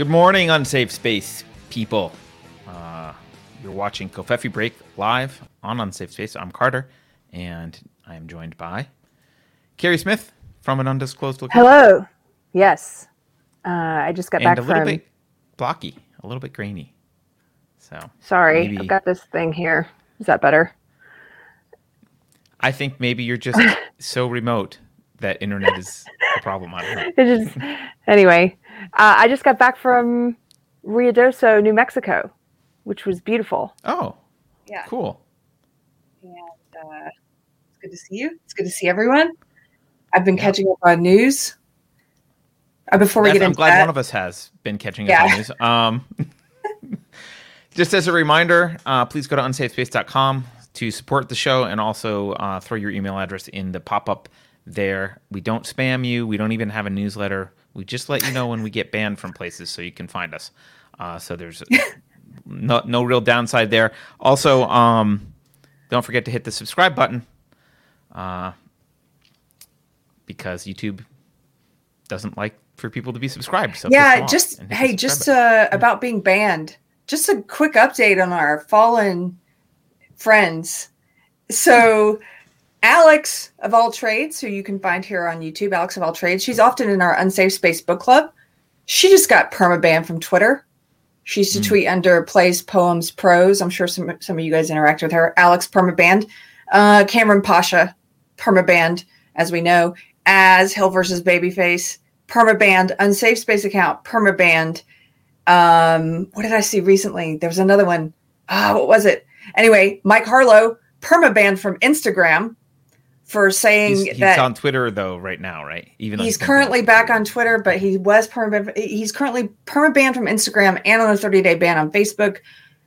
Good morning, Unsafe Space people. Uh, you're watching Covfefe Break live on Unsafe Space. I'm Carter, and I am joined by Keri Smith from an undisclosed location. Hello. Yes. Uh, I just got and back a little from. bit blocky, a little bit grainy. So Sorry, maybe- I've got this thing here. Is that better? I think maybe you're just so remote that internet is a problem. I don't know. It just. anyway, uh, I just got back from Ruidoso, New Mexico, which was beautiful. Oh, Yeah. cool. And uh, it's good to see you. It's good to see everyone. I've been catching up on news. Uh, before we That's- get I'm into glad that, one of us has been catching up Yeah. on news. Um, just as a reminder, uh, please go to unsafespace.com to support the show and also uh, throw your email address in the pop up there. We don't spam you. We don't even have a newsletter. We just let you know when we get banned from places so you can find us. Uh, so there's no, no real downside there. Also, um, don't forget to hit the subscribe button uh, because YouTube doesn't like for people to be subscribed. So yeah, just and hit the hey, just uh, about being banned. Just a quick update on our fallen friends. So, Alex of all trades, who you can find here on YouTube, Alex of all trades, she's often in our Unsafe Space book club. She just got permabanned from Twitter. She used to Hmm. tweet under plays, poems, prose. I'm sure some some of you guys interact with her. Alex permabanned. Uh, Cameron Pasha permabanned, as we know. As Hill versus Babyface permabanned. Unsafe Space account permabanned. Um, what did I see recently? There was another one. Ah, what was it? Anyway, Mike Harlow permabanned from Instagram for saying he's, he's that on Twitter though right now, right? Even though he's currently back on Twitter, but he was perma he's currently permanent permabanned from Instagram and on a 30 day ban on Facebook.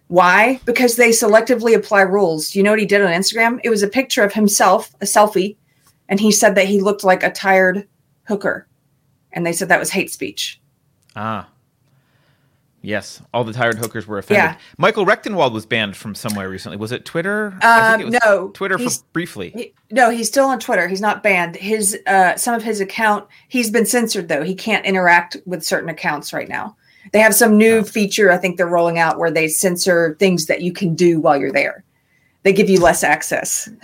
Why? Because they selectively apply rules. Do you know what he did on Instagram? It was a picture of himself, a selfie, and he said that he looked like a tired hooker. And they said that was hate speech. Ah. Yes, all the tired hookers were offended. Yeah. Michael Rectenwald was banned from somewhere recently. Was it Twitter? I Um, think it was no, Twitter for briefly. He- no, he's still on Twitter. He's not banned. His uh, some of his account he's been censored though. He can't interact with certain accounts right now. They have some new Oh. feature I think they're rolling out where they censor things that you can do while you're there. They give you less access.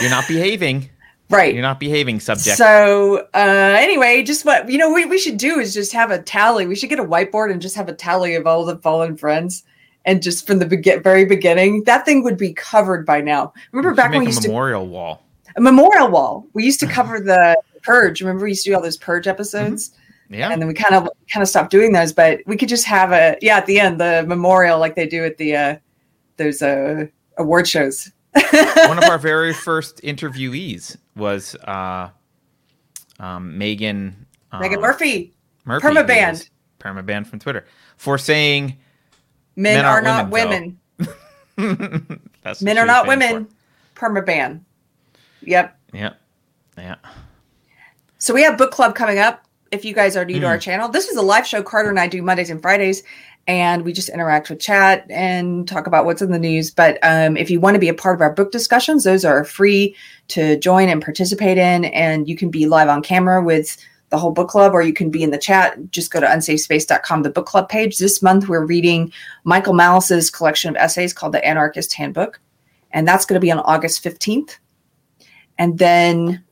You're not behaving. Right. You're not behaving, subject. So uh, anyway, just what you know, we, we should do is just have a tally. We should get a whiteboard and just have a tally of all the fallen friends, and just from the begin- very beginning, that thing would be covered by now. Remember back when we a used to memorial wall. a memorial wall. We used to cover the purge. Remember, we used to do all those purge episodes, Yeah. and then we kind of kind of stopped doing those. But we could just have a yeah at the end the memorial like they do at the uh, those uh, award shows. One of our very first interviewees was uh, um, Meghan um, Meghan Murphy, Murphy, Permaband. permabanned from Twitter for saying men, men are aren't women, women. that's Men are not women. Permaban. Yep. Yep. Yeah. So we have book club coming up. If you guys are new to Mm. our channel, this is a live show Carter and I do Mondays and Fridays, and we just interact with chat and talk about what's in the news. But um, if you want to be a part of our book discussions, those are free to join and participate in, and you can be live on camera with the whole book club, or you can be in the chat. Just go to unsafespace.com, the book club page. This month we're reading Michael Malice's collection of essays called The Anarchist Handbook, and that's going to be on August 15th. And then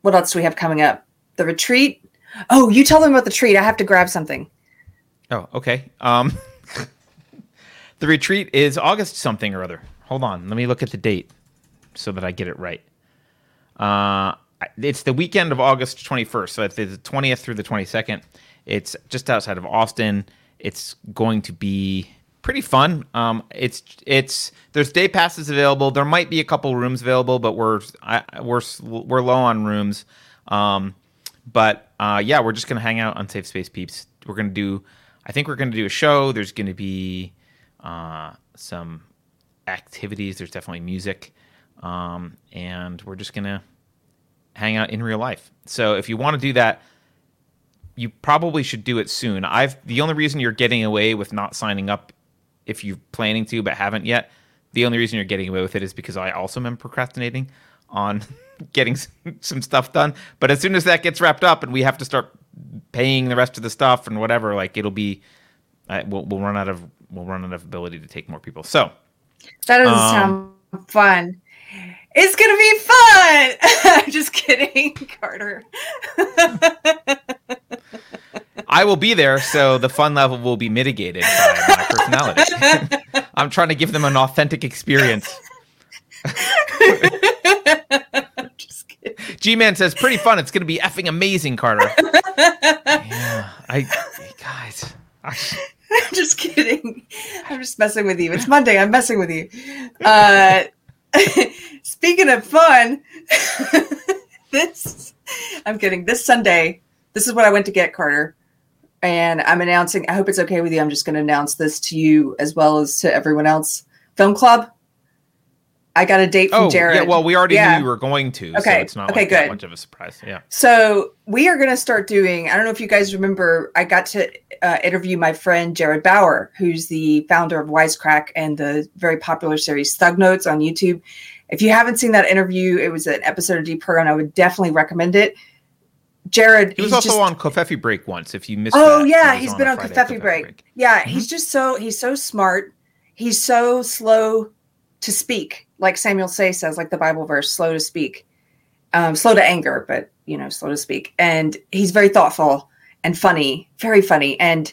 what else do we have coming up? The retreat. Oh, you tell them about the retreat. I have to grab something. Oh, okay. Um, the retreat is August something or other. Hold on, let me look at the date so that I get it right. Uh, it's the weekend of August 21st, so it's the 20th through the 22nd. It's just outside of Austin. It's going to be pretty fun. Um, it's it's there's day passes available. There might be a couple rooms available, but we're I, we're we're low on rooms. Um, but uh, yeah, we're just gonna hang out Unsafe Space Peeps. We're gonna do. I think we're gonna do a show. There's gonna be uh, some activities. There's definitely music, um, and we're just gonna hang out in real life. So if you want to do that, you probably should do it soon. I've the only reason you're getting away with not signing up if you're planning to but haven't yet. The only reason you're getting away with it is because I also am procrastinating on getting some stuff done. But as soon as that gets wrapped up and we have to start paying the rest of the stuff and whatever, like it'll be, uh, we'll, we'll run out of we'll run out of ability to take more people. So That doesn't Um, sound fun. It's gonna be fun. Just kidding, Carter. I will be there, so the fun level will be mitigated by my personality. I'm trying to give them an authentic experience. G Man says, pretty fun. It's going to be effing amazing, Carter. yeah, I, guys, I'm just kidding. I'm just messing with you. It's Monday. I'm messing with you. Uh, speaking of fun, this I'm kidding. This Sunday, this is what I went to get, Carter. And I'm announcing, I hope it's okay with you. I'm just going to announce this to you as well as to everyone else. Film Club. I got a date from oh, Jared. yeah, well, we already Yeah. knew you were going to, so Okay, it's not okay, like that good. much of a surprise. Yeah. So we are going to start doing. I don't know if you guys remember. I got to uh, interview my friend Jared Bauer, who's the founder of Wisecrack and the very popular series Thug Notes on YouTube. If you haven't seen that interview, it was an episode of Deprogram. I would definitely recommend it. Jared, He was also just, on Covfefe Break once. If you missed, Oh that, he yeah, he's on been on Friday Covfefe break. Yeah, Mm-hmm. he's just so he's so smart. He's so slow to speak, like Samuel Say says, like the Bible verse, slow to speak, um, slow to anger, but you know, slow to speak. And he's very thoughtful and funny, very funny. And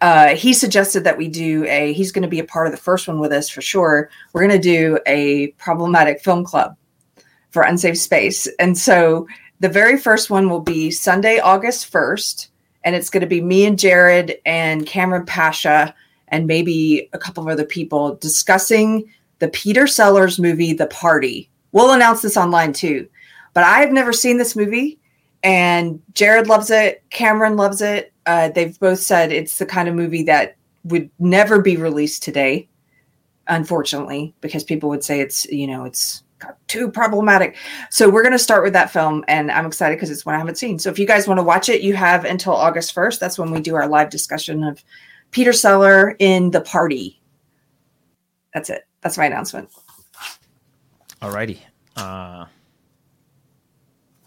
uh, he suggested that we do a. He's going to be a part of the first one with us for sure. We're going to do a problematic film club for Unsafe Space, and so the very first one will be Sunday, August 1st. And it's going to be me and Jared and Cameron Pasha and maybe a couple of other people discussing the Peter Sellers movie, The Party. We'll announce this online too. But I've never seen this movie. And Jared loves it. Cameron loves it. Uh, they've both said it's the kind of movie that would never be released today, unfortunately, because people would say it's, you know, it's too problematic. So we're going to start with that film, and I'm excited because it's one I haven't seen. So if you guys want to watch it, you have until August 1st. That's when we do our live discussion of Peter Seller in the party. That's it. That's my announcement. Alrighty. Uh,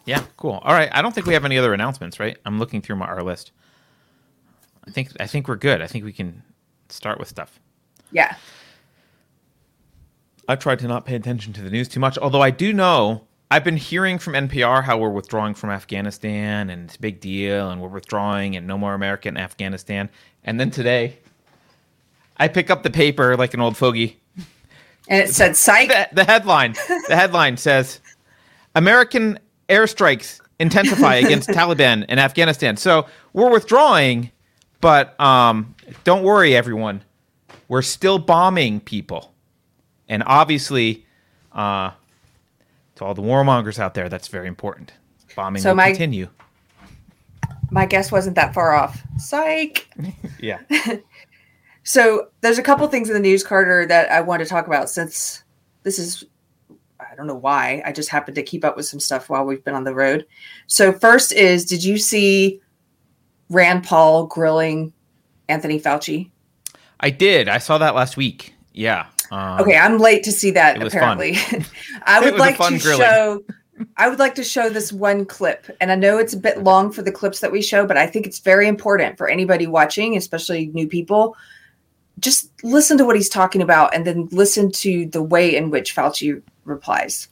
yeah, cool. All right. I don't think we have any other announcements, right? I'm looking through my our list. I think I think we're good. I think we can start with stuff. Yeah. I've tried to not pay attention to the news too much, although I do know I've been hearing from NPR how we're withdrawing from Afghanistan and it's a big deal and we're withdrawing and no more America in Afghanistan. And then today, I pick up the paper like an old fogey. And it said psych. The, the headline, the headline says, "American airstrikes intensify against Taliban in Afghanistan." So we're withdrawing, but um, don't worry, everyone. We're still bombing people, and obviously, uh, to all the warmongers out there, that's very important. Bombing So will my- continue. My guess wasn't that far off. Psych. Yeah. So there's a couple things in the news, Carter, that I want to talk about since this is I don't know why. I just happened to keep up with some stuff while we've been on the road. So first is did you see Rand Paul grilling Anthony Fauci? I did. I saw that last week. Yeah. Um, Okay, I'm late to see that it was fun. apparently. I would like to grilling. show I would like to show this one clip. And I know it's a bit long for the clips that we show, but I think it's very important for anybody watching, especially new people. Just listen to what he's talking about and then listen to the way in which Fauci replies.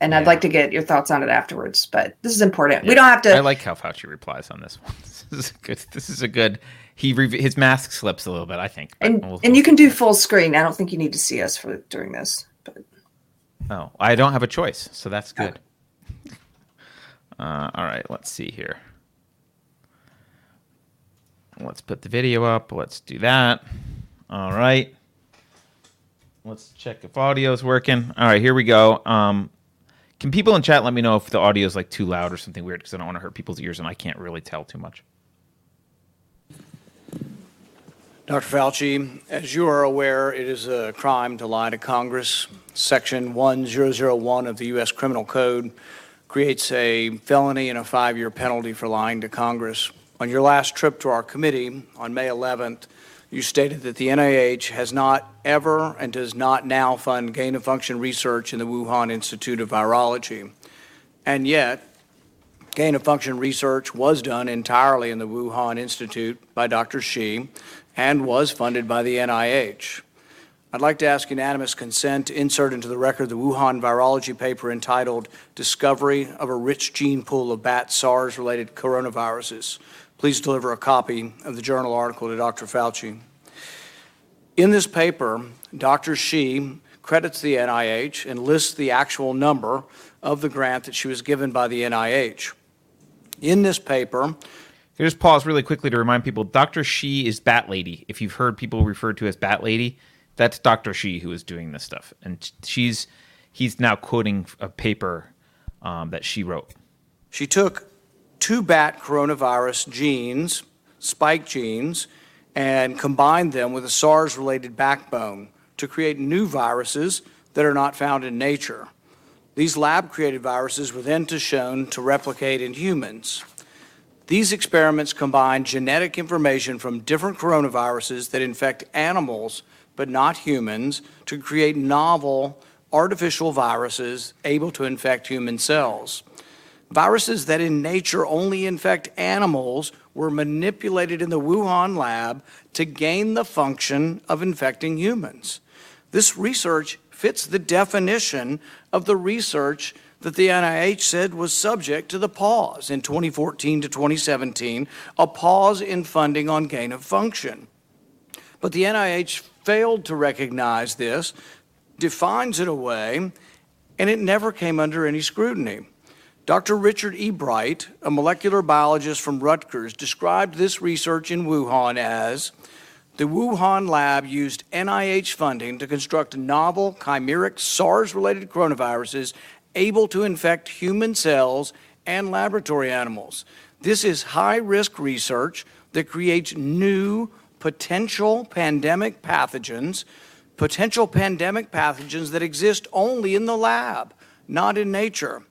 And I'd like to get your thoughts on it afterwards, but this is important. We don't have to I like how Fauci replies on this one. This is a good. This is a good. He re- his mask slips a little bit. I think. and we'll- and you can do full screen. I don't think you need to see us for during this. But Oh, I don't have a choice, so that's good. Uh, all right, let's see here. Let's put the video up. Let's do that. All right. Let's check if audio's working. All right, here we go. Um, can people in chat let me know if the audio is like too loud or something weird? Because I don't want to hurt people's ears, and I can't really tell too much. Dr. Fauci, as you are aware, it is a crime to lie to Congress. Section 1001 of the U.S. Criminal Code creates a felony and a five year penalty for lying to Congress. On your last trip to our committee on May 11th, you stated that the NIH has not ever and does not now fund gain of function research in the Wuhan Institute of Virology. And yet, gain of function research was done entirely in the Wuhan Institute by Dr. Shi and was funded by the NIH. I'd like to ask unanimous consent to insert into the record the Wuhan virology paper entitled Discovery of a Rich Gene Pool of Bat SARS related Coronaviruses. Please deliver a copy of the journal article to Dr. Fauci. In this paper, Dr. Shi credits the NIH and lists the actual number of the grant that she was given by the NIH. In this paper, Can I just pause really quickly to remind people Dr. Shi is Bat Lady. If you've heard people referred to as Bat Lady, that's Dr. Shi who is doing this stuff. And she's he's now quoting a paper um, that she wrote. she took two bat coronavirus genes, spike genes, and combined them with a SARS related backbone to create new viruses that are not found in nature. These lab created viruses were then to shown to replicate in humans. These experiments combine genetic information from different coronaviruses that infect animals but not humans to create novel artificial viruses able to infect human cells. Viruses that in nature only infect animals were manipulated in the Wuhan lab to gain the function of infecting humans. This research fits the definition of the research that the NIH said was subject to the pause in 2014 to 2017, a pause in funding on gain of function. But the NIH failed to recognize this, defines it away, and it never came under any scrutiny. Dr. Richard E. Bright, a molecular biologist from Rutgers, described this research in Wuhan as the Wuhan lab used NIH funding to construct novel chimeric SARS related coronaviruses able to infect human cells and laboratory animals. This is high risk research that creates new potential pandemic pathogens, potential pandemic pathogens that exist only in the lab, not in nature.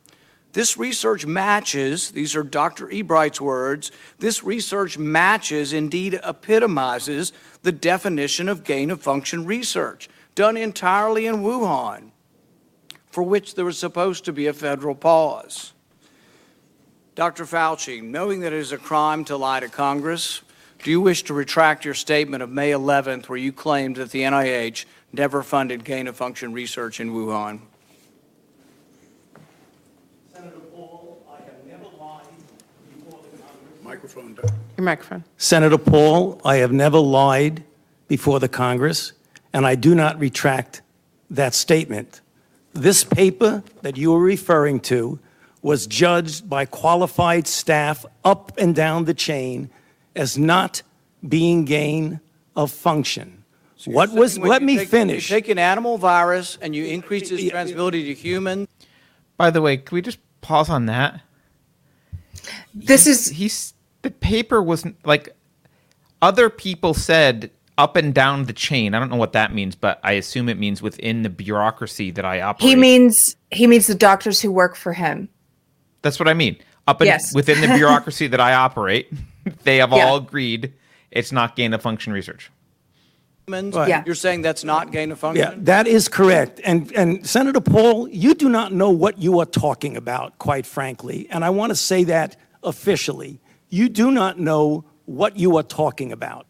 This research matches, these are Dr. Ebright's words, this research matches, indeed epitomizes, the definition of gain of function research done entirely in Wuhan, for which there was supposed to be a federal pause. Dr. Fauci, knowing that it is a crime to lie to Congress, do you wish to retract your statement of May 11th where you claimed that the NIH never funded gain of function research in Wuhan? Senator Paul, I have never lied before the Congress. Microphone. Your microphone. Senator Paul, I have never lied before the Congress, and I do not retract that statement. This paper that you are referring to was judged by qualified staff up and down the chain as not being gain of function. What was, When let you me take- finish. You take an animal virus and you increase its transmissibility to humans. By the way, can we just pause on that? This is He's the paper was like other people said up and down the chain. I don't know what that means, but I assume it means within the bureaucracy that I operate. he means he means the doctors who work for him. That's what I mean. Up and Yes. within the bureaucracy that I operate, they have Yeah. all agreed it's not gain of function research. humans. Right. Yeah. You're saying that's not gain of function? Yeah, that is correct. And, and Senator Paul, you do not know what you are talking about, quite frankly. And I want to say that officially. You do not know what you are talking about.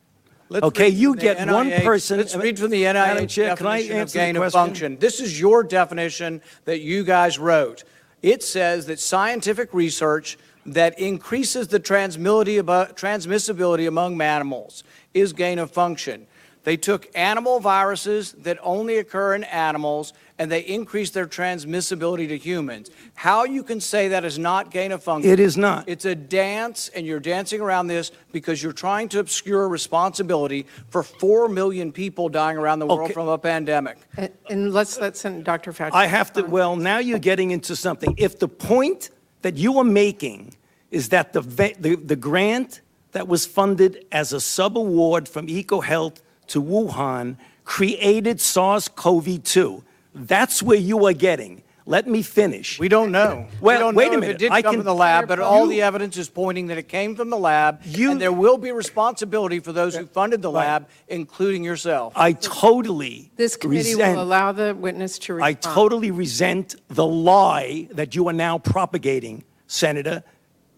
Let's okay, you get one person. Let's read from the NIH Chair, can I definition of gain of function. This is your definition that you guys wrote. It says that scientific research that increases the transmissibility among mammals is gain of function. They took animal viruses that only occur in animals and they increased their transmissibility to humans. How you can say that is not gain of function? It is not. It's a dance, and you're dancing around this because you're trying to obscure responsibility for 4 million people dying around the world Okay. from a pandemic. And- And let's let Sen- Dr. Fauci. I have to, respond. well, now you're getting into something. If the point that you are making is that the, va- the, the grant that was funded as a sub-award from EcoHealth to Wuhan created SARS-CoV-2, that's where you are getting. Let me finish. We don't know. Well, we don't wait know a if minute. It did I come can- from the lab, but all You- the evidence is pointing that it came from the lab, You- and there will be responsibility for those who funded the Right. lab, including yourself. I totally This committee resent- will allow the witness to I totally resent the lie that you are now propagating, Senator.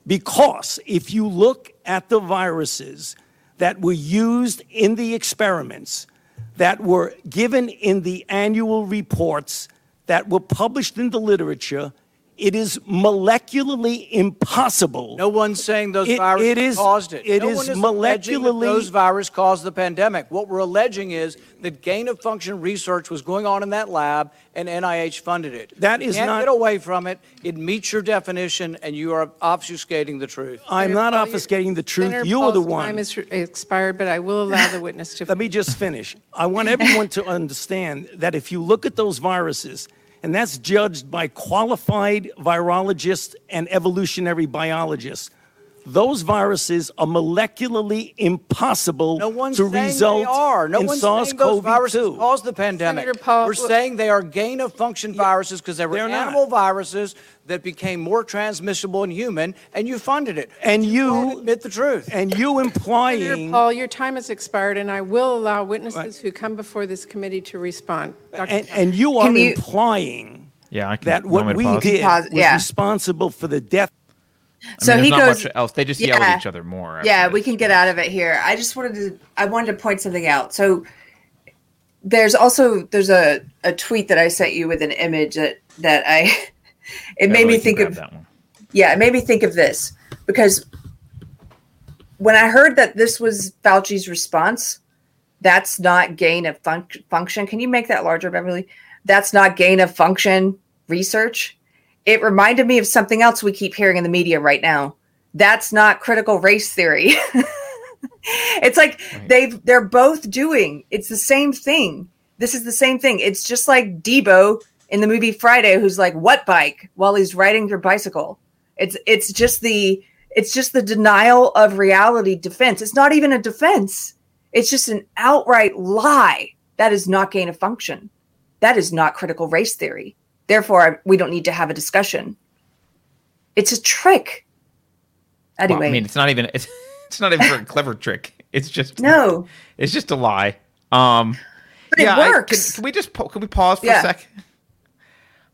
Because if you look at the viruses that were used in the experiments, that were given in the annual reports, that were published in the literature, it is molecularly impossible. No one's saying those It- viruses it is- caused it. it no is one is alleging that molecularly- those viruses caused the pandemic. What we're alleging is that gain of function research was going on in that lab, and NIH funded it. That you is can't not- get away from it. It meets your definition, and you are obfuscating the truth. I'm Senator not Paul, you- obfuscating the truth. Senator You are the Paul's one. Time is expired, but I will allow the witness to. Let me just finish. I want everyone to understand that if you look at those viruses, and that's judged by qualified virologists and evolutionary biologists, those viruses are molecularly impossible No one's to saying result they are. No in one's saying those SARS-CoV-2. caused the pandemic. Senator Paul, We're look- saying they are gain of function viruses because they were They're not. animal viruses that became more transmissible in human, and you funded it. And won't you admit the truth. and you Senator implying Paul, your time has expired, and I will allow witnesses who come before this committee to respond. Dr. and, and you are Can you- implying Yeah, I can. that what want me we to pause? did Pause, was yeah. responsible for the death I So mean, he not goes. much else. They just yell at each other more. Yeah, we can get out of it here. I just wanted to. I wanted to point something out. So there's also there's a a tweet that I sent you with an image that that I. It made me think of that one. yeah, it made me think of this because when I heard that this was Fauci's response, that's not gain of func- function. Can you make that larger, Beverly? That's not gain of function research. It reminded me of something else we keep hearing in the media right now. That's not critical race theory. it's like they've they're both doing it's the same thing. This is the same thing. It's just like Deebo in the movie Friday, who's like, "What bike?" while he's riding their bicycle. It's it's just the it's just the denial of reality defense. It's not even a defense. It's just an outright lie. That is not gain of function. That is not critical race theory. Therefore, we don't need to have a discussion. It's a trick. Well, Anyway, I mean, it's not even. It's, it's not even a clever trick. It's just no, It's just a lie. Um, but it I- can, works. can we just can we pause for Yeah. a sec?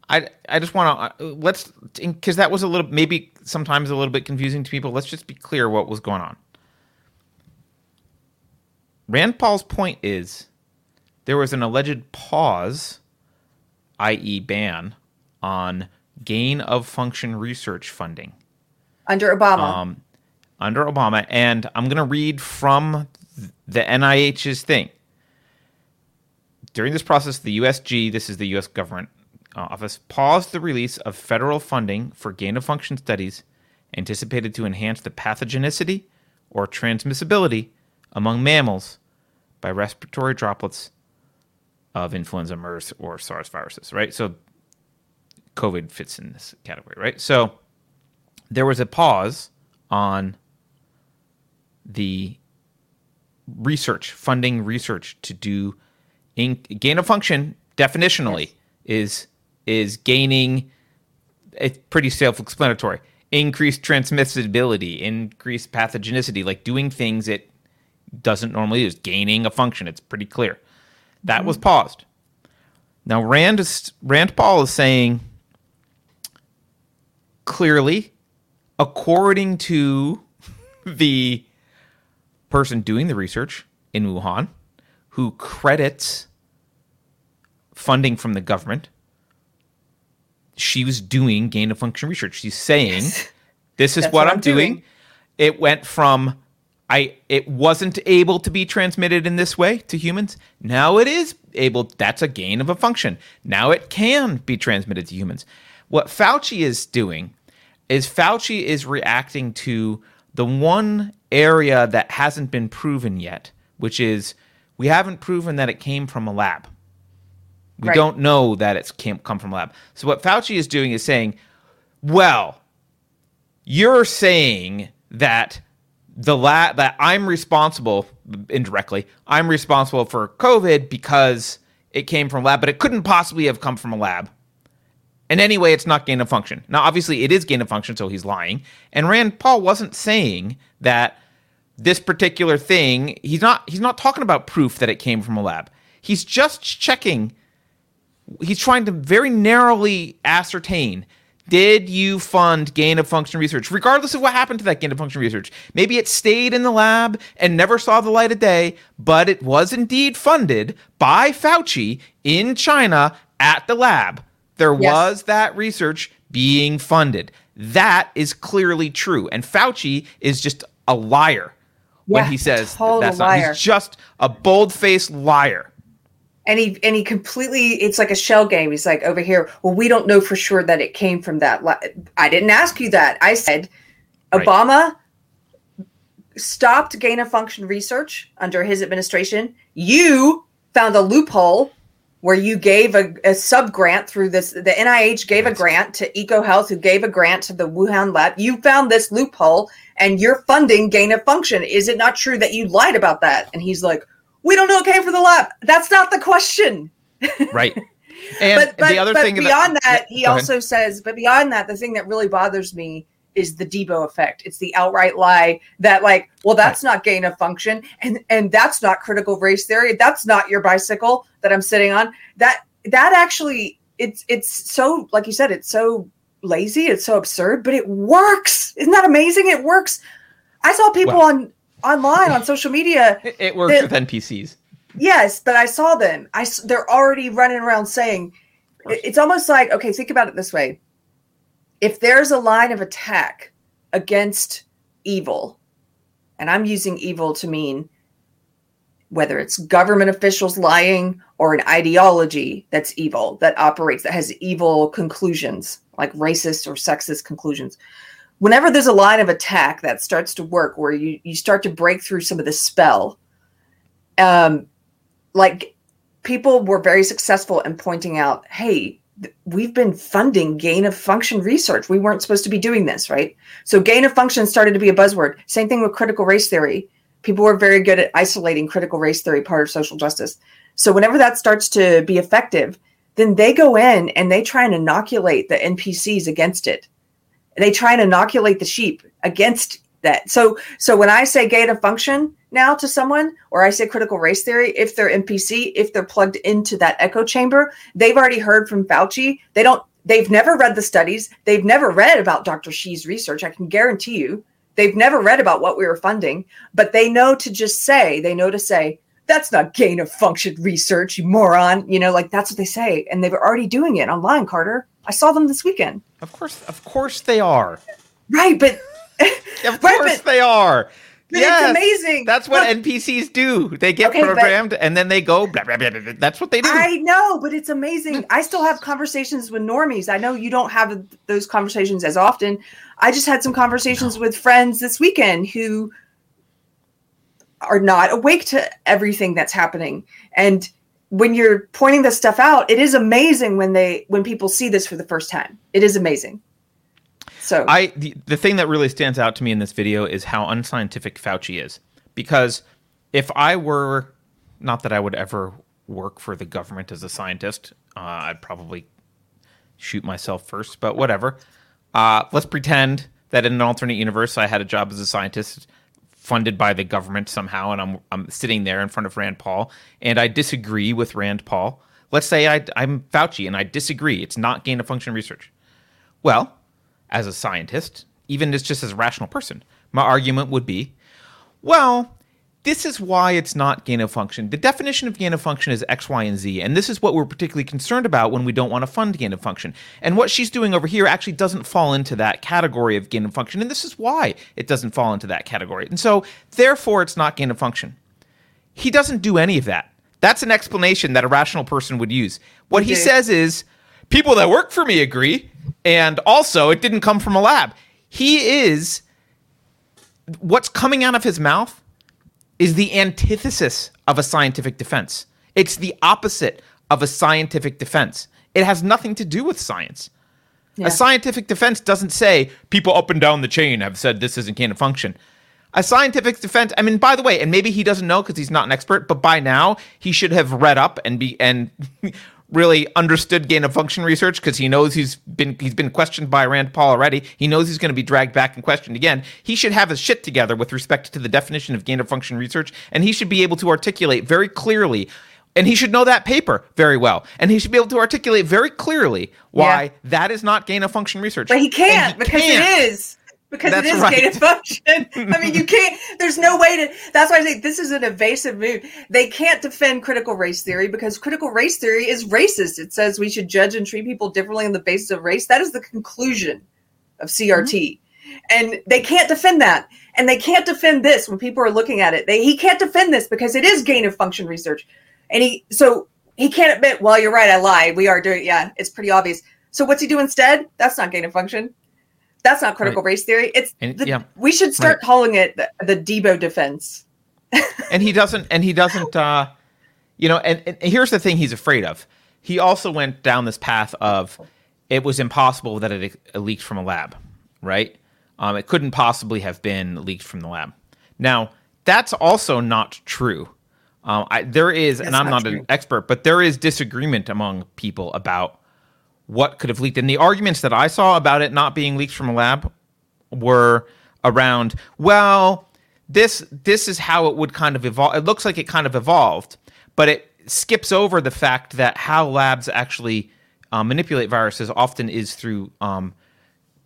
I I just want to let's because that was a little maybe sometimes a little bit confusing to people. Let's just be clear what was going on. Rand Paul's point is there was an alleged pause, i.e., ban on gain of function research funding Under Obama, um, under Obama. And I'm going to read from the NIH's thing. During this process, the USG, this is the US government uh, office, paused the release of federal funding for gain of function studies anticipated to enhance the pathogenicity or transmissibility among mammals by respiratory droplets of influenza, MERS, or SARS viruses, right? So COVID fits in this category, right? So there was a pause on the research, funding research to do in, gain of function definitionally is is gaining it's pretty self-explanatory. Increased transmissibility, increased pathogenicity, like doing things it doesn't normally do, gaining a function. It's pretty clear. That was mm. paused. Now Rand is Rand Paul is saying clearly, according to the person doing the research in Wuhan, who credits funding from the government, she was doing gain of function research. She's saying, "This is what, what I'm, I'm doing. doing. It went from I it wasn't able to be transmitted in this way to humans. Now it is able. That's a gain of a function. Now it can be transmitted to humans. What Fauci is doing is Fauci is reacting to the one area that hasn't been proven yet, which is we haven't proven that it came from a lab. We Right. don't know that it's came, come from a lab. So what Fauci is doing is saying, well, you're saying that the lab that I'm responsible indirectly, I'm responsible for COVID because it came from a lab, but it couldn't possibly have come from a lab. And anyway, it's not gain of function. Now, obviously, it is gain of function, so he's lying. And Rand Paul wasn't saying that this particular thing. He's not. He's not talking about proof that it came from a lab. He's just checking. He's trying to very narrowly ascertain: Did you fund gain of function research, regardless of what happened to that gain of function research? Maybe it stayed in the lab and never saw the light of day, but it was indeed funded by Fauci in China at the lab. There Yes. was that research being funded. That is clearly true. And Fauci is just a liar when he says that's not. liar. He's just a bold faced liar. And he and he completely it's like a shell game. He's like over here well we don't know for sure that it came from that i didn't ask you that. I said Right. obama stopped gain of function research under his administration. You found a loophole where you gave a, a sub grant through this the nih gave a grant to ecohealth who gave a grant to the wuhan lab. You found this loophole and you're funding gain of function is it not true that you lied about that? And he's like we don't know it came from the lab that's not the question Right. And but, but, the other but thing beyond about, that, he Go ahead. also says, but beyond that, the thing that really bothers me is the Deebo effect. It's the outright lie that, like, well, that's not gain of function, and and that's not critical race theory. That's not your bicycle that I'm sitting on. That that actually, it's it's so like you said, it's so lazy, it's so absurd, but it works. Isn't that amazing? It works. I saw people Well- on online on social media It- it works the- with NPCs. Yes, but I saw them. I they're already running around saying it's almost like okay, think about it this way. If there's a line of attack against evil, and I'm using evil to mean whether it's government officials lying or an ideology that's evil that operates that has evil conclusions like racist or sexist conclusions whenever there's a line of attack that starts to work where you, you start to break through some of the spell um like people were very successful in pointing out hey we've been funding gain of function research. We weren't supposed to be doing this right? So gain of function started to be a buzzword. Same thing with critical race theory. People were very good at isolating critical race theory part of social justice. So whenever that starts to be effective then they go in and they try and inoculate the npcs against it they try and inoculate the sheep against that. So so when I say gain of function now to someone, or I say critical race theory, if they're NPC, if they're plugged into that echo chamber, they've already heard from Fauci. They don't. They've never read the studies. They've never read about Dr. Shi's research. I can guarantee you, they've never read about what we were funding. But they know to just say. They know to say. That's not gain of function research, you moron. You know, like that's what they say. And they were already doing it online, Carter. I saw them this weekend. Of course, of course they are. Right, but Of Right, course but- they are. it's amazing. That's what Look, NPCs do. They get Okay, programmed and then they go blah, blah, blah, blah, blah. That's what they do. I know, but it's amazing. I still have conversations with normies. I know you don't have those conversations as often. I just had some conversations with friends this weekend who are not awake to everything that's happening. And when you're pointing this stuff out, it is amazing when they when people see this for the first time. It is amazing. So I the, the thing that really stands out to me in this video is how unscientific Fauci is. Because if I were not that I would ever work for the government as a scientist, uh, I'd probably shoot myself first, but whatever. Uh, let's pretend that in an alternate universe I had a job as a scientist funded by the government somehow, and I'm I'm sitting there in front of Rand Paul, and I disagree with Rand Paul. Let's say I, I'm Fauci and I disagree. It's not gain of function research. Well, as a scientist, even as just as a rational person, my argument would be, well, this is why it's not gain of function. The definition of gain of function is X, Y, and Z, and this is what we're particularly concerned about when we don't want to fund gain of function. And what she's doing over here actually doesn't fall into that category of gain of function, and this is why it doesn't fall into that category. And so, therefore, it's not gain of function. He doesn't do any of that. That's an explanation that a rational person would use. What he says is, people that work for me agree, and also it didn't come from a lab. He is what's coming out of his mouth is the antithesis of a scientific defense. It's the opposite of a scientific defense. It has nothing to do with science. Yeah. A scientific defense doesn't say people up and down the chain have said this isn't gain of function. A scientific defense, I mean, by the way, and maybe he doesn't know because he's not an expert, but by now he should have read up and be and really understood gain of function research because he knows he's been he's been questioned by Rand Paul already. He knows he's going to be dragged back and questioned again. He should have his shit together with respect to the definition of gain of function research, and he should be able to articulate very clearly And he should know that paper very well. And he should be able to articulate very clearly why Yeah. that is not gain of function research. But he can't because can't. it is. Because That's it is right. gain of function. I mean, you can't. There's no way to. That's why I say this is an evasive move. They can't defend critical race theory because critical race theory is racist. It says we should judge and treat people differently on the basis of race. That is the conclusion of CRT, mm-hmm. and they can't defend that. And they can't defend this when people are looking at it. They he can't defend this because it is gain of function research, and he so he can't admit. Well, you're right. I lied. We are doing. Yeah, it's pretty obvious. So what's he do instead? That's not gain of function. That's not critical race theory. It's And- the, yeah. we should start Right. calling it the, the Deebo defense. and he doesn't and he doesn't uh you know and, and here's the thing he's afraid of he also went down this path of it was impossible that it, it leaked from a lab right um it couldn't possibly have been leaked from the lab now that's also not true um I, there is and i'm not not an expert but there is disagreement among people about what could have leaked. And the arguments that i saw about it not being leaked from a lab were around well this this is how it would kind of evolve it looks like it kind of evolved but it skips over the fact that how labs actually uh, manipulate viruses often is through um,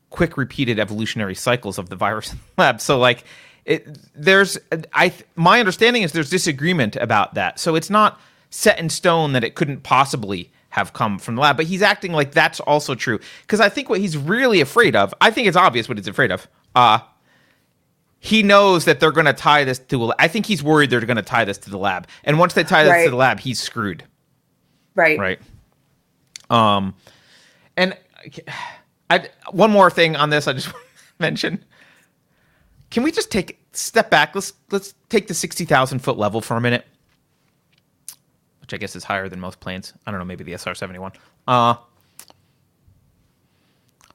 quick repeated evolutionary cycles of the virus in the lab. So like it there's i my understanding is there's disagreement about that. So it's not set in stone that it couldn't possibly have come from the lab but he's acting like that's also true. Because i think what he's really afraid of i think it's obvious what he's afraid of uh he knows that they're going to tie this to I think he's worried they're going to tie this to the lab. And once they tie this Right. to the lab he's screwed. Right. right. Um and I, one more thing on this i just want to mention. Can we just take step back let's let's take the 60000 foot level for a minute which i guess is higher than most planes i don't know maybe the sr-71 uh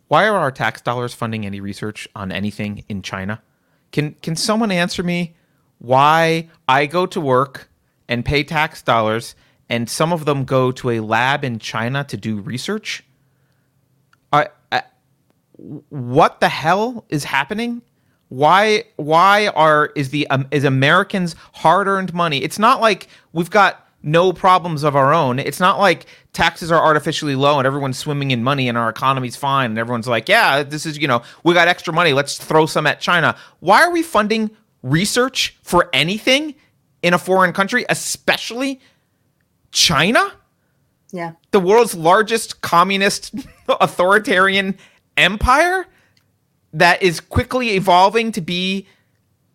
why are our tax dollars funding any research on anything in china can can someone answer me why i go to work and pay tax dollars and some of them go to a lab in china to do research I, I, what the hell is happening? Why why are is the um, is Americans hard-earned money? It's not like we've got no problems of our own. It's not like taxes are artificially low and everyone's swimming in money and our economy's fine and everyone's like, yeah, this is, you know, we got extra money, let's throw some at China. Why are we funding research for anything in a foreign country, especially China? Yeah. the world's largest communist authoritarian empire that is quickly evolving to be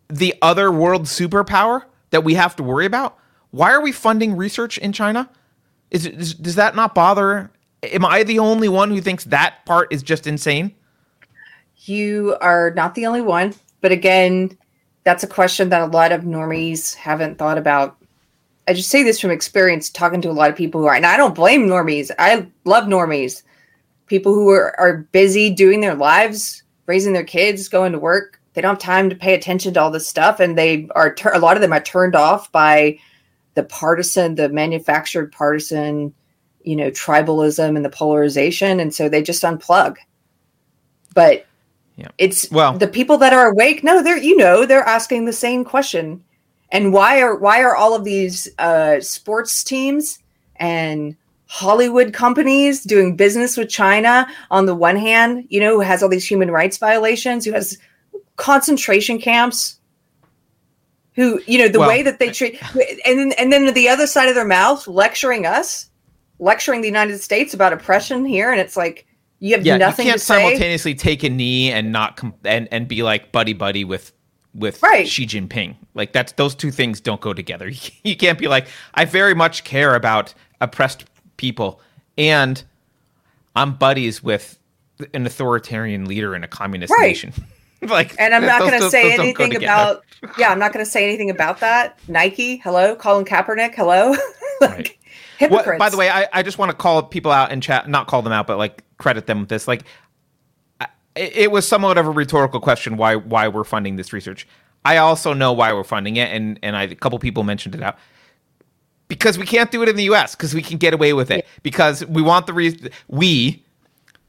the other world superpower that we have to worry about. Why are we funding research in China? Is, is does that not bother? Am I the only one who thinks that part is just insane? You are not the only one, but again, that's a question that a lot of normies haven't thought about. I just say this from experience talking to a lot of people who are, and I don't blame normies. I love normies. People who are, are busy doing their lives, raising their kids, going to work. They don't have time to pay attention to all this stuff. And they are, a lot of them are turned off by the partisan, the manufactured partisan, you know, tribalism and the polarization. And so they just unplug. But Yeah. it's Well- the people that are awake. No, they're you know they're asking the same question. And why are why are all of these uh, sports teams and Hollywood companies doing business with China on the one hand, you know, who has all these human rights violations, who has concentration camps, who you know the Well- way that they treat, and then and then the other side of their mouth lecturing us, lecturing the United States about oppression here, and it's like you have nothing. Yeah, nothing you can't simultaneously take a knee and not com- and and be like buddy buddy with with Right. Xi Jinping. Like that's those two things don't go together. You can't be like I very much care about oppressed people and I'm buddies with an authoritarian leader in a communist Right. nation. like And I'm not going to say anything about. Yeah, I'm not going to say anything about that. Nike, hello. Colin Kaepernick, hello. like Right. hypocrites. What, by the way, I, I just want to call people out in chat, not call them out, but like credit them with this. Like, I- it, was somewhat of a rhetorical question why why we're funding this research. I also know why we're funding it, and and I, a couple people mentioned it out because we can't do it in the U.S. because we can get away with it because we want the re- we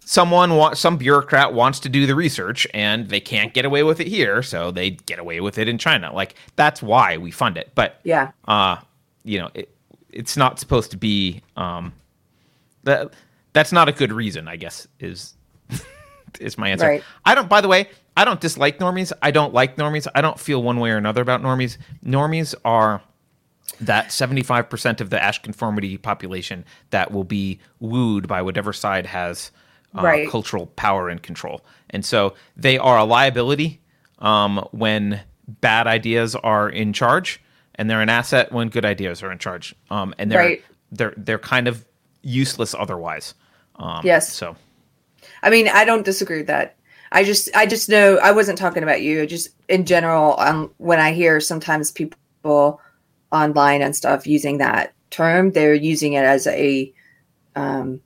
someone some bureaucrat wants to do the research and they can't get away with it here, so they get away with it in China. Like that's why we fund it. But Yeah. uh, you know, it, it's not supposed to be um, that that's not a good reason. I guess is is my answer. Right. I don't. By the way, I don't dislike normies. I don't like normies. I don't feel one way or another about normies. Normies are that 75% of the Asch conformity population that will be wooed by whatever side has uh, Right. cultural power and control. And so they are a liability um, when bad ideas are in charge, and they're an asset when good ideas are in charge. Um, and they're Right. they're they're kind of useless otherwise. Um, Yes. So I mean, I don't disagree with that. I just, I just know I wasn't talking about you. Just in general, um, when I hear sometimes people online and stuff using that term, they're using it as a, um,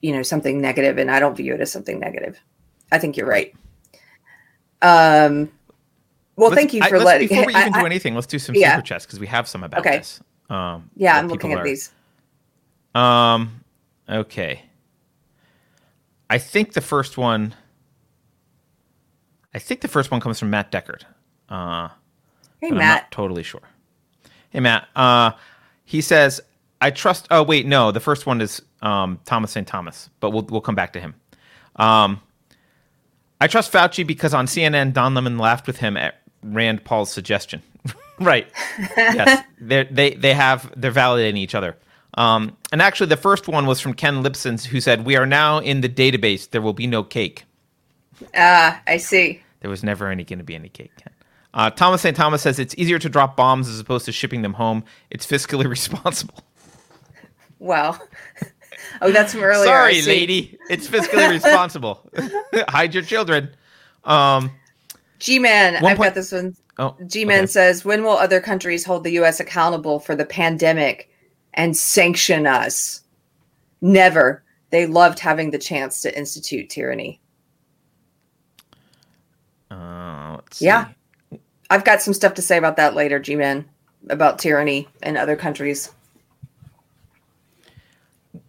you know, something negative, and I don't view it as something negative. I think you're right. Um, well, let's- thank you I- for let's- letting. Before we I- even do I- anything, let's do some Yeah. super chats because we have some about Okay. this. Um, yeah, I'm looking at are- these. Um, okay. I think the first one. I think the first one comes from Matt Deckard. Uh, Hey, Matt. not totally sure. Hey, Matt. Uh, he says, "I trust." Oh, wait, no. The first one is um, Thomas St. Thomas, but we'll we'll come back to him. Um, I trust Fauci because on CNN, Don Lemon laughed with him at Rand Paul's suggestion. right. yes. They're, they they have they're validating each other. Um, and actually, the first one was from Ken Lipson, who said, "We are now in the database. There will be no cake. Ah, I see. There was never any going to be any cake." Ken. Uh, Thomas St. Thomas says it's easier to drop bombs as opposed to shipping them home. It's fiscally responsible. Wow. oh, that's from earlier. Sorry, lady. It's fiscally responsible. Hide your children. Um, G Man, I've point- got this one. oh, G Man okay. says, When will other countries hold the U.S. accountable for the pandemic and sanction us? Never. They loved having the chance to institute tyranny. Uh. Yeah. I've got some stuff to say about that later, G Man, about tyranny in other countries.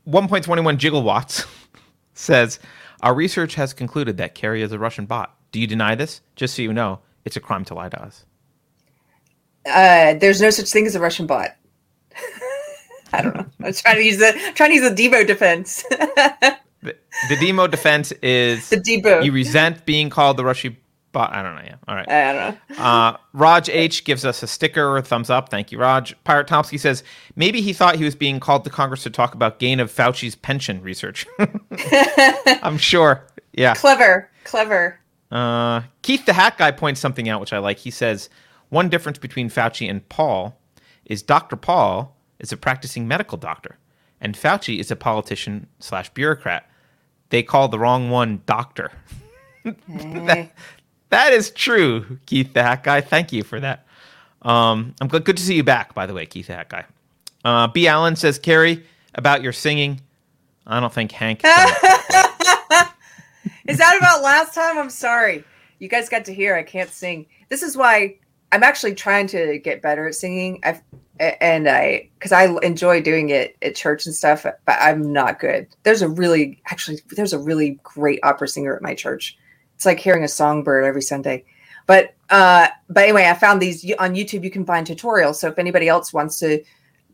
1.21 gigawatts says our research has concluded that Keri is a Russian bot. Do you deny this? Just so you know, it's a crime to lie to us. Uh, there's no such thing as a Russian bot. I don't know. I'm trying to use the trying to use the Deebo defense. The, the demo defense is the Deebo. you resent being called the Russian bot. I don't know. Yeah. All right. I don't know. Uh, Raj H gives us a sticker or a thumbs up. Thank you, Raj. Pirate Tomsky says maybe he thought he was being called to Congress to talk about gain of Fauci's pension research. I'm sure. Yeah. Clever, clever. Uh, Keith the Hat Guy points something out which I like. He says one difference between Fauci and Paul is Dr. Paul is a practicing medical doctor, and Fauci is a politician slash bureaucrat. They call the wrong one doctor. that, that is true, Keith the Hat Guy. Thank you for that. Um, I'm good, good to see you back, by the way, Keith the Hat Guy. Uh, B. Allen says, Keri, about your singing. I don't think Hank. Is that about last time? I'm sorry. You guys got to hear I can't sing. This is why I'm actually trying to get better at singing. I've and I because I enjoy doing it at church and stuff, but I'm not good. There's a really actually there's a really great opera singer at my church. It's like hearing a songbird every Sunday. But uh but anyway, I found these on YouTube you can find tutorials. So if anybody else wants to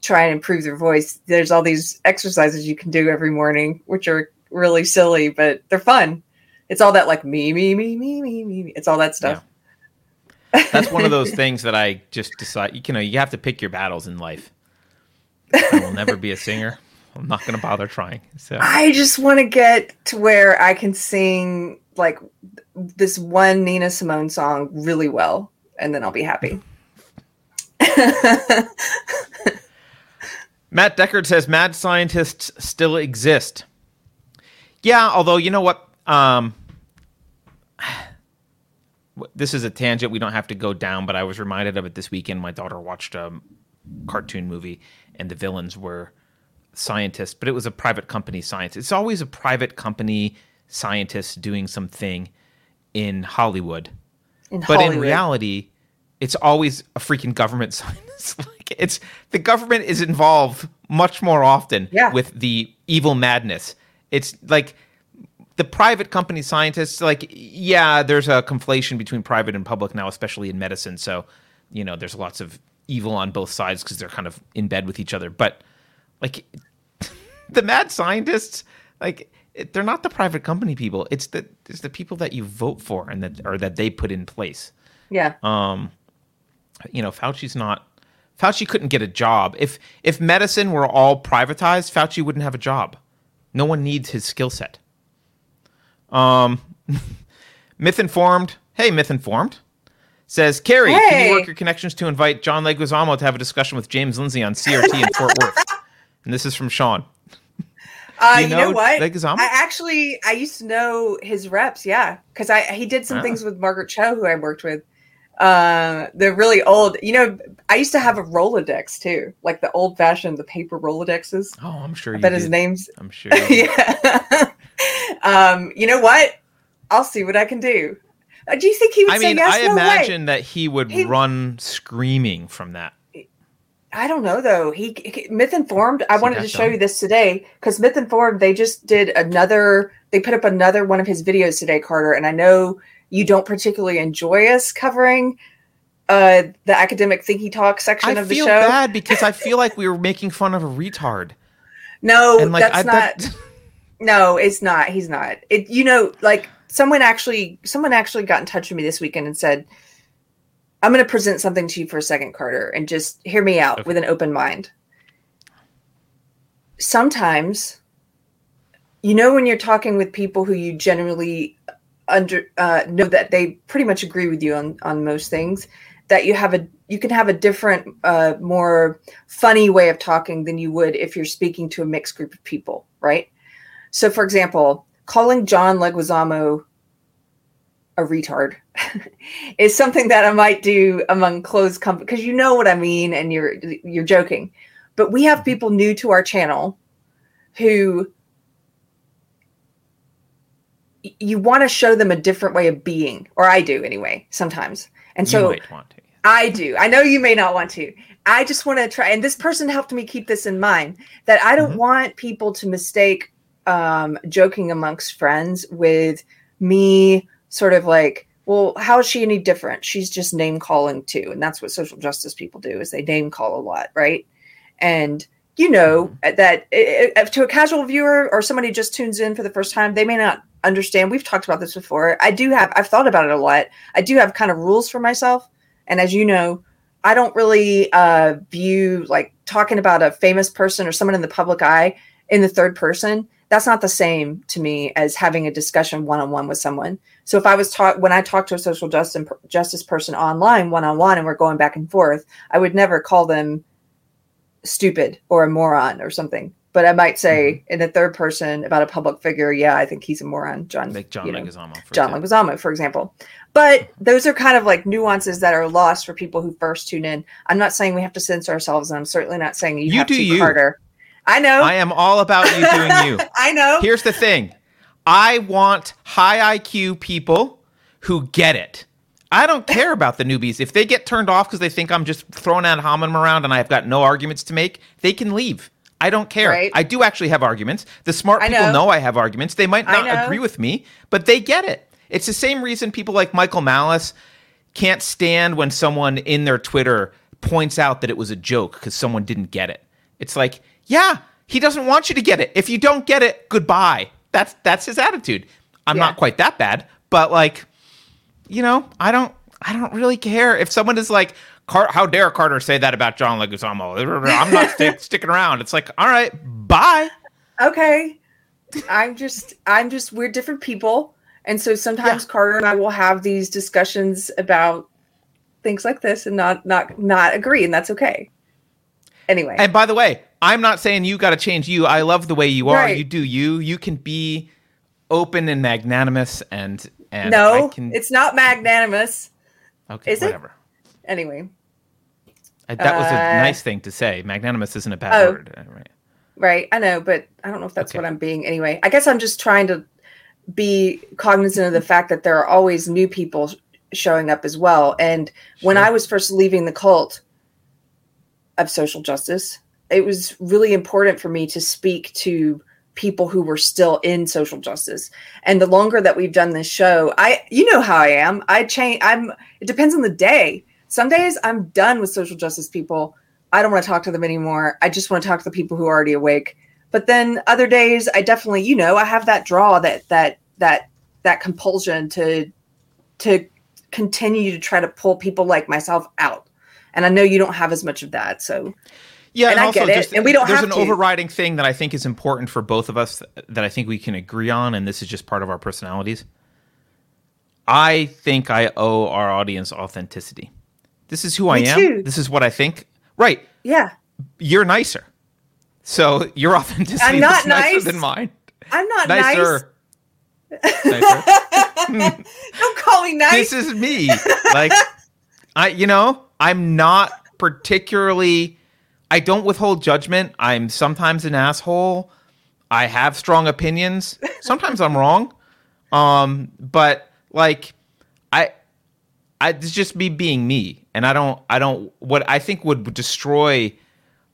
try and improve their voice, there's all these exercises you can do every morning, which are really silly, but they're fun. It's all that like me, me, me, me, me, me. It's all that stuff. That's one of those things that I just decide. You know, you have to pick your battles in life. I will never be a singer. I'm not going to bother trying. So I just want to get to where I can sing like this one Nina Simone song really well, and then I'll be happy. Matt Deckard says mad scientists still exist. Yeah, although you know what, um, this is a tangent we don't have to go down, but I was reminded of it this weekend. My daughter watched a cartoon movie, and the villains were scientists, but it was a private company scientist. It's always a private company scientist doing something in Hollywood. In but Hollywood. in reality it's always a freaking government scientist like it's the government is involved much more often Yeah. with the evil madness it's like the private company scientists like yeah there's a conflation between private and public now especially in medicine so you know there's lots of evil on both sides because they're kind of in bed with each other. But like the mad scientists, like it, they're not the private company people. It's the it's the people that you vote for and that or that they put in place. Yeah. Um, you know, Fauci's not. Fauci couldn't get a job if if medicine were all privatized. Fauci wouldn't have a job. No one needs his skill set. Um, myth informed. Hey, myth informed. Says Keri, hey. can you work your connections to invite John Leguizamo to have a discussion with James Lindsay on CRT in Fort Worth? And this is from Sean. Uh, you, you know, know what? I actually I used to know his reps, yeah, because I he did some Ah. things with Margaret Cho, who I worked with. Uh, they're really old. You know, I used to have a Rolodex too, like the old fashioned, the paper Rolodexes. Oh, I'm sure I you bet his name's I'm sure. Yeah. um, you know what? I'll see what I can do. Uh, do you think he would I say mean, yes? I no imagine way. that he would He- run screaming from that. I don't know though. He, he Myth Informed. I See wanted to show you this today because Myth Informed they just did another. They put up another one of his videos today, Carter. And I know you don't particularly enjoy us covering uh the academic thinky talk section I of the feel show. bad because I feel like we were making fun of a retard. No, And like, that's I, not. that, No, it's not. He's not. It. You know, like someone actually, someone actually got in touch with me this weekend and said, "I'm going to present something to you for a second, Carter, and just hear me out Okay. with an open mind." Sometimes, you know, when you're talking with people who you generally under uh, know that they pretty much agree with you on on most things, that you have a you can have a different, uh, more funny way of talking than you would if you're speaking to a mixed group of people, right? So, for example, calling John Leguizamo a retard is something that I might do among closed company because you know what I mean, and you're you're joking. But we have people new to our channel who you want to show them a different way of being, or I do anyway, sometimes. And so might want to. I do. I know you may not want to. I just want to try. And this person helped me keep this in mind that I don't Mhm. want people to mistake um, joking amongst friends with me sort of like, well, how is she any different? She's just name calling too. And that's what social justice people do is they name call a lot, right? And you know mm-hmm. uh, that i- i- to a casual viewer or somebody just tunes in for the first time, they may not understand. We've talked about this before. I do have, I've thought about it a lot. I do have kind of rules for myself. And as you know, I don't really uh, view like talking about a famous person or someone in the public eye in the third person. That's not the same to me as having a discussion one on one with someone. So if I was taught when I talk to a social justice justice person online one on one and we're going back and forth, I would never call them stupid or a moron or something. But I might say mm-hmm. in the third person about a public figure, yeah, I think he's a moron, John. Like John. Leguizamo. For John example. Leguizamo, for example. But those are kind of like nuances that are lost for people who first tune in. I'm not saying we have to censor ourselves, and I'm certainly not saying you, You have do to, you. Carter. I know. I am all about you doing you. I know. Here's the thing I want high IQ people who get it. I don't care about the newbies. If they get turned off because they think I'm just throwing ad hominem around and I've got no arguments to make, they can leave. I don't care. Right. I do actually have arguments. The smart I people know. know I have arguments. They might not agree with me, but they get it. It's the same reason people like Michael Malice can't stand when someone in their Twitter points out that it was a joke because someone didn't get it. It's like, yeah, he doesn't want you to get it. If you don't get it, goodbye. That's that's his attitude. I'm Yeah. not quite that bad, but like, you know, I don't I don't really care if someone is like, Car- how dare Carter say that about John Leguizamo? I'm not sti- sticking around. It's like, all right, bye. okay. I'm just I'm just we're different people. And so sometimes Yeah. Carter and I will have these discussions about things like this and not not not agree, and that's okay. Anyway. And by the way, I'm not saying you got to change you. I love the way you are. Right. You do you. You can be open and magnanimous and and no, I can, it's not magnanimous. okay, is it? whatever. Anyway. I- That was a Uh, nice thing to say. Magnanimous isn't a bad Oh. word, right? Right. I know, but I don't know if that's Okay. what I'm being anyway. I guess I'm just trying to be cognizant of the fact that there are always new people showing up as well. And when Sure. I was first leaving the cult of social justice, it was really important for me to speak to people who were still in social justice. And the longer that we've done this show, I you know how I am. I change I'm it depends on the day. Some days I'm done with social justice people. I don't want to talk to them anymore. I just want to talk to the people who are already awake. But then other days I definitely, you know, I have that draw that that that that compulsion to to continue to try to pull people like myself out. And I know you don't have as much of that. So Yeah, And I get it, and we don't There's have an to. overriding thing that I think is important for both of us that I think we can agree on, and this is just part of our personalities. I think I owe our audience authenticity. This is who I am. too. This is what I think. Right. yeah. You're nicer. So your authenticity I'm not is nicer nice. than mine. I'm not nice. Nicer. nicer. Don't call me nice. this is me. Like I you know, I'm not particularly I don't withhold judgment. I'm sometimes an asshole. I have strong opinions. Sometimes I'm wrong. Um but like I I it's just me being me and I don't I don't what I think would destroy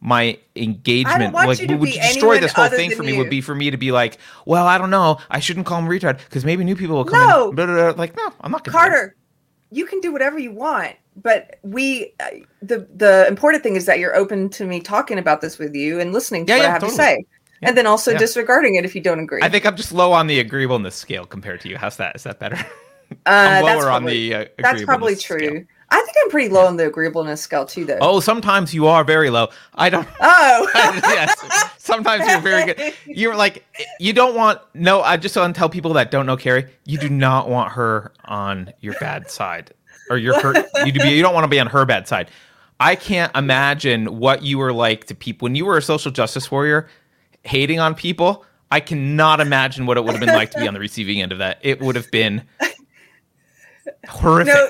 my engagement like would destroy this whole thing for me you. would be for me to be like well i don't know i shouldn't call him retard because maybe new people will come No. in blah, blah, blah. like no i'm not gonna. Carter, you can do whatever you want, but we uh, the the important thing is that you're open to me talking about this with you and listening to Yeah, what yeah, I have totally. to say, and then also yeah. disregarding it if you don't agree. I think I'm just low on the agreeableness scale compared to you. How's that? Is that better? uh, lower on probably- the uh, that's probably true. scale. I think I'm pretty low on the agreeableness scale too, though. Oh, sometimes you are very low. I don't. Oh. yes. Sometimes you're very good. You're like you don't want. No, I just want to tell people that don't know Keri. You do not want her on your bad side, or your her. You. You don't want to be on her bad side. I can't imagine what you were like to people when you were a social justice warrior, hating on people. I cannot imagine what it would have been like to be on the receiving end of that. It would have been horrific. No,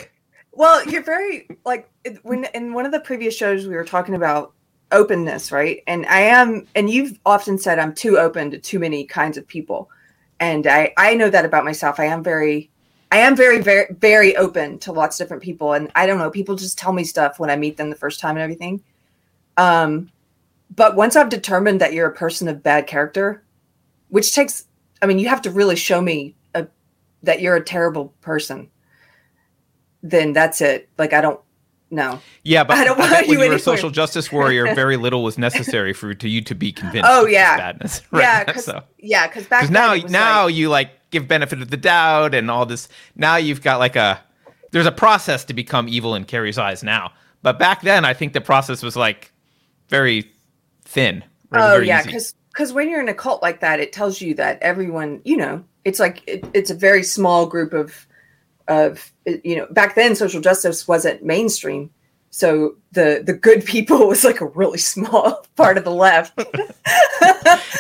well, you're very like when in one of the previous shows we were talking about openness, right? And I am, and you've often said I'm too open to too many kinds of people, and I I know that about myself. I am very, I am very very very open to lots of different people, and I don't know, people just tell me stuff when I meet them the first time and everything. Um, but once I've determined that you're a person of bad character, which takes, I mean, you have to really show me a, that you're a terrible person then that's it. Like I don't know. Yeah, but I don't I want bet when you you were a social justice warrior, very little was necessary for to you to be convinced. Oh, yeah. badness. yeah, because so yeah, because back then now now like- you like give benefit of the doubt and all this. Now you've got like a there's a process to become evil in Keri's eyes now. But back then, I think the process was like very thin. Oh very yeah, because because when you're in a cult like that, it tells you that everyone, you know, it's like it, it's a very small group of of you know. Back then, social justice wasn't mainstream, so the the good people was like a really small part of the left.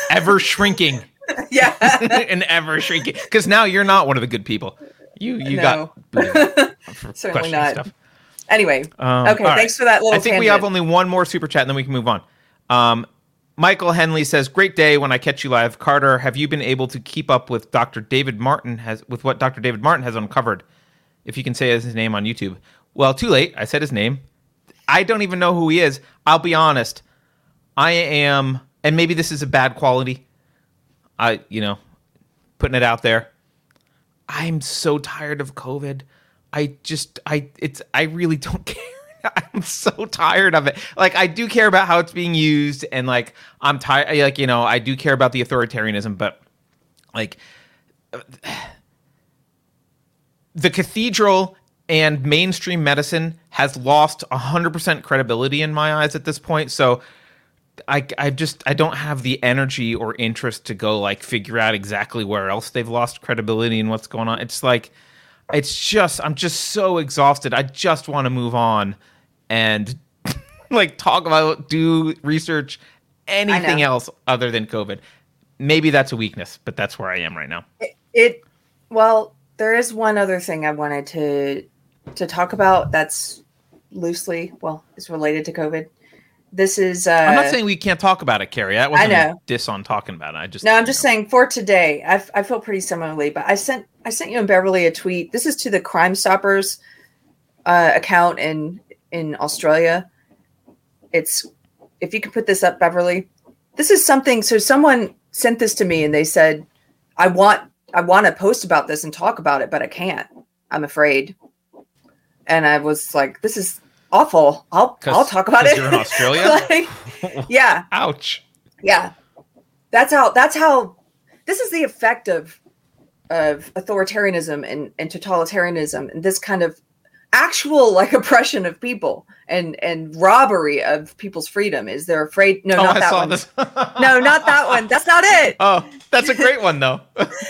ever shrinking yeah. and ever shrinking. Because now you're not one of the good people. You you No. got Certainly not. stuff. Anyway, Um, okay. right. Thanks for that little. I think we have only one more super chat, and then we can move on. Um, Michael Henley says, "Great day when I catch you live." Carter, have you been able to keep up with Dr. David Martin has with what Dr. David Martin has uncovered? If you can say his name on YouTube. Well, too late. I said his name. I don't even know who he is. I'll be honest. I am, and maybe this is a bad quality. I, you know, putting it out there. I'm so tired of COVID. I just I it's I really don't care. I'm so tired of it. Like I do care about how it's being used and like I'm tired like you know, I do care about the authoritarianism, but like the cathedral and mainstream medicine has lost 100% credibility in my eyes at this point. So I, I just I don't have the energy or interest to go like figure out exactly where else they've lost credibility and what's going on. It's like it's just I'm just so exhausted. I just want to move on and like talk about do research anything else other than COVID. Maybe that's a weakness, but that's where I am right now. it well there is one other thing i wanted to to talk about that's loosely well it's related to covid this is uh I'm not saying we can't talk about it, Keri. That wasn't a know. diss on talking about it. I just no i'm just know. saying for today I, f- I feel pretty similarly but i sent i sent you and beverly a tweet this is to the crime stoppers uh, account in in australia it's if you can put this up beverly this is something so someone sent this to me and they said i want i want to post about this and talk about it but i can't i'm afraid and i was like this is awful. I'll I'll talk about it. you're in Australia? Like, yeah, Ouch. yeah. That's how. That's how. This is the effect of of authoritarianism and, and totalitarianism and this kind of actual like oppression of people and and robbery of people's freedom. Is they're afraid? No, oh, not I that one. No, not that one. That's not it. Oh, that's a great one though.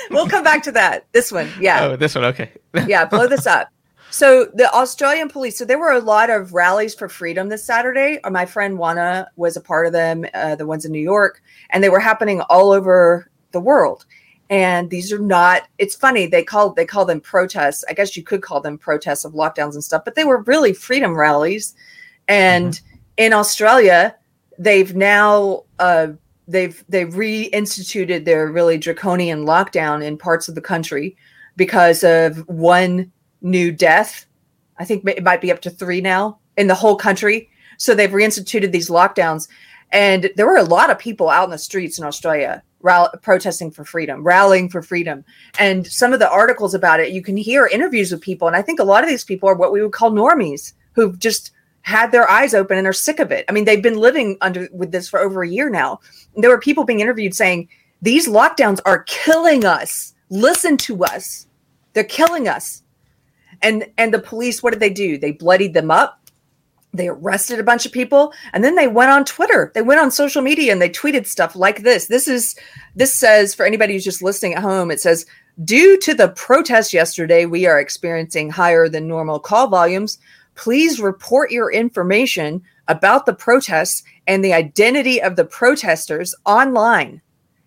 We'll come back to that. This one. Yeah. oh, this one. Okay. yeah, blow this up. So the Australian police. So there were a lot of rallies for freedom this Saturday. Uh, My friend Juana was a part of them. Uh, the ones in New York, and they were happening all over the world. And these are not. It's funny they call they call them protests. I guess you could call them protests of lockdowns and stuff, but they were really freedom rallies. And in Australia, they've now uh, they've they've reinstituted their really draconian lockdown in parts of the country because of one new death. I think it might be up to three now in the whole country. So they've reinstituted these lockdowns, and there were a lot of people out in the streets in Australia protesting for freedom, rallying for freedom. And some of the articles about it, you can hear interviews with people, and I think a lot of these people are what we would call normies who've just had their eyes open and are sick of it. I mean, they've been living under with this for over a year now. And there were people being interviewed saying these lockdowns are killing us. Listen to us. They're killing us. And and the police, what did they do? They bloodied them up. They arrested a bunch of people and then they went on Twitter. They went on social media and they tweeted stuff like this. This is this says for anybody who's just listening at home, it says due to the protest yesterday, we are experiencing higher than normal call volumes. Please report your information about the protests and the identity of the protesters online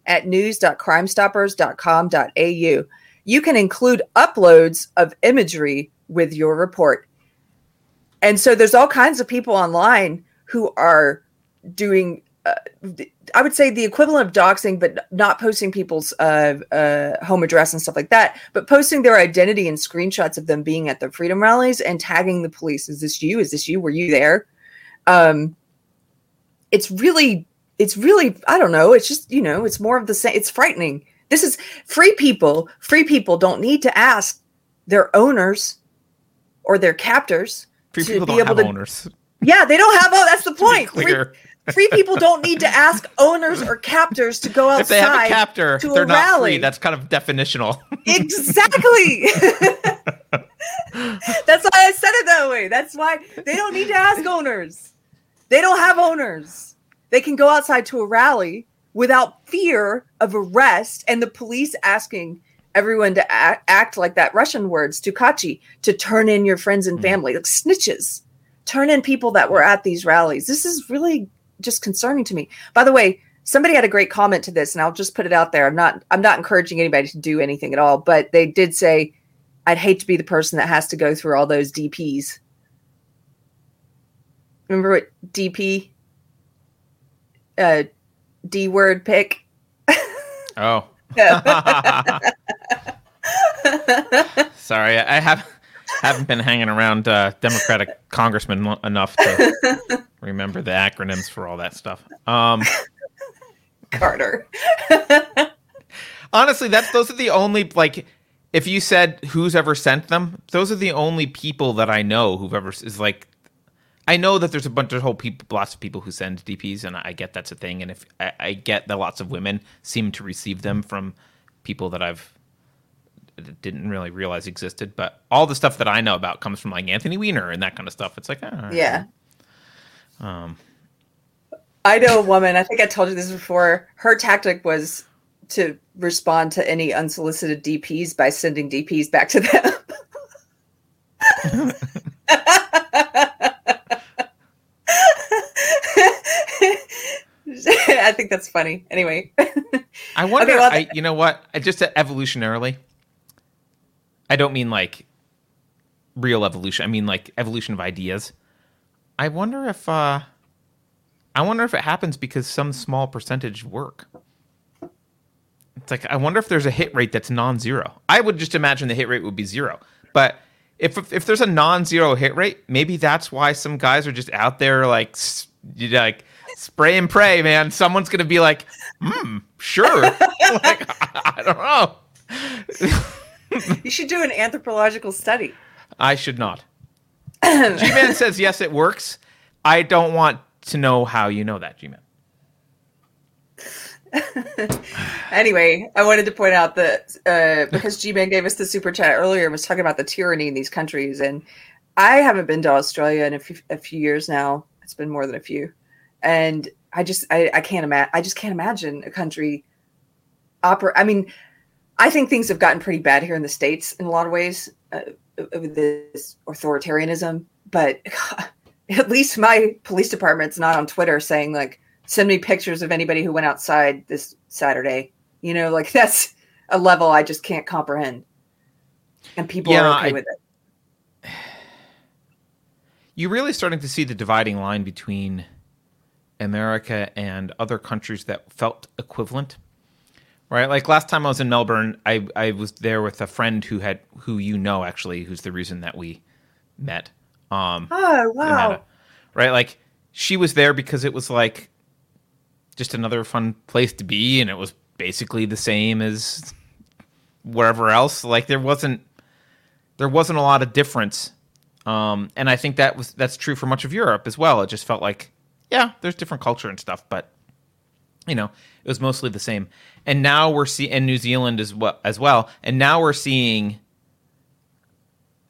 at news.crimestoppers.com.au. You can include uploads of imagery with your report. And so there's all kinds of people online who are doing, uh, I would say, the equivalent of doxing, but not posting people's uh, uh, home address and stuff like that, but posting their identity and screenshots of them being at the freedom rallies and tagging the police. Is this you? Is this you? Were you there? Um, it's really, it's really, I don't know. It's just, you know, it's more of the same. It's frightening. This is free people. Free people don't need to ask their owners or their captors Free to people be don't able have to- owners. yeah, they don't have. Oh, that's the point. Free, clear. free people don't need to ask owners or captors to go outside. If they have a captor, to a they're not rally. free. That's kind of definitional. exactly. that's why I said it that way. That's why they don't need to ask owners. They don't have owners. They can go outside to a rally without fear of arrest and the police asking everyone to act, act like that Russian word, stukachi, to turn in your friends and family, like snitches. Turn in people that were at these rallies. This is really just concerning to me. By the way, somebody had a great comment to this, and I'll just put it out there. I'm not I'm not encouraging anybody to do anything at all, but they did say, I'd hate to be the person that has to go through all those DPs. Remember what DP? Uh D word pick. oh. Sorry, I have haven't been hanging around uh, Democratic congressmen lo- enough to remember the acronyms for all that stuff. Um, Carter. honestly, that's those are the only like. If you said who's ever sent them, those are the only people that I know who've ever is like. I know that there's a bunch of whole people, lots of people who send DPs, and I get that's a thing. And if I, I get that lots of women seem to receive them from people that I've didn't really realize existed, but all the stuff that I know about comes from like Anthony Weiner and that kind of stuff. It's like, ah. Yeah. Um, I know a woman, I think I told you this before. Her tactic was to respond to any unsolicited DPs by sending DPs back to them. think that's funny. Anyway, I wonder. well, I, you know what? I just evolutionarily. I don't mean like real evolution. I mean like evolution of ideas. I wonder if. uh I wonder if it happens because some small percentage work. It's like I wonder if there's a hit rate that's non-zero. I would just imagine the hit rate would be zero, but if if, if there's a non-zero hit rate, maybe that's why some guys are just out there like s- you know, like spray and pray, man. Someone's gonna be like, hmm, sure. like, I, I don't know. you should do an anthropological study. I should not. G-Man says yes, it works. I don't want to know how you know that, G-Man. anyway, I wanted to point out that uh, because G Man gave us the super chat earlier and was talking about the tyranny in these countries, and I haven't been to Australia in a few, a few years now. It's been more than a few, and I just I, I can't imagine. I just can't imagine a country operate. I mean, I think things have gotten pretty bad here in the states in a lot of ways uh, with this authoritarianism, but at least my police department's not on Twitter saying like send me pictures of anybody who went outside this Saturday. You know, like that's a level I just can't comprehend. And people Yeah, are okay I- with it. You're really starting to see the dividing line between America and other countries that felt equivalent. Right? Like last time I was in Melbourne, I, I was there with a friend who had who you know actually, who's the reason that we met. Um Oh Amanda, wow. right? Like she was there because it was like just another fun place to be, and it was basically the same as wherever else. Like there wasn't there wasn't a lot of difference, um, and I think that was that's true for much of Europe as well. It just felt like yeah, there's different culture and stuff, but you know, it was mostly the same. And now we're seeing in New Zealand as well as well, and now we're seeing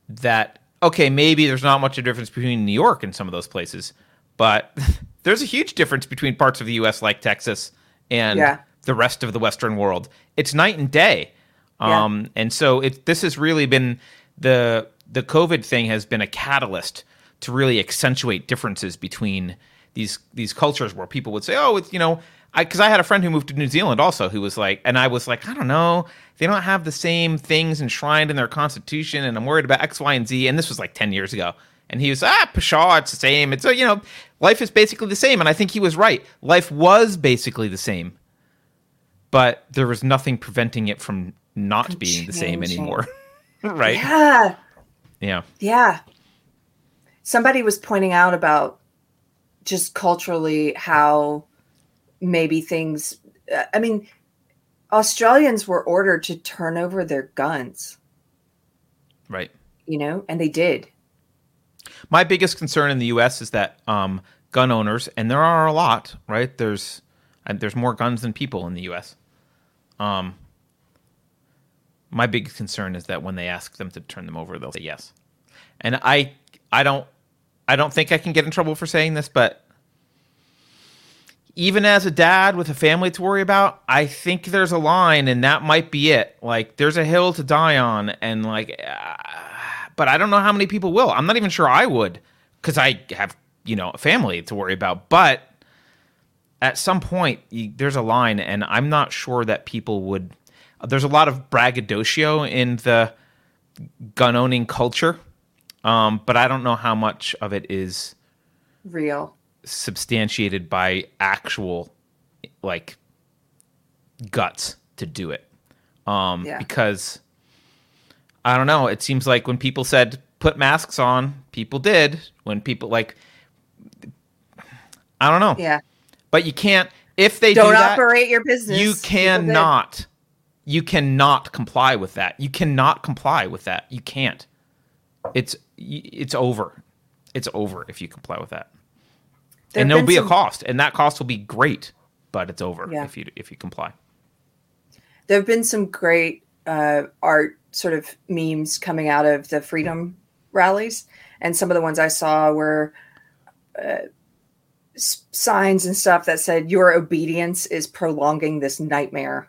that okay, maybe there's not much of a difference between New York and some of those places, but there's a huge difference between parts of the U.S. like Texas and Yeah. the rest of the Western world. It's night and day, Yeah. um, and so it this has really been the the COVID thing has been a catalyst to really accentuate differences between these these cultures where people would say, oh, it's you know. Because I had a friend who moved to New Zealand also who was like, and I was like, I don't know, they don't have the same things enshrined in their constitution, and I'm worried about X, Y, and Z. And this was like ten years ago, and he was ah, pshaw, it's the same. It's uh, you know, life is basically the same, and I think he was right. Life was basically the same, but there was nothing preventing it from not being the same anymore, right? Yeah. Yeah, Yeah. Somebody was pointing out about just culturally how maybe things uh, I mean Australians were ordered to turn over their guns, right. you know, and they did. My biggest concern in the U.S. is that um, gun owners, and there are a lot, right? There's and there's more guns than people in the U.S. Um, my biggest concern is that when they ask them to turn them over, they'll say yes. And I, I don't, I don't think I can get in trouble for saying this, but even as a dad with a family to worry about, I think there's a line, and that might be it. Like there's a hill to die on, and like, uh, but I don't know how many people will. I'm not even sure I would, because I have you know a family to worry about. But at some point, you, there's a line, and I'm not sure that people would. There's a lot of braggadocio in the gun owning culture, um, but I don't know how much of it is Real. substantiated by actual like guts to do it. Um, Yeah. because I don't know. It seems like when people said put masks on, people did. When people like, I don't know. Yeah. But you can't if they Don't do that, operate your business. You cannot. You cannot comply with that. You cannot comply with that. You can't. It's it's over. It's over if you comply with that. There and there'll be some- a cost, and that cost will be great, but it's over Yeah. if you if you comply. There have been some great uh, art sort of memes coming out of the freedom rallies, and some of the ones I saw were uh, signs and stuff that said "Your obedience is prolonging this nightmare,"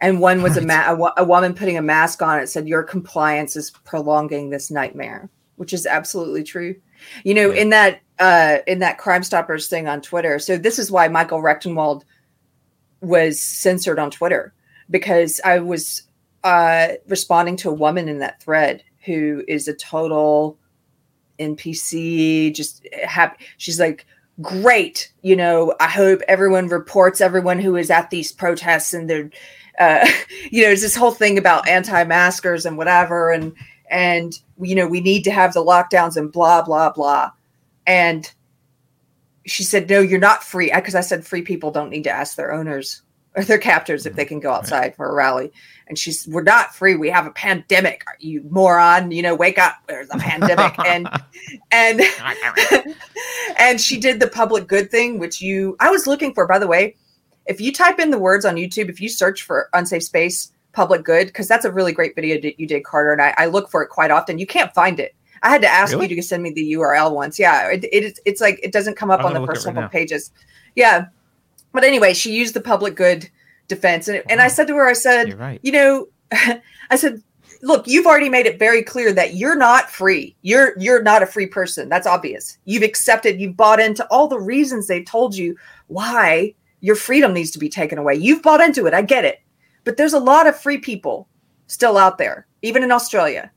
and one was a, ma- a, a woman putting a mask on. It said "Your compliance is prolonging this nightmare," which is absolutely true. You know, Yeah. in that uh, in that Crime Stoppers thing on Twitter. So this is why Michael Rectenwald was censored on Twitter because I was uh, responding to a woman in that thread who is a total NPC. Just happy. She's like, great. You know, I hope everyone reports everyone who is at these protests and they're, uh, you know, it's this whole thing about anti-maskers and whatever, and and you know we need to have the lockdowns and blah blah blah, and she said, no, you're not free because I said free people don't need to ask their owners or their captors if they can go outside for a rally. And she's, we're not free. We have a pandemic. You moron. You know, wake up. There's a pandemic. and and and she did the public good thing, which you. I was looking for, by the way. If you type in the words on YouTube, if you search for unsafe space public good, because that's a really great video that you did, Carter, and I, I look for it quite often. You can't find it. I had to ask Really? you to send me the URL once. Yeah, it, it is. It's like it doesn't come up I'm on the gonna look right pages. Yeah, but anyway, she used the public good defense, and and I said to her, I said, right. you know, I said, look, you've already made it very clear that you're not free. You're you're not a free person. That's obvious. You've accepted. You've bought into all the reasons they've told you why your freedom needs to be taken away. You've bought into it. I get it, but there's a lot of free people still out there, even in Australia,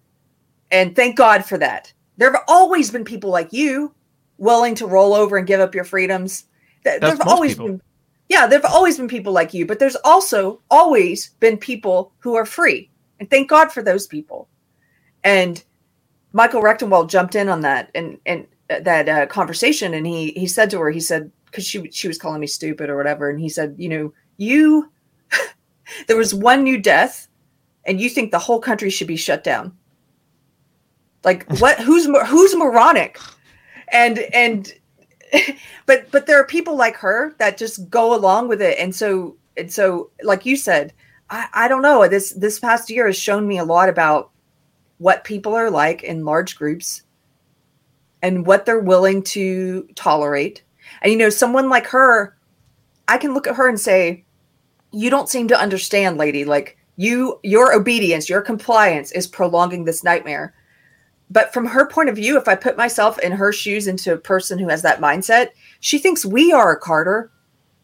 and thank God for that. There have always been people like you willing to roll over and give up your freedoms. There have always people. been yeah, there have always been people like you, but there's also always been people who are free. And thank God for those people. And Michael Rectenwald jumped in on that and and uh, that uh, conversation and he he said to her he said cuz she she was calling me stupid or whatever and he said, "You know, you there was one new death and you think the whole country should be shut down." Like what who's who's moronic? And and but but there are people like her that just go along with it and so and so like you said i i don't know this this past year has shown me a lot about what people are like in large groups and what they're willing to tolerate and you know someone like her i can look at her and say you don't seem to understand lady like you your obedience your compliance is prolonging this nightmare but from her point of view, if I put myself in her shoes into a person who has that mindset, she thinks we are a Carter.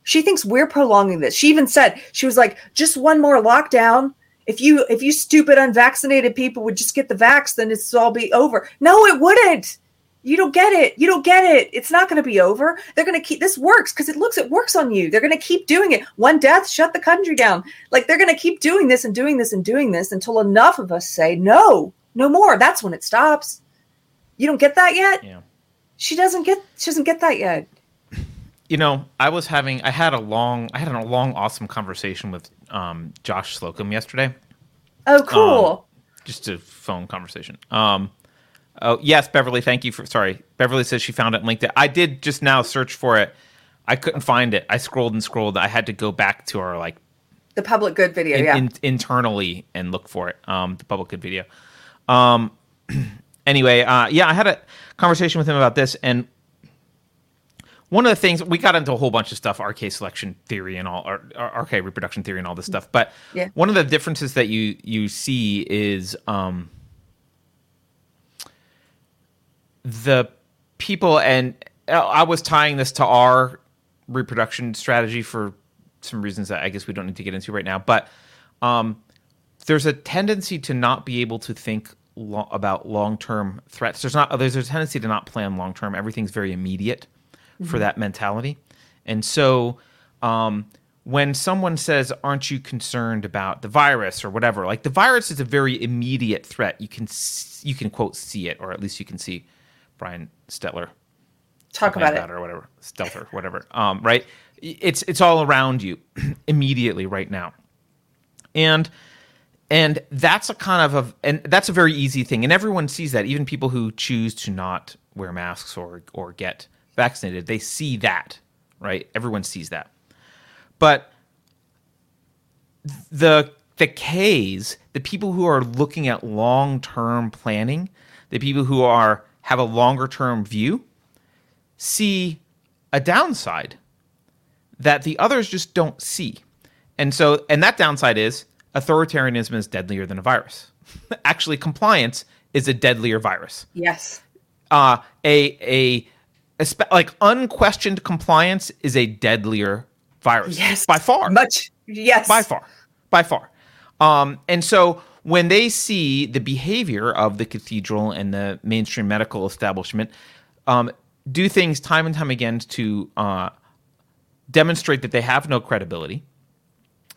She thinks we're prolonging this. She even said she was like, just one more lockdown. If you if you stupid unvaccinated people would just get the vax, then it's all be over. No, it wouldn't. You don't get it. You don't get it. It's not going to be over. They're going to keep this works because it looks it works on you. They're going to keep doing it. One death, shut the country down. Like they're going to keep doing this and doing this and doing this until enough of us say no, no more. That's when it stops. You don't get that yet. Yeah. She doesn't get. She doesn't get that yet. You know, I was having, I had a long, I had a long, awesome conversation with um, Josh Slocum yesterday. Oh, cool. just a phone conversation. Um, oh yes, Beverly, thank you for. Sorry, Beverly says she found it and linked it. I did just now search for it. I couldn't find it. I scrolled and scrolled. I had to go back to our like the public good video. in, yeah. in- internally and look for it. Um, the public good video. Um, anyway, uh, yeah, I had a conversation with him about this, and one of the things we got into a whole bunch of stuff, RK selection theory and all, or, or RK reproduction theory and all this stuff. But Yeah. one of the differences that you you see is um, the people, and uh, I was tying this to our reproduction strategy for some reasons that I guess we don't need to get into right now, but um, there's a tendency to not be able to think lo- about long-term threats. There's not there's a tendency to not plan long-term. Everything's very immediate for that mentality, and so um, when someone says, "Aren't you concerned about the virus or whatever?" Like the virus is a very immediate threat. You can s- you can quote see it, or at least you can see Brian Stelter Talk about it. or whatever, stealth or whatever. Um, right? It's it's all around you immediately right now, and and that's a kind of a and that's a very easy thing, and everyone sees that. Even people who choose to not wear masks or or get vaccinated, they see that, right? Everyone sees that, but the the K's, the people who are looking at long term planning, the people who are have a longer term view, see a downside that the others just don't see. And so, and that downside is authoritarianism is deadlier than a virus. Actually, compliance is a deadlier virus. Yes. Uh, a, a, a like unquestioned compliance is a deadlier virus Yes. by far Much. Yes. by far by far um, and so when they see the behavior of the cathedral and the mainstream medical establishment um, do things time and time again to uh, demonstrate that they have no credibility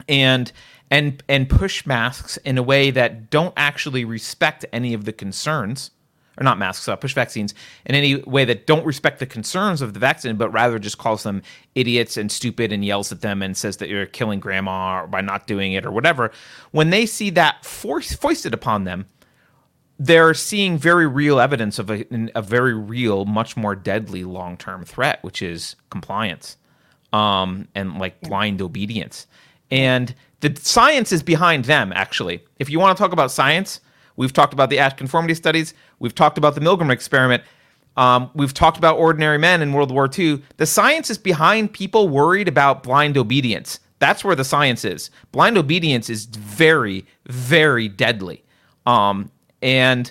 and and and push masks in a way that don't actually respect any of the concerns or not masks, uh, push vaccines in any way that don't respect the concerns of the vaccine, but rather just calls them idiots and stupid and yells at them and says that you're killing grandma by not doing it or whatever. When they see that force foisted upon them, they're seeing very real evidence of a, a very real, much more deadly long term threat, which is compliance um, and like blind obedience. And the science is behind them, actually. If you want to talk about science, we've talked about the Asch conformity studies, we've talked about the Milgram experiment. Um, we've talked about ordinary men in World War II. The science is behind people worried about blind obedience. That's where the science is. Blind obedience is very, very deadly. Um, and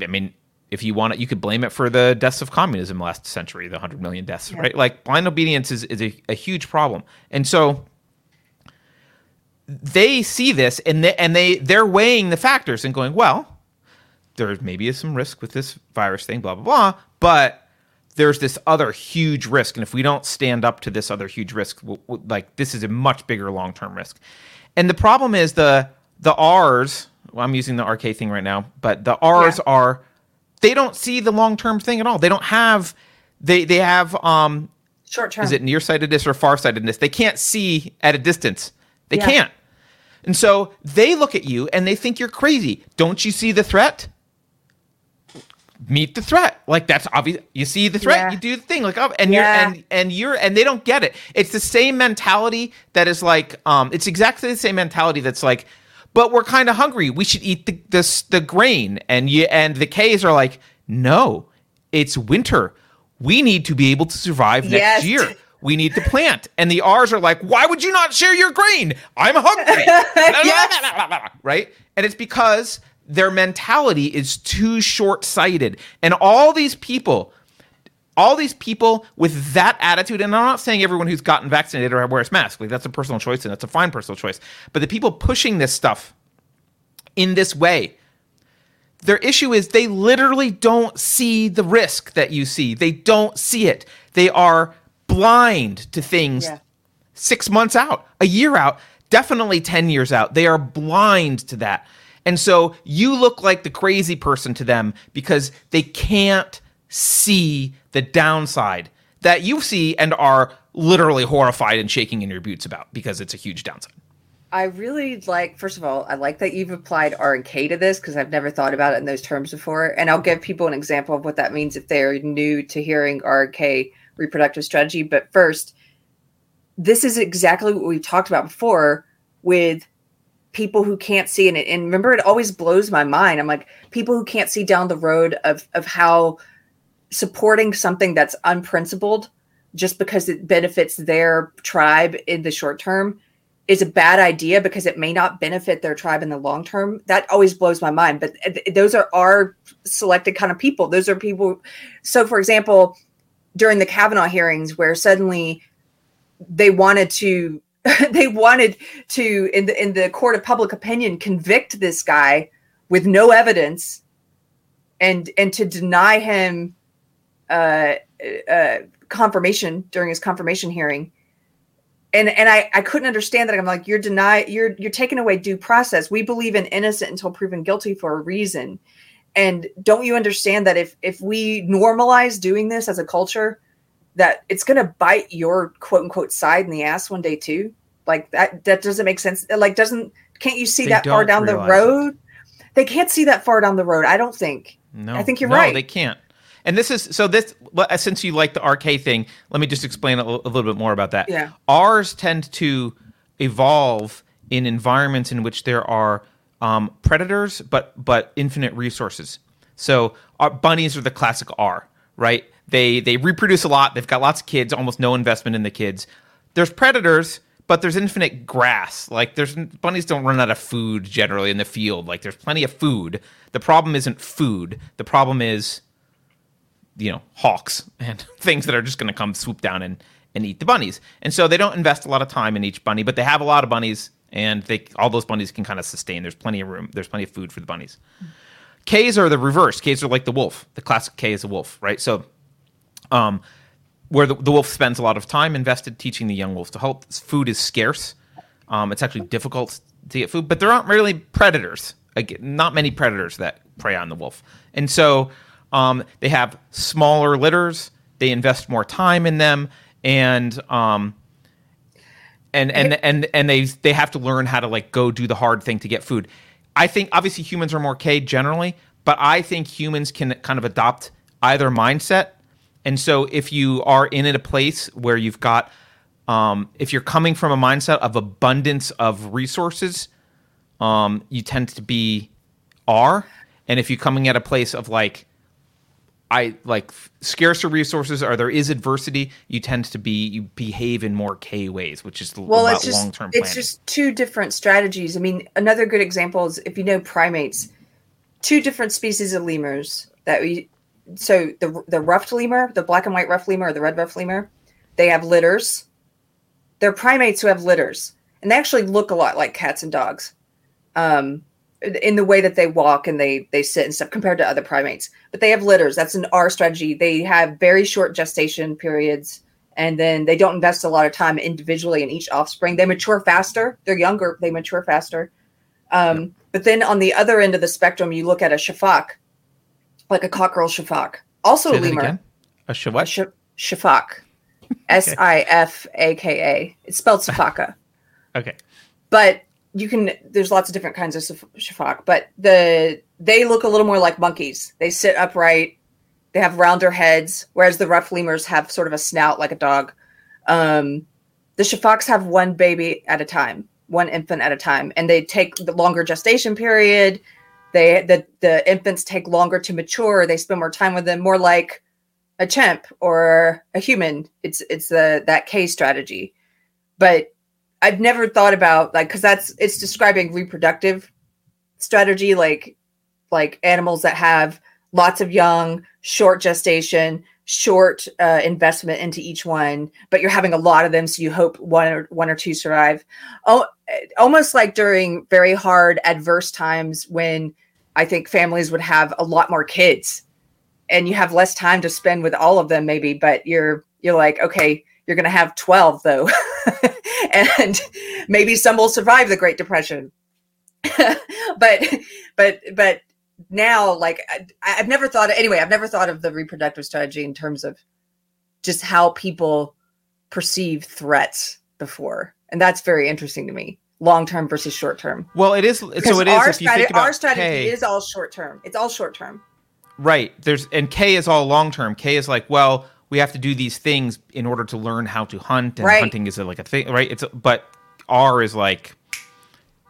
I mean, if you want it, you could blame it for the deaths of communism last century, the 100 million deaths, yeah. right? Like blind obedience is, is a, a, huge problem. And so they see this and they, and they they're weighing the factors and going, well, there maybe is some risk with this virus thing, blah blah blah, but there's this other huge risk, and if we don't stand up to this other huge risk, like this is a much bigger long term risk. And the problem is the the R's well, I'm using the RK thing right now, but the R's yeah. are they don't see the long term thing at all. They don't have they they have um short term. Is it nearsightedness or farsightedness? They can't see at a distance. They yeah. can't. And so they look at you and they think you're crazy. Don't you see the threat? Meet the threat. Like that's obvious. You see the threat, yeah. you do the thing. Like oh, and yeah. you're and and you're and they don't get it. It's the same mentality that is like um. It's exactly the same mentality that's like but we're kind of hungry. We should eat the, the the grain. And you and the K's are like, no, it's winter. We need to be able to survive next yes. year. We need to plant. And the R's are like, why would you not share your grain? I'm hungry. right? And it's because their mentality is too short sighted. And all these people all these people with that attitude, and I'm not saying everyone who's gotten vaccinated or wears masks, like that's a personal choice and that's a fine personal choice, but the people pushing this stuff in this way, their issue is they literally don't see the risk that you see. They don't see it. They are blind to things yeah. six months out, a year out, definitely 10 years out. They are blind to that. And so you look like the crazy person to them because they can't see the downside that you see and are literally horrified and shaking in your boots about because it's a huge downside. I really like, first of all, I like that you've applied R and K to this because I've never thought about it in those terms before. And I'll give people an example of what that means if they're new to hearing R and K reproductive strategy. But first, this is exactly what we've talked about before with people who can't see and, and remember it always blows my mind i'm like people who can't see down the road of of how supporting something that's unprincipled just because it benefits their tribe in the short term is a bad idea because it may not benefit their tribe in the long term. That always blows my mind. But those are R selected kind of people. Those are people. So, for example, during the Kavanaugh hearings, where suddenly they wanted to, they wanted to in the in the court of public opinion convict this guy with no evidence, and and to deny him uh, uh, confirmation during his confirmation hearing. And and I, I couldn't understand that. I'm like you're deny you're you're taking away due process. We believe in innocent until proven guilty for a reason and don't you understand that if if we normalize doing this as a culture that it's going to bite your quote unquote side in the ass one day too like that that doesn't make sense like doesn't can't you see they that far down the road it. they can't see that far down the road i don't think no i think you're right. no, right they can't and this is so this uh, since you like the RK thing, let me just explain a, a little bit more about that. Yeah. R's tend to evolve in environments in which there are um, predators, but but infinite resources. So our bunnies are the classic R, right? They they reproduce a lot. They've got lots of kids, almost no investment in the kids. There's predators, but there's infinite grass. Like there's bunnies don't run out of food generally in the field. Like there's plenty of food. The problem isn't food. The problem is you know hawks and things that are just going to come swoop down and and eat the bunnies. And so they don't invest a lot of time in each bunny, but they have a lot of bunnies, and they all those bunnies can kind of sustain. There's plenty of room. There's plenty of food for the bunnies. K's are the reverse. K's are like the wolf. The classic K is a wolf, right? So, um, where the, the wolf spends a lot of time invested teaching the young wolf to help. Food is scarce. Um, it's actually difficult to get food, but there aren't really predators. Not many predators that prey on the wolf. And so um, they have smaller litters. They invest more time in them, and um, and and and and they they have to learn how to like go do the hard thing to get food. I think obviously humans are more K generally, but I think humans can kind of adopt either mindset. And so if you are in at a place where you've got um, if you're coming from a mindset of abundance of resources, um, you tend to be R. And if you're coming at a place of like I like scarcer resources or there is adversity, you tend to be you behave in more K ways, which is well, it's just long term planning. it's just two different strategies. I mean, another good example is if you know primates, two different species of lemurs that we so the the ruffed lemur, the black and white ruffed lemur, or the red ruffed lemur, they have litters. They're primates who have litters, and they actually look a lot like cats and dogs. Um, in the way that they walk and they they sit and stuff compared to other primates. But they have litters. That's an R strategy. They have very short gestation periods and then they don't invest a lot of time individually in each offspring. They mature faster. They're younger. They mature faster. Um, But then on the other end of the spectrum, you look at a shafak, like a Coquerel shafak, also Say a lemur. again? A sh- A what? sh- shafak, S I F A K A. It's spelled sifaka Okay. but you can there's lots of different kinds of shaf- shafak but the they look a little more like monkeys. They sit upright. They have rounder heads whereas the rough lemurs have sort of a snout like a dog. Um, the shafaks have one baby at a time one infant at a time and they take the longer gestation period. They the, the infants take longer to mature. They spend more time with them more like a chimp or a human. It's it's the that k strategy. But I've never thought about like because that's it's describing reproductive strategy, like like animals that have lots of young, short gestation, short uh, investment into each one, but you're having a lot of them, so you hope one or one or two survive. Oh, almost like during very hard, adverse times when I think families would have a lot more kids, and you have less time to spend with all of them, maybe. But you're you're like, okay, you're going to have twelve though. and maybe some will survive the Great Depression. but but but now, like I, I've never thought. Anyway, I've never thought of the reproductive strategy in terms of just how people perceive threats before, and that's very interesting to me. Long term versus short term. Well, it is. So it is. our, If you strate- think about R strategy K, is all short term. It's all short term. right? There's and K is all long term. K is like, well, we have to do these things in order to learn how to hunt, and Right. hunting is a, like a thing, right? It's a, but R is like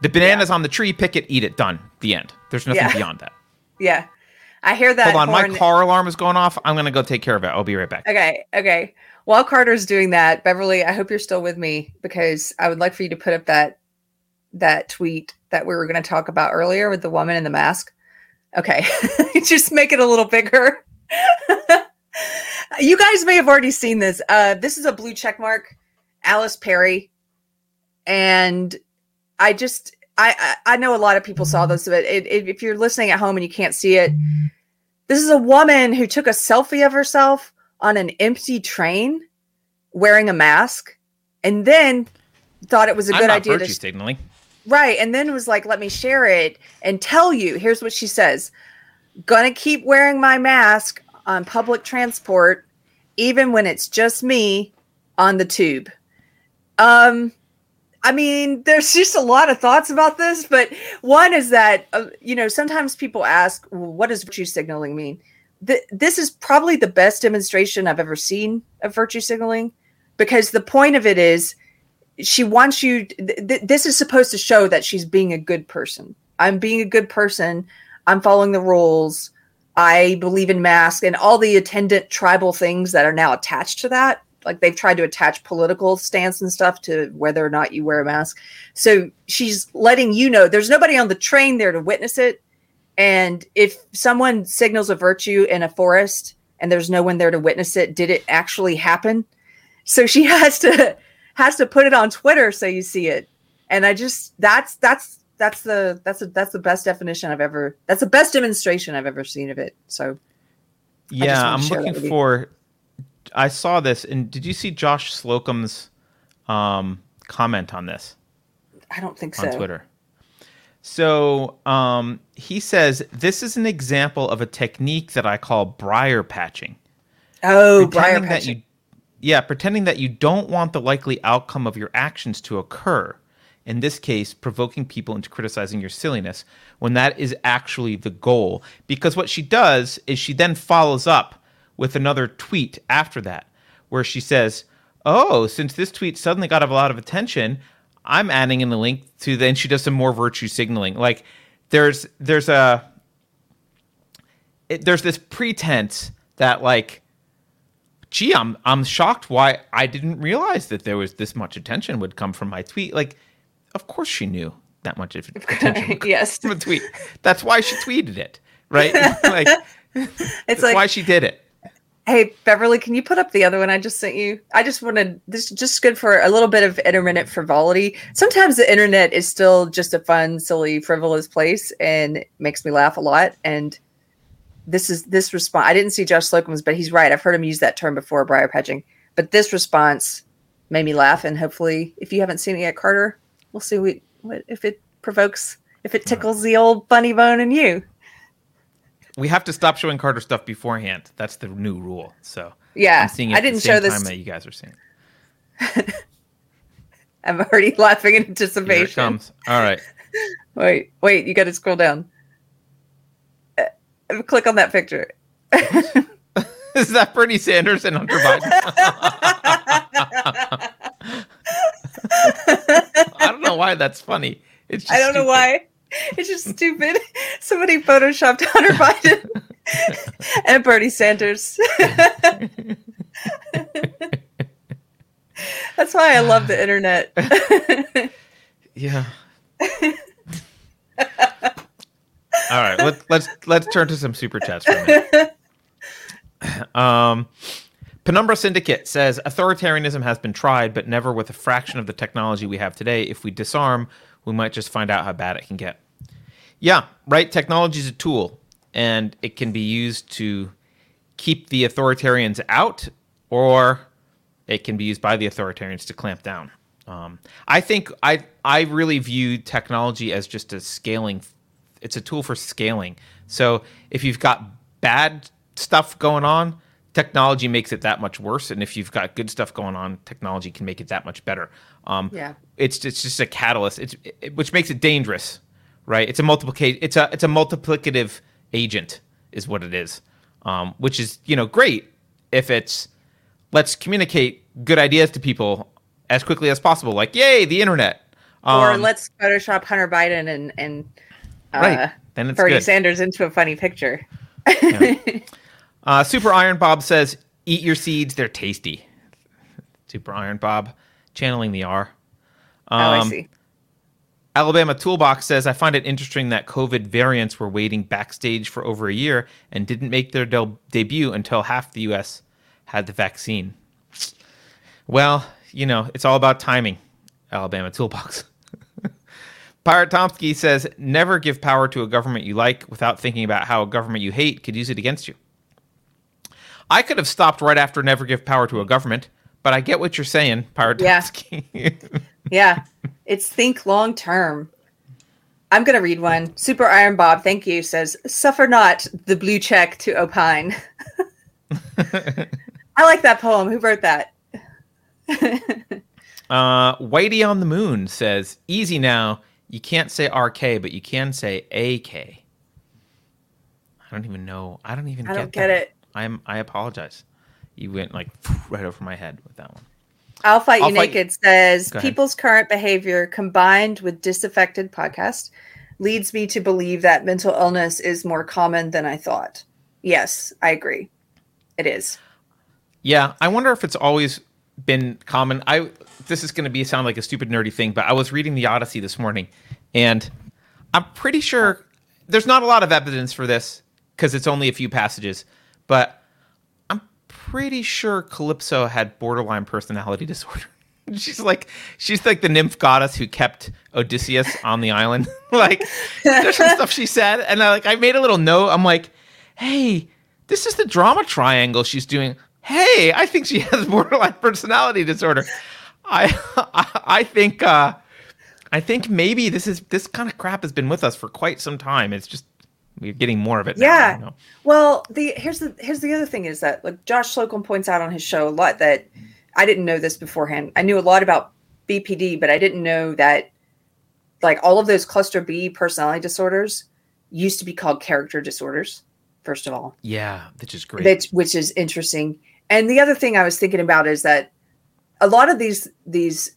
the bananas on the tree, pick it, eat it, done. The end. There's nothing Yeah. beyond that. Yeah, I hear that. Hold on, horn- my car alarm is going off. I'm gonna go take care of it. I'll be right back. Okay, okay. While Carter's doing that, Beverly, I hope you're still with me because I would like for you to put up that that tweet that we were going to talk about earlier with the woman in the mask. Okay, just make it a little bigger. you guys may have already seen this. Uh, this is a blue check mark, Alice Perry, and I just I I, I know a lot of people saw this, but it, it, if you're listening at home and you can't see it, this is a woman who took a selfie of herself on an empty train wearing a mask and then thought it was a I'm good idea to signaling. right and then was like let me share it and tell you here's what she says gonna keep wearing my mask on public transport even when it's just me on the tube. Um i mean there's just a lot of thoughts about this but one is that uh, you know sometimes people ask well, what does virtue signaling mean? Th- this is probably the best demonstration i've ever seen of virtue signaling because the point of it is she wants you th- th- this is supposed to show that she's being a good person. I'm being a good person. I'm following the rules i believe in mask and all the attendant tribal things that are now attached to that. Like they've tried to attach political stance and stuff to whether or not you wear a mask. So she's letting you know there's nobody on the train there to witness it. And if someone signals a virtue in a forest and there's no one there to witness it did it actually happen? So she has to has to put it on Twitter so you see it. And I just that's that's that's the that's a, that's the best definition I've ever that's the best demonstration I've ever seen of it. So Yeah, I'm looking for. I saw this, and did you see Josh Slocum's um, comment on this I don't think on so. On Twitter? So um, he says this is an example of a technique that I call briar patching. Oh, briar pretending that patching. you yeah pretending that you don't want the likely outcome of your actions to occur in this case provoking people into criticizing your silliness when that is actually the goal because what she does is she then follows up with another tweet after that where she says oh since this tweet suddenly got a lot of attention i'm adding in a link to then she does some more virtue signaling like there's there's a it, there's this pretense that like gee, I'm I'm shocked why I didn't realize that there was this much attention would come from my tweet. Like, of course she knew that much of attention yes. from a tweet. That's why she tweeted it, right? like, It's that's like, why she did it. hey, Beverly, can you put up the other one I just sent you? I just wanted this just good for a little bit of intermittent frivolity. Sometimes the internet is still just a fun, silly, frivolous place and makes me laugh a lot. And this is this response. I didn't see Josh Slocum's, but he's right. I've heard him use that term before, briar patching. But this response made me laugh. And hopefully, if you haven't seen it yet, Carter, we'll see what, what if it provokes, if it tickles the old bunny bone in you. We have to stop showing Carter stuff beforehand. That's the new rule. So Yeah, I'm seeing it I didn't show this. time that you guys are seeing. I'm already laughing in Here it anticipation. comes. All right. Wait, wait, you got to scroll down. Uh, click on that picture. Is that Bernie Sanders and Hunter Biden? I don't know why that's funny. It's just I don't know why. It's just stupid. Somebody photoshopped Hunter Biden and Bernie Sanders. That's why I love the internet. Yeah. All right, let's let's let's turn to some super chats for a minute. Um, Penumbra Syndicate says authoritarianism has been tried, but never with a fraction of the technology we have today. If we disarm, we might just find out how bad it can get. Yeah, right. Technology is a tool, and it can be used to keep the authoritarians out, or it can be used by the authoritarians to clamp down. Um, I think I I really view technology as just a scaling. It's a tool for scaling. So if you've got bad stuff going on, technology makes it that much worse. And if you've got good stuff going on, technology can make it that much better. Um, Yeah. it's it's just a catalyst. It's it, which makes it dangerous, right? It's a multiplication. It's a it's a multiplicative agent, is what it is. Um, which is you know great if it's let's communicate good ideas to people as quickly as possible. Like yay, the internet. or Um, let's Photoshop Hunter Biden and and uh, Right. Then it's Bernie good. Sanders into a funny picture. Uh, Super Iron Bob says, "Eat your seeds; they're tasty." Super Iron Bob, channeling the R. oh, I Um, see. Alabama Toolbox says, "I find it interesting that COVID variants were waiting backstage for over a year and didn't make their debut until half the U.S. had the vaccine." Well, you know, it's all about timing. Alabama Toolbox. Pirate Tomsky says, "Never give power to a government you like without thinking about how a government you hate could use it against you." I could have stopped right after never give power to a government, but I get what you're saying, Pirate Yeah. Yeah, it's think long term. I'm going to read one. Super Iron Bob, thank you, says, Suffer not the blue check to opine. I like that poem. Who wrote that? Uh, Whitey on the Moon says, "Easy now. You can't say RK, but you can say AK." I don't even know. I don't even I get don't get that. it. I'm. I apologize. You went like right over my head with that one. I'll Fight I'll You Fight- Naked says, People's current behavior combined with disaffected podcast leads me to believe that mental illness is more common than I thought. Yes, I agree. It is. Yeah, I wonder if it's always been common. I this is going to be sound like a stupid nerdy thing, but I was reading the Odyssey this morning, and I'm pretty sure there's not a lot of evidence for this because it's only a few passages, but I'm pretty sure Calypso had borderline personality disorder. She's like she's like the nymph goddess who kept Odysseus on the island. like there's some stuff she said, and I like I made a little note. I'm like, hey, this is the drama triangle she's doing. Hey, I think she has borderline personality disorder. I I, I think uh, I think maybe this is this kind of crap has been with us for quite some time. It's just we're getting more of it. now, Yeah. you know? Well, the here's the here's the other thing is that like Josh Slocum points out on his show a lot that I didn't know this beforehand. I knew a lot about BPD, but I didn't know that like all of those cluster B personality disorders used to be called character disorders. First of all, Yeah, which is great. that which is interesting. And the other thing I was thinking about is that a lot of these these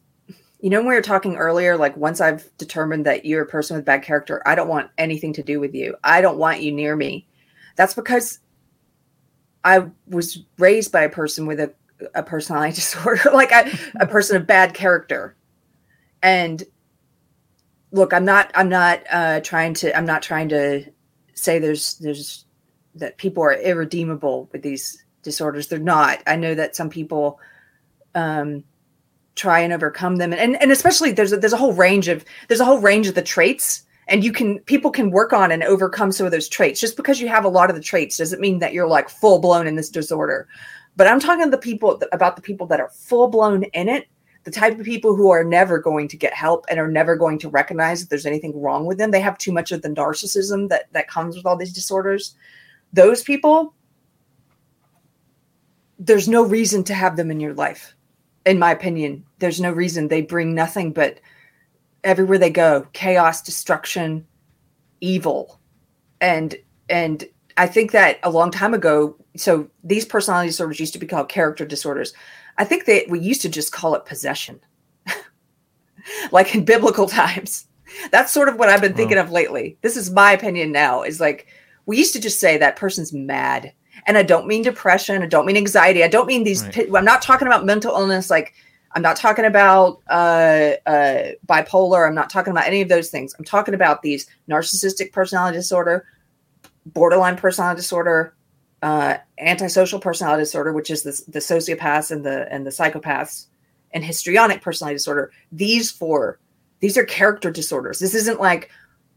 you know when we were talking earlier like once I've determined that you're a person with bad character, I don't want anything to do with you. I don't want you near me. That's because I was raised by a person with a a personality disorder, like a, a person of bad character. And look, I'm not I'm not uh trying to I'm not trying to say there's there's that people are irredeemable with these disorders. They're not. I know that some people um, try and overcome them, and and especially there's a, there's a whole range of there's a whole range of the traits, and you can people can work on and overcome some of those traits. Just because you have a lot of the traits doesn't mean that you're like full blown in this disorder. But I'm talking the people about the people that are full blown in it. The type of people who are never going to get help and are never going to recognize that there's anything wrong with them. They have too much of the narcissism that that comes with all these disorders those people there's no reason to have them in your life in my opinion there's no reason they bring nothing but everywhere they go chaos destruction evil. And and i think that a long time ago so these personality disorders used to be called character disorders. I think that we used to just call it possession. Like in biblical times. That's sort of what i've been thinking of lately. This is my opinion now is like we used to just say that person's mad and i don't mean depression i don't mean anxiety i don't mean these Right. i'm not talking about mental illness like i'm not talking about uh, uh, bipolar i'm not talking about any of those things. I'm talking about these narcissistic personality disorder borderline personality disorder uh, antisocial personality disorder which is the, the sociopaths and the and the psychopaths and histrionic personality disorder. These four these are character disorders. This isn't like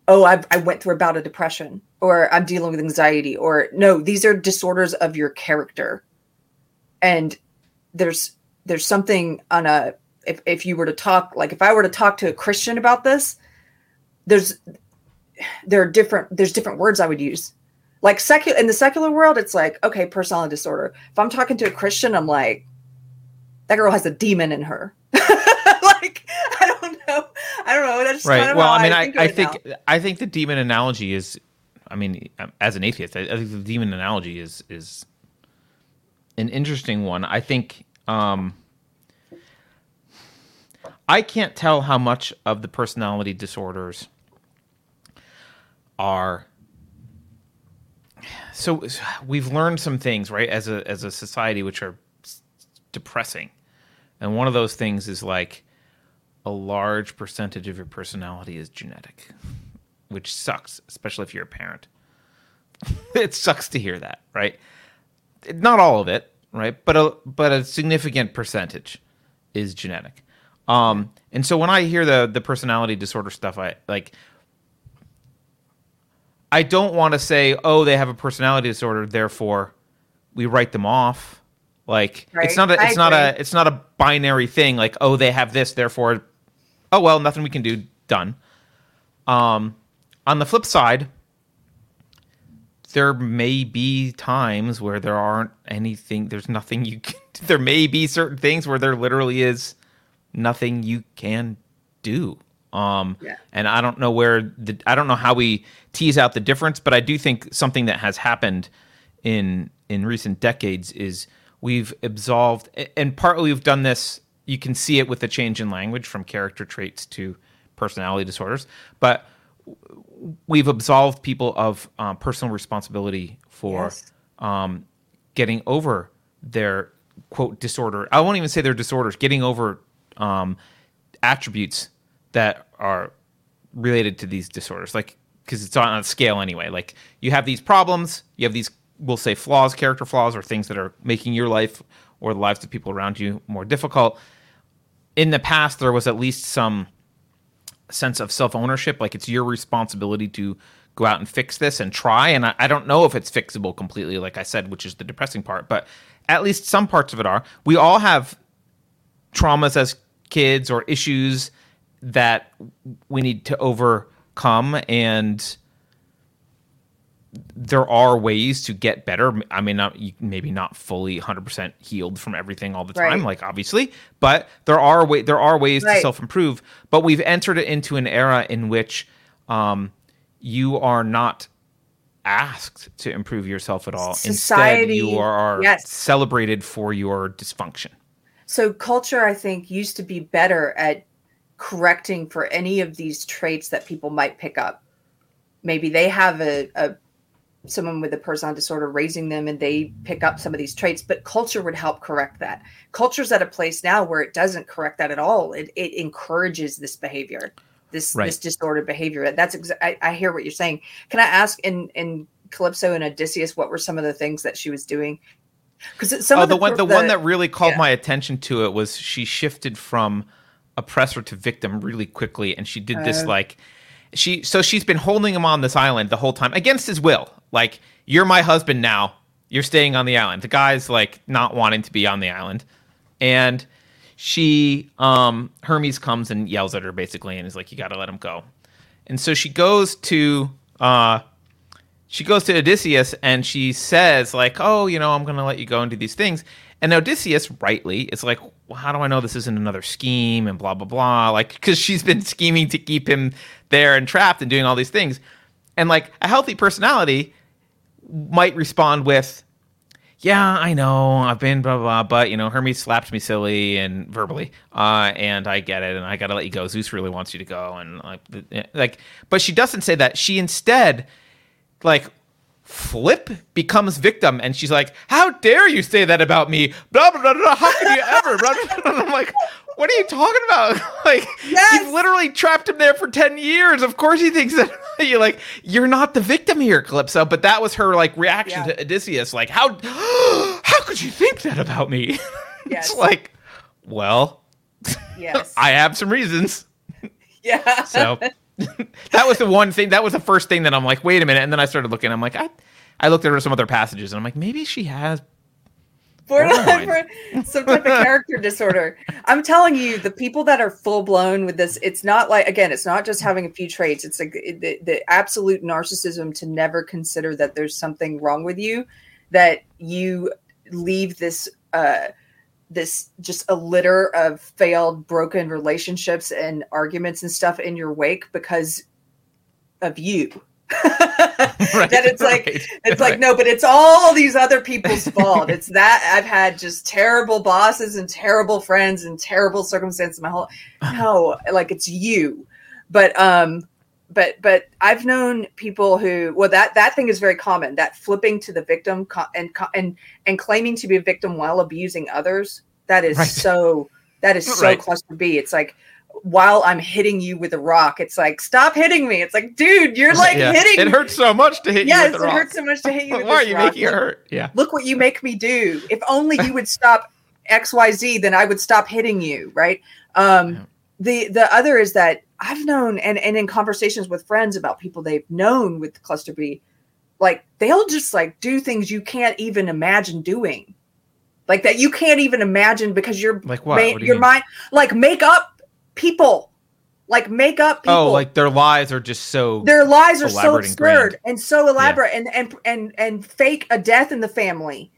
oh I've, i went through a bout of depression or i'm dealing with anxiety or no these are disorders of your character. And there's there's something on a if, if you were to talk like if i were to talk to a christian about this there's there are different there's different words i would use. Like secular in the secular world it's like okay personality disorder. If i'm talking to a christian i'm like that girl has a demon in her. Like i don't know. I don't know. That's right. well, I mean, I, think I think. I think the demon analogy is, I mean, as an atheist, I, I think the demon analogy is is an interesting one. I think um, I can't tell how much of the personality disorders are. So we've learned some things, right, as a as a society, which are depressing, and one of those things is like a large percentage of your personality is genetic, which sucks, especially if you're a parent. it sucks to hear that, right? Not all of it, right? But a but a significant percentage is genetic. Um, and so when I hear the the personality disorder stuff, I like. I don't want to say, oh, they have a personality disorder, therefore we write them off. Like Right. it's not a I it's not a it's not a binary thing. Like oh, they have this, therefore, oh well, nothing we can do. Done. Um, on the flip side, there may be times where there aren't anything. There's nothing you. Can, there may be certain things where there literally is nothing you can do. Um, Yeah. and I don't know where the I don't know how we tease out the difference, but I do think something that has happened in in recent decades is we've absolved, and partly we've done this. You can see it with the change in language from character traits to personality disorders, but we've absolved people of um, personal responsibility for Yes. um, getting over their quote disorder. I won't even say their disorders. Getting over um, attributes that are related to these disorders, like because it's on a scale anyway. Like you have these problems, you have these we'll say flaws, character flaws, or things that are making your life or the lives of people around you more difficult. In the past, there was at least some sense of self ownership. Like it's your responsibility to go out and fix this and try. And I, I don't know if it's fixable completely, like I said, which is the depressing part, but at least some parts of it are. We all have traumas as kids or issues that we need to overcome and there are ways to get better. I mean, not maybe not fully 100% healed from everything all the time, Right. like obviously, but there are way there are ways to self improve. But we've entered into an era in which um, you are not asked to improve yourself at all. Society- Instead, you are yes. celebrated for your dysfunction. So culture, I think, used to be better at correcting for any of these traits that people might pick up. Maybe they have a, a someone with a personality disorder raising them and they pick up some of these traits, but culture would help correct that. Culture's at a place now where it doesn't correct that at all. It, it encourages this behavior, this Right. this disordered behavior. That's exa- I, I hear what you're saying. Can I ask in in Calypso and Odysseus what were some of the things that she was doing? Because some oh, of the, one the, one that really called yeah. my attention to it was she shifted from oppressor to victim really quickly, and she did this Oh. like she so she's been holding him on this island the whole time against his will. Like you're my husband now. You're staying on the island. The guy's like not wanting to be on the island, and she um Hermes comes and yells at her basically, and is like, "You got to let him go." And so she goes to uh she goes to Odysseus and she says like, "Oh, you know, I'm going to let you go and do these things." And Odysseus, rightly, is like, well, "How do I know this isn't another scheme?" And blah blah blah, like because she's been scheming to keep him there and trapped and doing all these things. And like a healthy personality might respond with, "Yeah, I know, I've been blah blah, blah but you know, Hermes slapped me silly and verbally, uh, and I get it, and I got to let you go. Zeus really wants you to go, and like, like, but she doesn't say that. She instead like Flip becomes victim, and she's like, "How dare you say that about me?" Blah blah blah. blah. How can you ever? Blah, blah, blah. I'm like, "What are you talking about? like, Yes! you've literally trapped him there for ten years. Of course, he thinks that you're like you're not the victim here, Calypso." But that was her like reaction Yeah. to Odysseus, like, "How how could you think that about me?" Yes. it's like, well, yes, I have some reasons. yeah. So that was the one thing. That was the first thing that I'm like, wait a minute. And then I started looking. I'm like, I, I looked at her some other passages, and I'm like, maybe she has. Borderline Borderline. some type of character disorder. I'm telling you, the people that are full blown with this, it's not like again, it's not just having a few traits. It's like the, the absolute narcissism to never consider that there's something wrong with you, that you leave this uh this just a litter of failed broken relationships and arguments and stuff in your wake because of you Right, that it's like right, it's right. like no but it's all these other people's fault it's that i've had just terrible bosses and terrible friends and terrible circumstances my whole no like it's you but um but but i've known people who well that that thing is very common that flipping to the victim co- and co- and and claiming to be a victim while abusing others that is Right. so that is so Right. cluster b it's like while i'm hitting you with a rock it's like stop hitting me it's like dude you're like Yeah. hitting It hurts so much to hit yes you with it hurts so much to hit you with Why are you rock. making it hurt? Yeah. look what you make me do. If only you would stop XYZ, then I would stop hitting you, right? Um, Yeah. the the other is that I've known and, and in conversations with friends about people they've known with cluster B, like they'll just like do things you can't even imagine doing. Like that you can't even imagine because you're Like what? ma- What your mean? mind like make up people. Like make up oh, people Oh, like their lies are just so. their lies are so elaborate and absurd and, so elaborate and, and and and fake a death in the family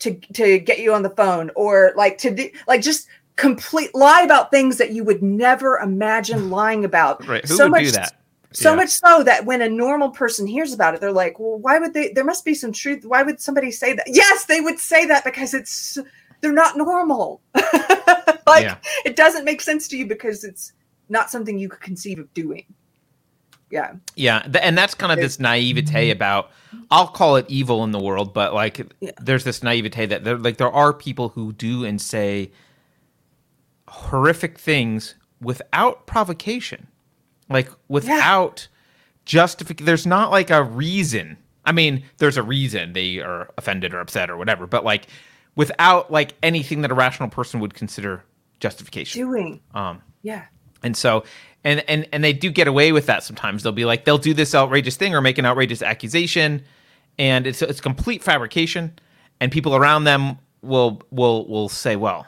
to to get you on the phone or like to do like just complete lie about things that you would never imagine lying about right. Who so would much do that? so Yeah. much so that when a normal person hears about it they're like well why would they there must be some truth why would somebody say that yes they would say that because it's they're not normal like Yeah. it doesn't make sense to you because it's not something you could conceive of doing yeah Yeah, and that's kind of this naivete mm-hmm. about. I'll call it evil in the world, but like, Yeah. there's this naivete that there, like, there are people who do and say horrific things without provocation, like without justification. There's not like a reason. I mean, there's a reason they are offended or upset or whatever, but like, without like anything that a rational person would consider justification. doing Um, yeah and so, and and and they do get away with that sometimes. They'll be like, they'll do this outrageous thing or make an outrageous accusation, and it's it's complete fabrication. And people around them will will will say, well,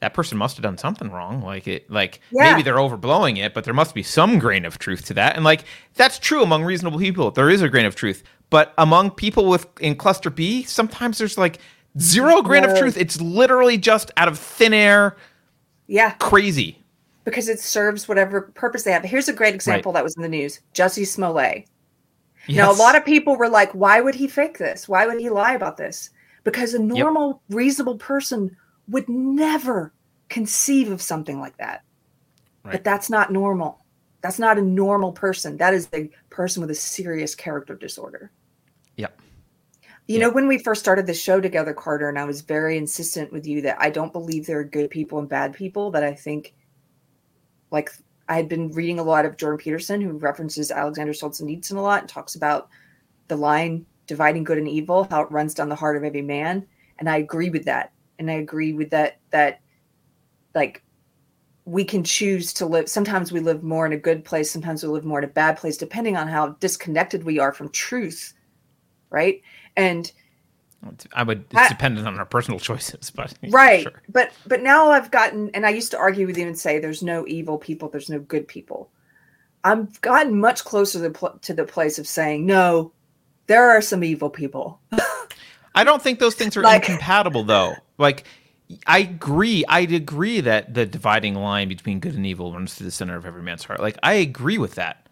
that person must have done something wrong. Like it, like Yeah. maybe they're overblowing it, but there must be some grain of truth to that. And like that's true among reasonable people. There is a grain of truth, but among people with in cluster B, sometimes there's like zero grain of truth. It's literally just out of thin air, Yeah, crazy. because it serves whatever purpose they have. Here's a great example that was in the news: Jussie Smollett. Now, a lot of people were like, "Why would he fake this? Why would he lie about this?" Because a normal, reasonable person would never conceive of something like that. Right. But that's not normal. That's not a normal person. That is a person with a serious character disorder. Yep. You know, when we first started the show together, Carter, and I was very insistent with you that I don't believe there are good people and bad people, that I think, like, I had been reading a lot of Jordan Peterson, who references Alexander Solzhenitsyn a lot and talks about the line dividing good and evil, how it runs down the heart of every man. And I agree with that. And I agree with that, that, like, we can choose to live. Sometimes we live more in a good place, sometimes we live more in a bad place, depending on how disconnected we are from truth. Right. And I would. It's I- dependent on our personal choices, but right sure. but but now i've gotten and i used to argue with you and say there's no evil people there's no good people i've gotten much closer to the, pl- to the place of saying no there are some evil people I don't think those things are Like- incompatible, though. Like, I agree. I'd agree that the dividing line between good and evil runs through the center of every man's heart. Like, I agree with that.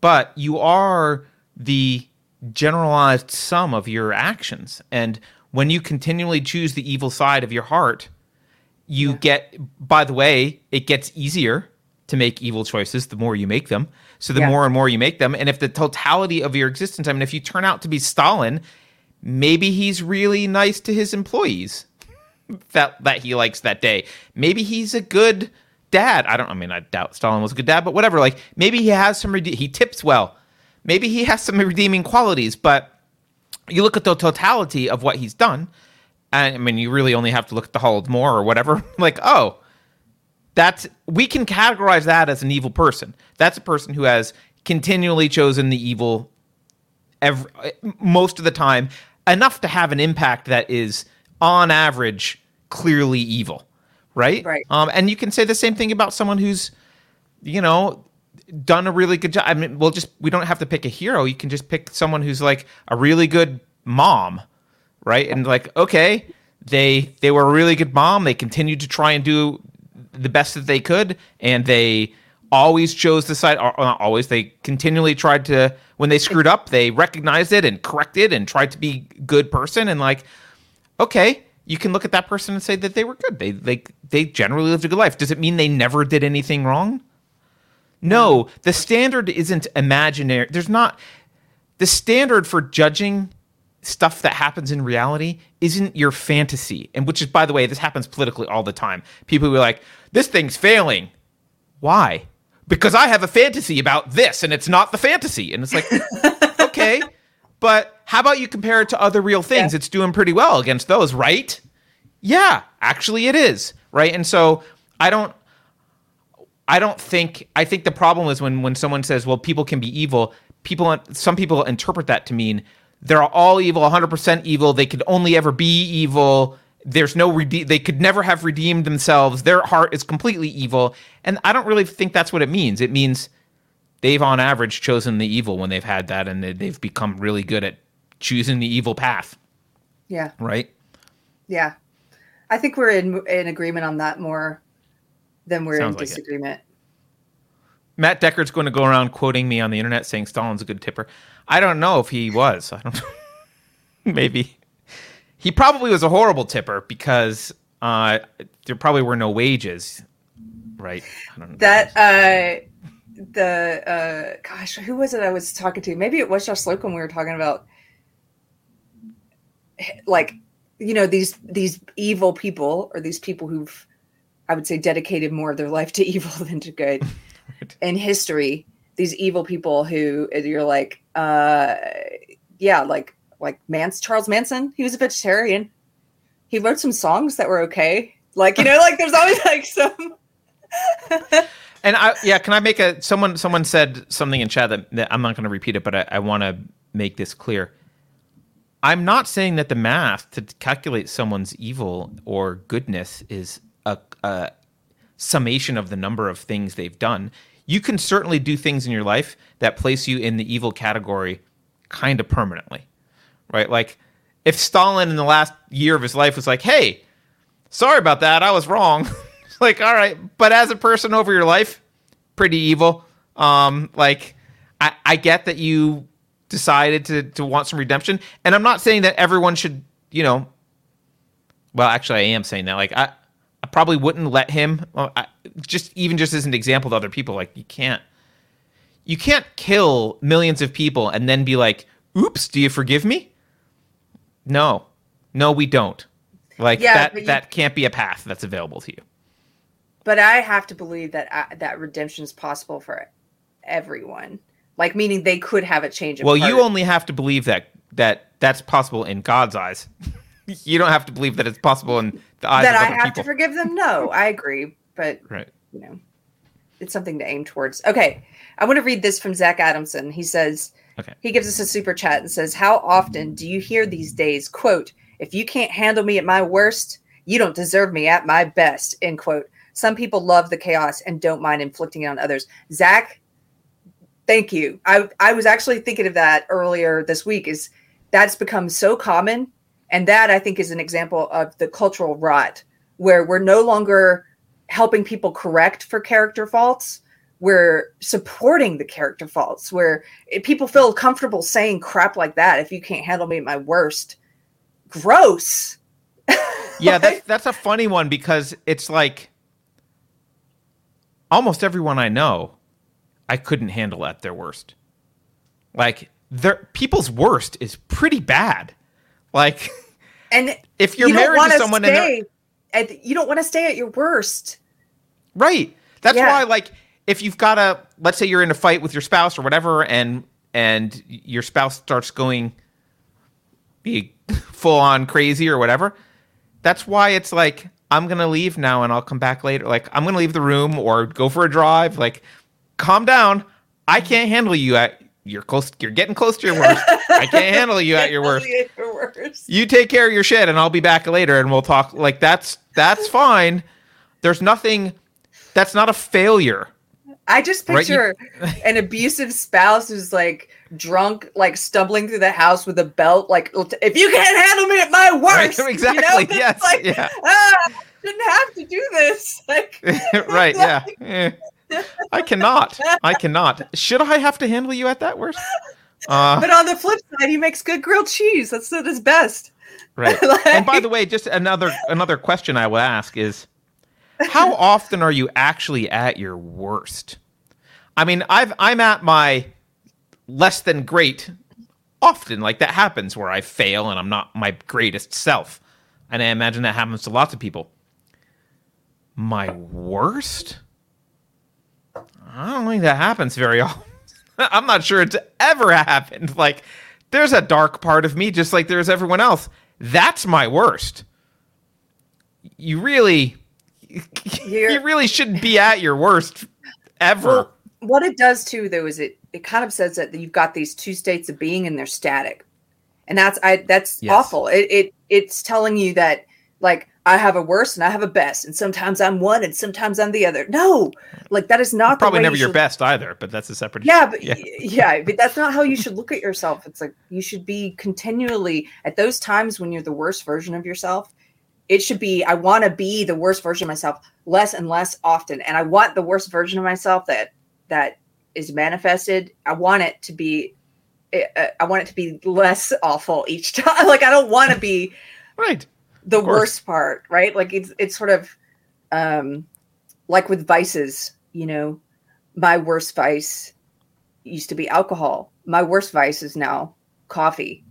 But you are the generalized sum of your actions. And when you continually choose the evil side of your heart, you get, by the way, it gets easier to make evil choices the more you make them. So the Yeah. more and more you make them. And if the totality of your existence, I mean, if you turn out to be Stalin, maybe he's really nice to his employees that that he likes that day. Maybe he's a good dad. I don't. I mean, I doubt Stalin was a good dad, but whatever. Like maybe he has some. He tips well. Maybe he has some redeeming qualities. But you look at the totality of what he's done, and I mean, you really only have to look at the Holodomor or whatever. like, oh, that's we can categorize that as an evil person. That's a person who has continually chosen the evil every, most of the time enough to have an impact that is on average clearly evil right Right. um and you can say the same thing about someone who's you know done a really good job. I mean we'll just we don't have to pick a hero. You can just pick someone who's like a really good mom right? And like okay they they were a really good mom. They continued to try and do the best that they could and they always chose the side or not always they continually tried to when they screwed up they recognized it and corrected and tried to be good person and like okay you can look at that person and say that they were good. They they they generally lived a good life. Does it mean they never did anything wrong no the standard isn't imaginary. There's not the standard for judging stuff that happens in reality isn't your fantasy. And which is by the way this happens politically all the time. People are like this thing's failing. Why? Because i have a fantasy about this and it's not the fantasy. And it's like okay but how about you compare it to other real things? It's doing pretty well against those right? Yeah actually it is right? And so i don't I don't think I think the problem is when when someone says, "Well, people can be evil." People, some people interpret that to mean they're all evil, 100% evil. They could only ever be evil. There's no rede- They could never have redeemed themselves. Their heart is completely evil, and I don't really think that's what it means. It means they've, on average, chosen the evil when they've had that, and they- they've become really good at choosing the evil path. yeah Right? yeah i think we're in in agreement on that more than we're Sounds in like it. disagreement Matt Decker's going to go around quoting me on the internet saying Stalin's a good tipper. I don't know if he was. I don't. Maybe he probably was a horrible tipper because uh, there probably were no wages, right? I don't know. that uh the uh gosh who was it i was talking to maybe it was josh slocum we were talking about like you know these these evil people or these people who've i would say dedicated more of their life to evil than to good Right. in history these evil people who you're like uh yeah like like Mans charles manson he was a vegetarian he wrote some songs that were okay like you know like there's always like some And I yeah, can I make a someone someone said something in chat that, that I'm not going to repeat it, but I, I want to make this clear. I'm not saying that the math to calculate someone's evil or goodness is a, a summation of the number of things they've done. You can certainly do things in your life that place you in the evil category kind of permanently, right? Like if Stalin in the last year of his life was like, "Hey, sorry about that, I was wrong," like, all right, but as a person over your life, pretty evil. Um, like I, I get that you decided to to want some redemption, and I'm not saying that everyone should, you know. Well, actually, I am saying that. Like I, I probably wouldn't let him. Well, I, just even just as an example to other people, like you can't, you can't kill millions of people and then be like, "Oops, do you forgive me?" No, no, we don't. Like Yeah, that you, that can't be a path that's available to you. But I have to believe that I, that redemption is possible for everyone. Like meaning they could have a change of Well, you only have to believe that that that's possible in God's eyes. you don't have to believe that it's possible in the eyes that I have people. to forgive them. No, I agree, but right. you know, it's something to aim towards. Okay, I want to read this from Zach Adamson. He says, Okay. he gives us a super chat and says, "How often do you hear these days? Quote: If you can't handle me at my worst, you don't deserve me at my best." End quote. Some people love the chaos and don't mind inflicting it on others. Zach, thank you. I I was actually thinking of that earlier this week. Is that's become so common, and that I think is an example of the cultural rot where we're no longer helping people correct for character faults. We're supporting the character faults. Where people feel comfortable saying crap like that. If you can't handle me at my worst, gross. Yeah, that's that's a funny one because it's like almost everyone I know, I couldn't handle at their worst. Like their people's worst is pretty bad. Like And if you're you married to someone and stay. At, you don't want to stay at your worst. Right. That's Yeah. why like if you've got a let's say you're in a fight with your spouse or whatever and and your spouse starts going be full on crazy or whatever, that's why it's like I'm going to leave now and I'll come back later. Like I'm going to leave the room or go for a drive. Like calm down. I can't handle you at you're close you're getting close to your worst. I can't handle you at your worst You take care of your shit and I'll be back later and we'll talk like that's that's fine. There's nothing that's not a failure. I just Right, you- picture an abusive spouse who's like drunk, like stumbling through the house with a belt. Like, if you can't handle me at my worst, Right, you exactly, know? Yes, like, yeah. ah, I shouldn't have to do this. Like, right, yeah. I cannot. I cannot. Should I have to handle you at that worst? Uh, but on the flip side, he makes good grilled cheese. That's at his best. right. Like- And by the way, just another another question I will ask is how often are you actually at your worst? I mean, I've I'm at my less than great often. Like that happens where I fail and I'm not my greatest self. And I imagine that happens to lots of people. My worst? I don't think that happens very often. I'm not sure it's ever happened. Like, there's a dark part of me, just like there's everyone else. That's my worst. You really, You're- you really shouldn't be at your worst ever. Well, what it does too, though, is it it kind of says that you've got these two states of being and they're static, and that's I that's Yes. awful. It, it it's telling you that like I have a worst and I have a best, and sometimes I'm one and sometimes I'm the other. No, like that is not the Probably never you your should- best either, but that's a separate. Yeah, but yeah. yeah. but that's not how you should look at yourself. It's like you should be continually at those times when you're the worst version of yourself. It should be I want to be the worst version of myself less and less often, and I want the worst version of myself that that is manifested. I want it to be. uh, I want it to be less awful each time. Like I don't want to be right. The worst part, right? Like it's it's sort of um like with vices, you know, my worst vice used to be alcohol. My worst vice is now coffee.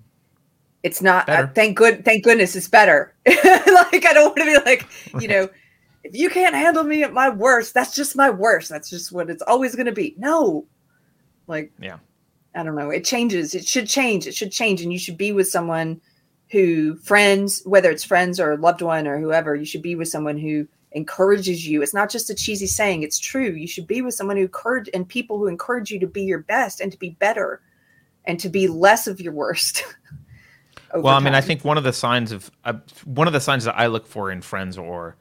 It's not uh, thank good thank goodness it's better. like I don't want to be like, you know, if you can't handle me at my worst, that's just my worst. That's just what it's always going to be. No. Like Yeah. I don't know. It changes. It should change. It should change. And you should be with someone who, friends, whether it's friends or loved one or whoever, you should be with someone who encourages you. It's not just a cheesy saying, it's true. You should be with someone who encourage and people who encourage you to be your best and to be better and to be less of your worst. Well, I mean, I think one of the signs of uh, one of the signs that I look for in friends or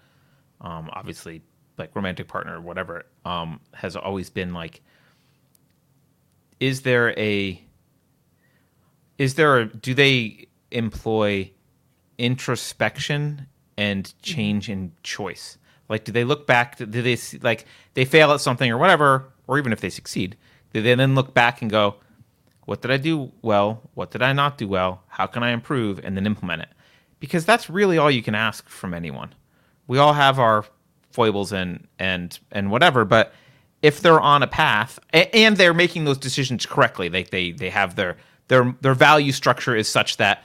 um, obviously like romantic partner or whatever, um, has always been like, is there a, is there a, do they employ introspection and mm-hmm. change in choice? Like, do they look back? Do they see, like they fail at something or whatever, or even if they succeed, do they then look back and go, what did I do well? What did I not do well? How can I improve? And then implement it. Because that's really all you can ask from anyone. We all have our foibles and and and whatever, but if they're on a path and they're making those decisions correctly, they they they have their their their value structure is such that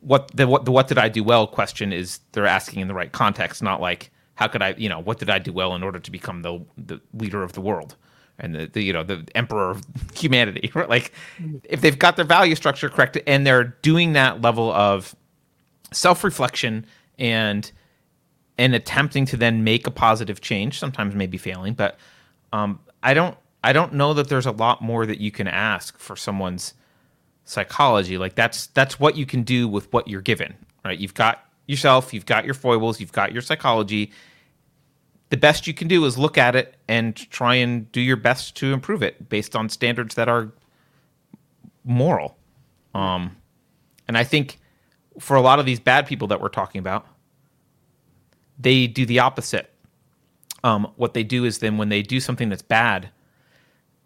what the what the what did I do well question is they're asking in the right context, not like how could I you know what did I do well in order to become the the leader of the world and the, the you know the emperor of humanity right? like if they've got their value structure correct and they're doing that level of self-reflection and and attempting to then make a positive change sometimes maybe failing but um, i don't i don't know that there's a lot more that you can ask for someone's psychology like that's that's what you can do with what you're given right you've got yourself you've got your foibles you've got your psychology the best you can do is look at it and try and do your best to improve it based on standards that are moral. Um, and I think for a lot of these bad people that we're talking about, they do the opposite. Um, what they do is then when they do something that's bad,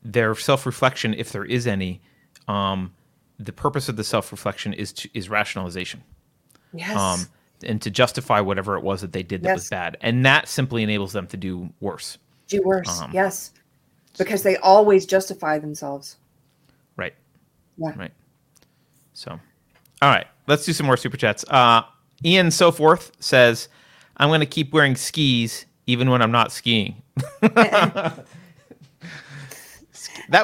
their self reflection, if there is any, um, the purpose of the self reflection is to, is rationalization. Yes. Um, and to justify whatever it was that they did that Yes. was bad, and that simply enables them to do worse. Do worse. Um, yes. Because they always justify themselves. Right. Yeah. Right. So, all right, let's do some more super chats. Uh, Ian so forth says, "I'm going to keep wearing skis even when I'm not skiing." that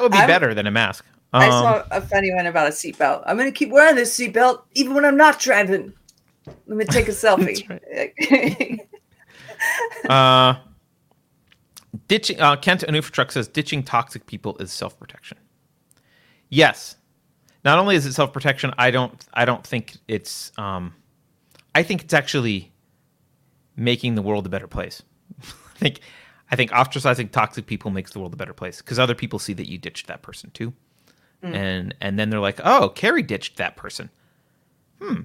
would be I'm- better than a mask. I Um, saw a funny one about a seatbelt. I'm going to keep wearing this seatbelt even when I'm not driving. Let me take a selfie. uh, ditching uh, Kent Truck says ditching toxic people is self protection. Yes, not only is it self protection, I don't I don't think it's um, I think it's actually making the world a better place. I think I think ostracizing toxic people makes the world a better place because other people see that you ditched that person too, Mm. and and then they're like, oh, Keri ditched that person. Hmm,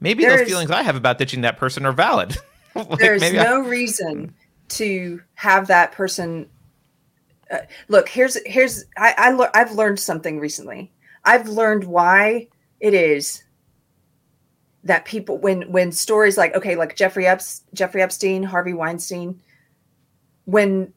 maybe There those is- feelings I have about ditching that person are valid. Like, There's maybe I- no reason to have that person. Uh, look, here's here's I, I lear- I've learned something recently. I've learned why it is that people when when stories like okay like Jeffrey Eps, Jeffrey Epstein, Harvey Weinstein, when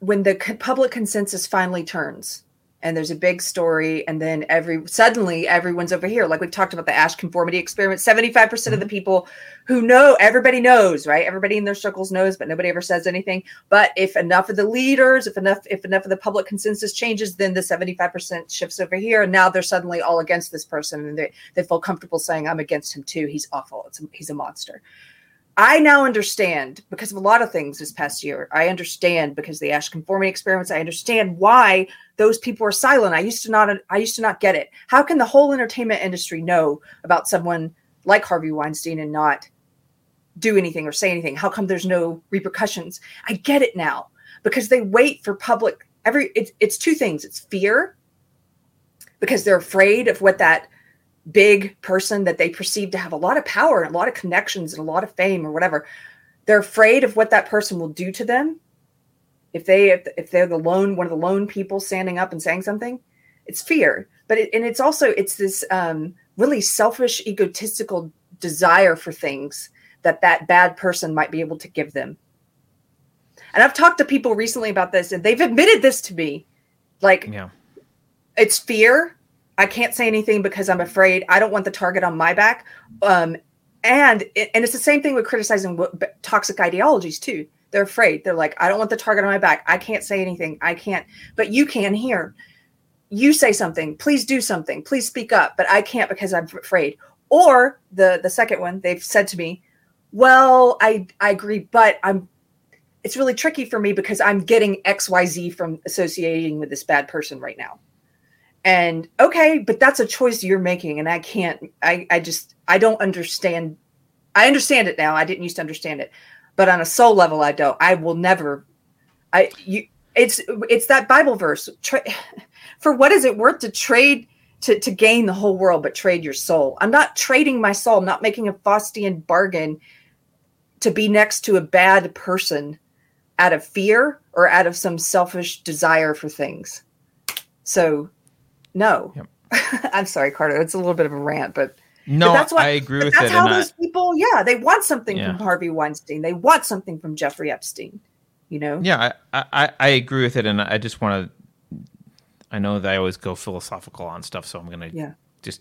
when the public consensus finally turns and there's a big story and then every suddenly everyone's over here. Like we've talked about the Asch conformity experiment 75% of the mm-hmm. people who know everybody knows right? Everybody in their circles knows but nobody ever says anything. But if enough of the leaders if enough if enough of the public consensus changes then the 75% shifts over here and now they're suddenly all against this person and they, they feel comfortable saying i'm against him too. He's awful. It's, he's a monster I now understand because of a lot of things this past year. I understand because the Asch conformity experiments. I understand why those people are silent. I used to not. I used to not get it. How can the whole entertainment industry know about someone like Harvey Weinstein and not do anything or say anything? How come there's no repercussions? I get it now because they wait for public. Every it's it's two things. It's fear because they're afraid of what that big person that they perceive to have a lot of power and a lot of connections and a lot of fame or whatever they're afraid of what that person will do to them if they if, if they're the lone one of the lone people standing up and saying something it's fear but it, and it's also it's this um, really selfish egotistical desire for things that that bad person might be able to give them and i've talked to people recently about this and they've admitted this to me like yeah. it's fear. I can't say anything because I'm afraid. I don't want the target on my back. Um, and it, and it's the same thing with criticizing what, toxic ideologies too. They're afraid. They're like, I don't want the target on my back. I can't say anything. I can't. But you can here. You say something. Please do something. Please speak up. But I can't because I'm afraid. Or the the second one, they've said to me, "Well, I I agree, but I'm it's really tricky for me because I'm getting XYZ from associating with this bad person right now. And okay, but that's a choice you're making. And I can't, I, I just, I don't understand. I understand it now. I didn't used to understand it. but on a soul level, I don't. I will never. I you. It's it's that Bible verse. Tra- for what is it worth to trade to to gain the whole world, but trade your soul? I'm not trading my soul. I'm not making a Faustian bargain to be next to a bad person out of fear or out of some selfish desire for things. So, no. Yep. I'm sorry, Carter. It's a little bit of a rant, but No, but that's what, I agree with that's it. how and I- those people, yeah, they want something Yeah. from Harvey Weinstein. They want something from Jeffrey Epstein. You know? Yeah, I, I, I agree with it, and I just want to. I know that I always go philosophical on stuff, so I'm going to Yeah. just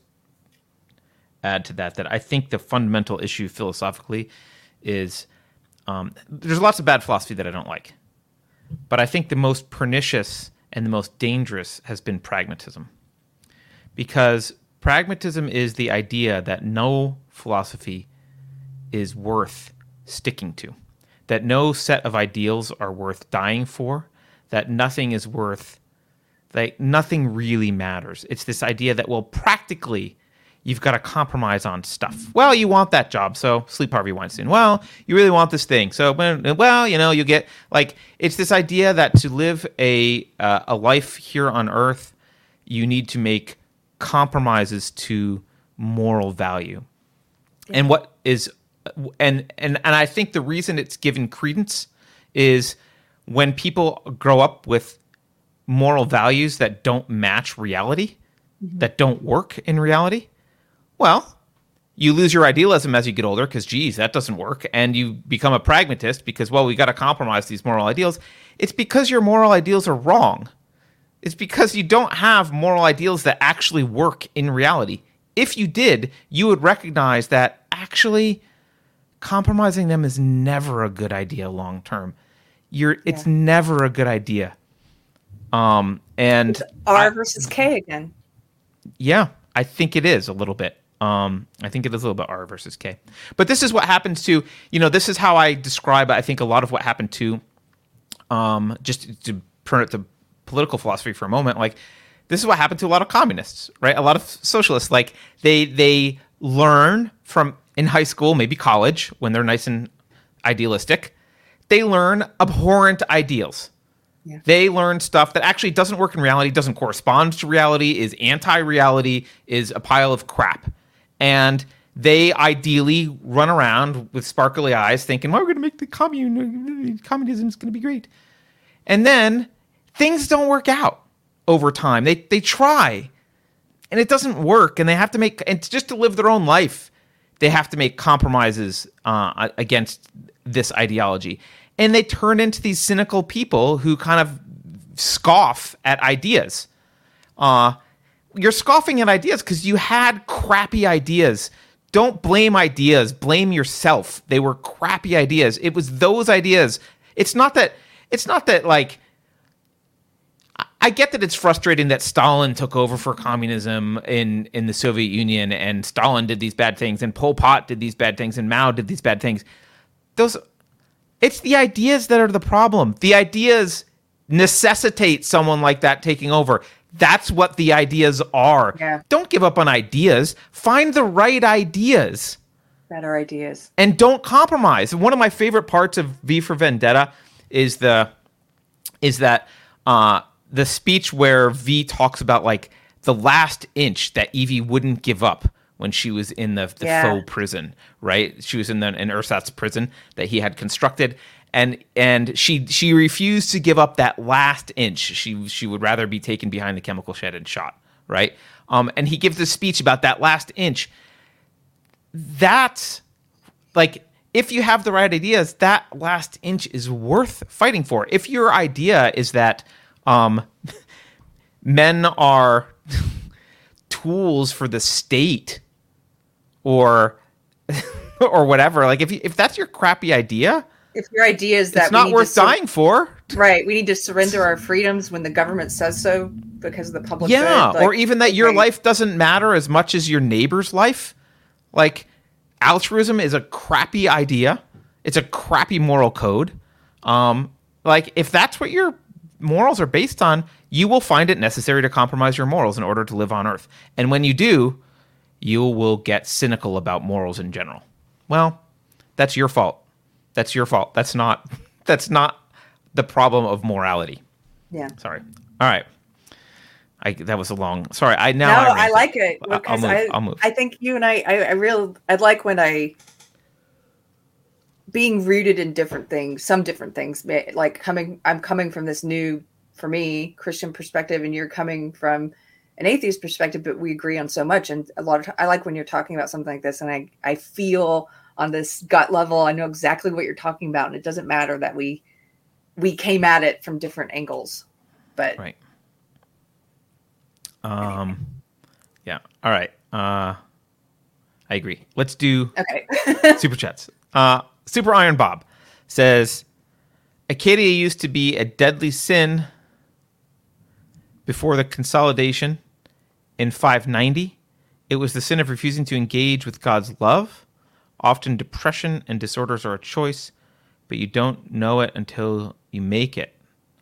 add to that that I think the fundamental issue philosophically is um, there's lots of bad philosophy that I don't like, but I think the most pernicious and the most dangerous has been pragmatism, because pragmatism is the idea that no philosophy is worth sticking to, that no set of ideals are worth dying for, that nothing is worth, like, nothing really matters. It's this idea that, well, practically, you've got to compromise on stuff. Well, you want that job, so sleep Harvey Weinstein. Well, you really want this thing, so well, you know, you get like it's this idea that to live a uh, a life here on Earth, you need to make compromises to moral value and what is and and and I think the reason it's given credence is when people grow up with moral values that don't match reality, mm-hmm. that don't work in reality. Well, you lose your idealism as you get older because geez, that doesn't work, and you become a pragmatist because well, we got to compromise these moral ideals. It's because your moral ideals are wrong. It's because you don't have moral ideals that actually work in reality. If you did, you would recognize that actually compromising them is never a good idea long term. You're it's never a good idea. Um and R versus K again. yeah, I think it is a little bit. Um, I think it is a little bit R versus K. But this is what happens to, you know, this is how I describe, I think, a lot of what happened to, um, just to turn it to political philosophy for a moment. Like, this is what happened to a lot of communists, right? A lot of socialists. Like, they they learn from in high school, maybe college, when they're nice and idealistic. They learn abhorrent ideals. They learn stuff that actually doesn't work in reality, doesn't correspond to reality, is anti reality, is a pile of crap. And they ideally run around with sparkly eyes thinking, well, we're going to make the commune, communism is going to be great. And then things don't work out over time. They, they try and it doesn't work. And they have to make, and just to live their own life, they have to make compromises uh, against this ideology. And they turn into these cynical people who kind of scoff at ideas. Uh, you're scoffing at ideas because you had crappy ideas. Don't blame ideas, blame yourself. They were crappy ideas. It was those ideas. It's not that, it's not that like, I get that it's frustrating that Stalin took over for communism in, in the Soviet Union and Stalin did these bad things and Pol Pot did these bad things and Mao did these bad things. Those it's the ideas that are the problem. The ideas necessitate someone like that taking over. That's what the ideas are. Yeah. Don't give up on ideas. Find the right ideas Better ideas. and don't compromise. One of my favorite parts of V for Vendetta is the is that uh, the speech where V talks about like the last inch that Evie wouldn't give up when she was in the, the Yeah. faux prison, right? She was in the in Ursat's prison that he had constructed. And and she she refused to give up that last inch. She she would rather be taken behind the chemical shed and shot, right? Um, and he gives this speech about that last inch that's like if you have the right ideas that last inch is worth fighting for if your idea is that um, men are tools for the state or or whatever like if you, if that's your crappy idea If your idea is that it's not worth sur- dying for right? We need to surrender our freedoms when the government says so because of the public yeah good. or even that your okay. life doesn't matter as much as your neighbor's life like altruism is a crappy idea it's a crappy moral code um like if that's what your morals are based on you will find it necessary to compromise your morals in order to live on earth and when you do you will get cynical about morals in general well that's your fault That's your fault. That's not that's not the problem of morality. Yeah. Sorry. All right. I that was a long. Sorry. I now no, I, I, like it I'll move, I, I'll move. I think you and I, I, I real, I like when I being rooted in different things, some different things. Like coming, I'm coming from this new, for me, Christian perspective, and you're coming from an atheist perspective, but we agree on so much. And a lot of, I like when you're talking about something like this, and I, I feel on this gut level, I know exactly what you're talking about, and it doesn't matter that we, we came at it from different angles, but Right. Um. Yeah. All right. Uh. I agree. Let's do okay. super chats. Uh, Super Iron Bob says Acadia used to be a deadly sin before the consolidation in 590. It was the sin of refusing to engage with God's love. Often depression and disorders are a choice, but you don't know it until you make it.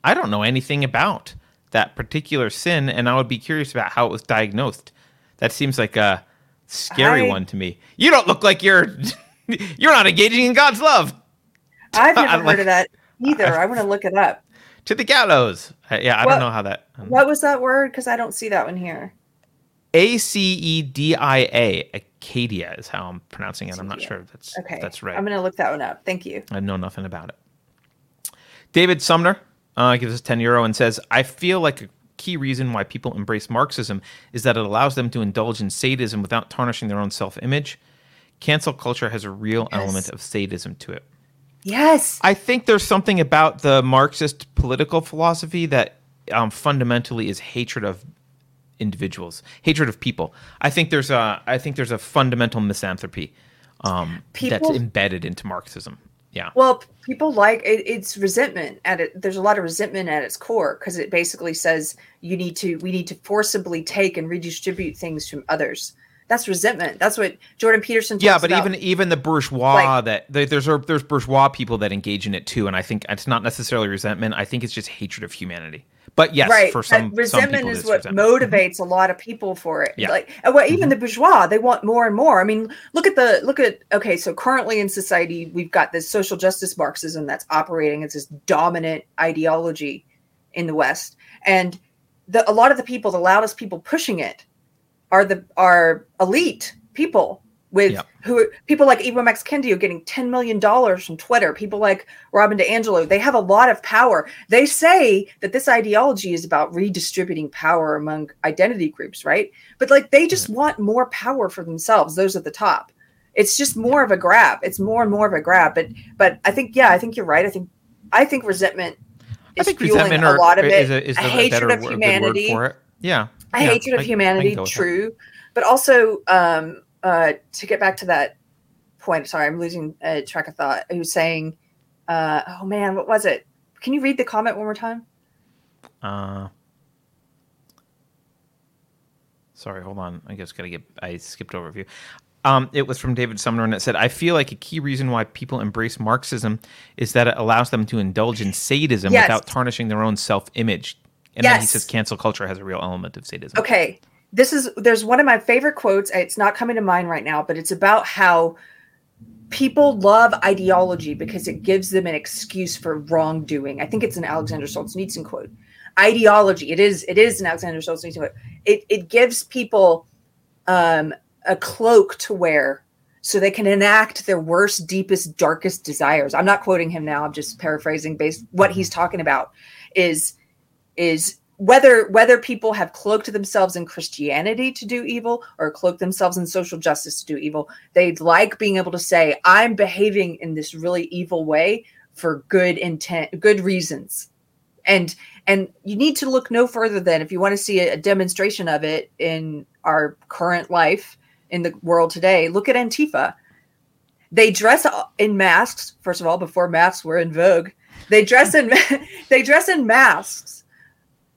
I don't know anything about that particular sin, and I would be curious about how it was diagnosed. That seems like a scary I- one to me. You don't look like you're you're not engaging in God's love. I've never I heard like- of that either. I want to look it up. To the gallows. Uh, yeah, I What- don't know how that. um, What was that word? Because I don't see that one here. A C E D I A Acadia is how I'm pronouncing it. I'm not sure if that's Okay, if that's right. I'm going to look that one up. Thank you. I know nothing about it. David Sumner uh, gives us 10 euro and says, I feel like a key reason why people embrace Marxism is that it allows them to indulge in sadism without tarnishing their own self image. Cancel culture has a real Yes. element of sadism to it. Yes. I think there's something about the Marxist political philosophy that um, fundamentally is hatred of individuals, hatred of people. I think there's a, I think there's a fundamental misanthropy um, that's embedded into Marxism. Yeah. Well, people like it, it's resentment at it. There's a lot of resentment at its core because it basically says you need to, we need to forcibly take and redistribute things from others. That's resentment. That's what Jordan Peterson. yeah but about. even even the bourgeois Like- that there's there's bourgeois people that engage in it too and i think it's not necessarily resentment i think it's just hatred of humanity but yes right for some some resentment people is what resentment. Mm-hmm. motivates a lot of people for it Yeah. like and what even mm-hmm. the bourgeois they want more and more i mean look at the look at okay so currently in society we've got this social justice marxism that's operating as this dominant ideology in the west and the a lot of the people the loudest people pushing it are the are elite people with Yeah. who people like Ibram X. Kendi are getting $10 million from Twitter. People like Robin DiAngelo, they have a lot of power. They say that this ideology is about redistributing power among identity groups, right? But like they just mm-hmm. want more power for themselves, those at the top. It's just more of a grab. It's more and more of a grab. But but I think, yeah, I think you're right. I think I think resentment i is think fueling resentment a or, lot of it. is a, is a the hatred better of word, good word humanity. for it yeah a Yeah, hatred of I humanity, that. true, but also um, uh, to get back to that point. Sorry, I'm losing uh, track of thought. Who's saying, uh, "Oh man, what was it?" Can you read the comment one more time? uh sorry hold on i guess gotta get i skipped over a few um, it was from David Sumner, and it said, "I feel like a key reason why people embrace Marxism is that it allows them to indulge in sadism Yes. without tarnishing their own self-image." And then he says, "Cancel culture has a real element of sadism." Okay, this is there's one of my favorite quotes. It's not coming to mind right now, but it's about how people love ideology because it gives them an excuse for wrongdoing. I think it's an Alexander Solzhenitsyn quote. Ideology. It is. It is an Alexander Solzhenitsyn quote. It it gives people um, a cloak to wear so they can enact their worst, deepest, darkest desires. I'm not quoting him now. I'm just paraphrasing based what he's talking about. Is is whether whether people have cloaked themselves in Christianity to do evil or cloaked themselves in social justice to do evil, they'd like being able to say, "I'm behaving in this really evil way for good intent, good reasons." And and you need to look no further than if you want to see a, a demonstration of it in our current life in the world today. Look at Antifa. They dress in masks. First of all, before masks were in vogue, they dress in they dress in masks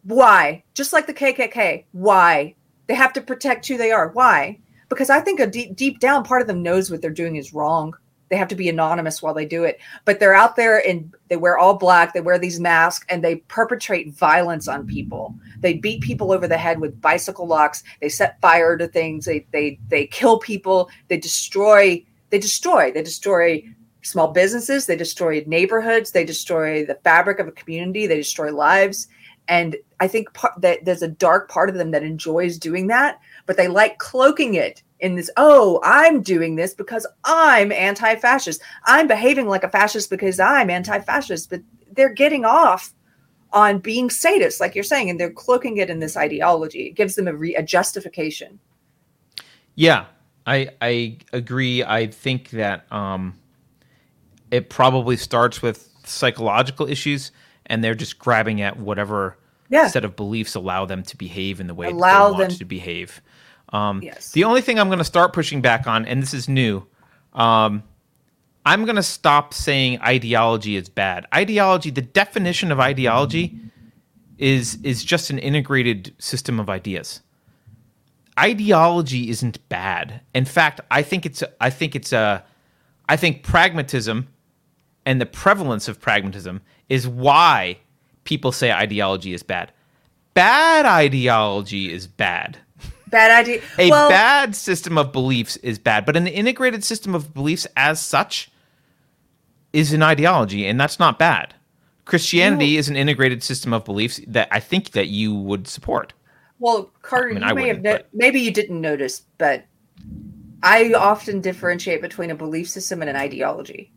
why? Just like the KKK. Why? They have to protect who they are. Why? Because I think a deep deep down part of them knows what they're doing is wrong. They have to be anonymous while they do it. But they're out there and they wear all black, they wear these masks and they perpetrate violence on people. They beat people over the head with bicycle locks, they set fire to things, they they they kill people, they destroy they destroy, they destroy small businesses, they destroy neighborhoods, they destroy the fabric of a community, they destroy lives. And I think part, that there's a dark part of them that enjoys doing that, but they like cloaking it in this oh i'm doing this because i'm anti-fascist. I'm behaving like a fascist because i'm anti-fascist. But they're getting off on being sadists like you're saying and they're cloaking it in this ideology. It gives them a, re- a justification. Yeah, I I agree. I think that um, it probably starts with psychological issues, and they're just grabbing at whatever Yeah. set of beliefs allow them to behave in the way Allow that they want them- to behave. Um, Yes. The only thing I'm going to start pushing back on, and this is new, um, I'm going to stop saying ideology is bad. Ideology, the definition of ideology, is is just an integrated system of ideas ideology isn't bad. In fact, I think it's I think it's a I think pragmatism and the prevalence of pragmatism is why people say ideology is bad. Bad ideology is bad. bad idea A well bad system of beliefs is bad, but an integrated system of beliefs as such is an ideology and that's not bad. Christianity is an integrated system of beliefs that I think that you would support. Well, Carter, I mean, you I may have no- maybe you didn't notice, but I often differentiate between a belief system and an ideology.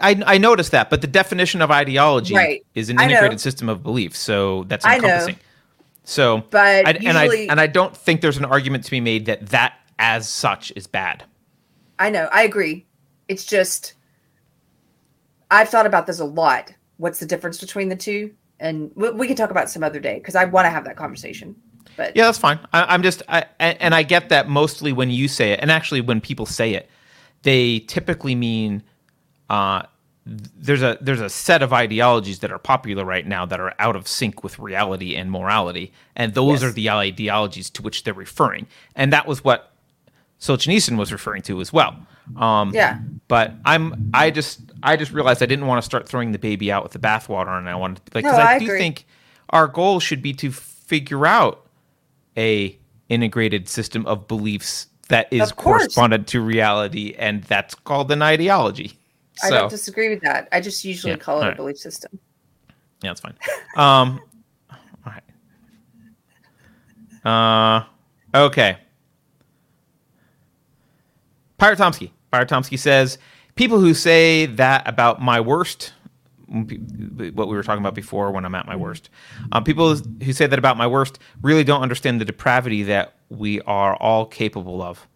I, I noticed that, but the definition of ideology Right. is an integrated system of beliefs, so that's I know. encompassing. So, But I, and I and I don't think there's an argument to be made that that as such is bad. I know, I agree. It's just I've thought about this a lot. What's the difference between the two? And we, we can talk about it some other day because I want to have that conversation. But Yeah, that's fine. I, I'm just, I, and I get that mostly when you say it, and actually when people say it, they typically mean uh, there's a there's a set of ideologies that are popular right now that are out of sync with reality and morality, and those Yes. are the ideologies to which they're referring, and that was what Solzhenitsyn was referring to as well. Um, Yeah. But I'm I just I just realized I didn't want to start throwing the baby out with the bathwater, and I wanted like No, because I, I do think our goal should be to figure out a integrated system of beliefs that is correspondent to reality, and that's called an ideology. I So don't disagree with that. I just usually Yeah, call it a belief system. yeah, that's fine. Um, all right. Uh, okay. Pirate Tomsky. Pirate Tomsky says people who say that about my worst. What we were talking about before when I'm at my worst. Um, people who say that about my worst really don't understand the depravity that we are all capable of.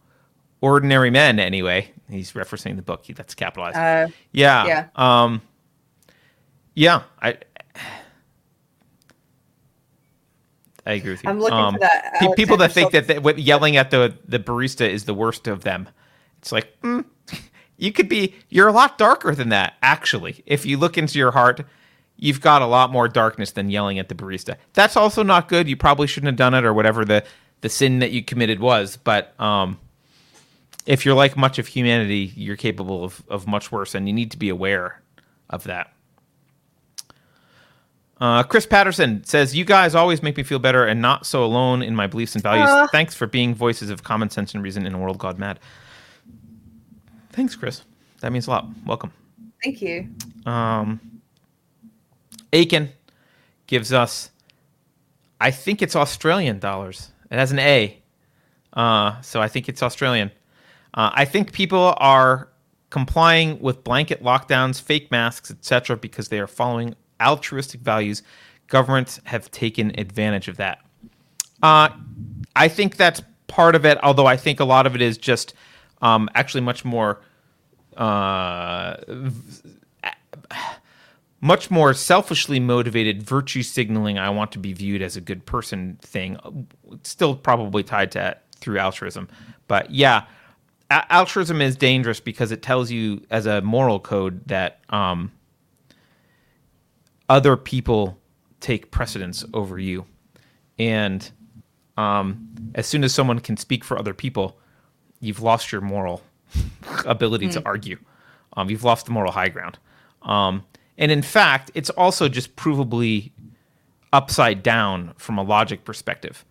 Ordinary men, anyway. He's referencing the book. That's capitalized. Uh, yeah. yeah. Um, yeah. I. I agree with you. I'm looking for Um, that pe- people that think that, what- yelling at the the barista is the worst of them. It's like mm, you could be. You're a lot darker than that. Actually, if you look into your heart, you've got a lot more darkness than yelling at the barista. That's also not good. You probably shouldn't have done it, or whatever the the sin that you committed was. But um, if you're like much of humanity, you're capable of of much worse, and you need to be aware of that. Uh, Chris Patterson says, "You guys always make me feel better and not so alone in my beliefs and values. Aw. Thanks for being voices of common sense and reason in a world gone mad." Thanks, Chris. That means a lot. Welcome. Thank you. Um, Aiken gives us, I think it's Australian dollars. It has an A, uh, so I think it's Australian. Uh, I think people are complying with blanket lockdowns, fake masks, etc., because they are following altruistic values. Governments have taken advantage of that. Uh, I think that's part of it, although I think a lot of it is just um, actually much more uh, much more selfishly motivated virtue signaling i want to be viewed as a good person thing It's still probably tied to through altruism but yeah altruism is dangerous because it tells you as a moral code that um, other people take precedence over you and um, as soon as someone can speak for other people you've lost your moral ability to argue. Um, you've lost the moral high ground. Um, and in fact, it's also just provably upside down from a logic perspective.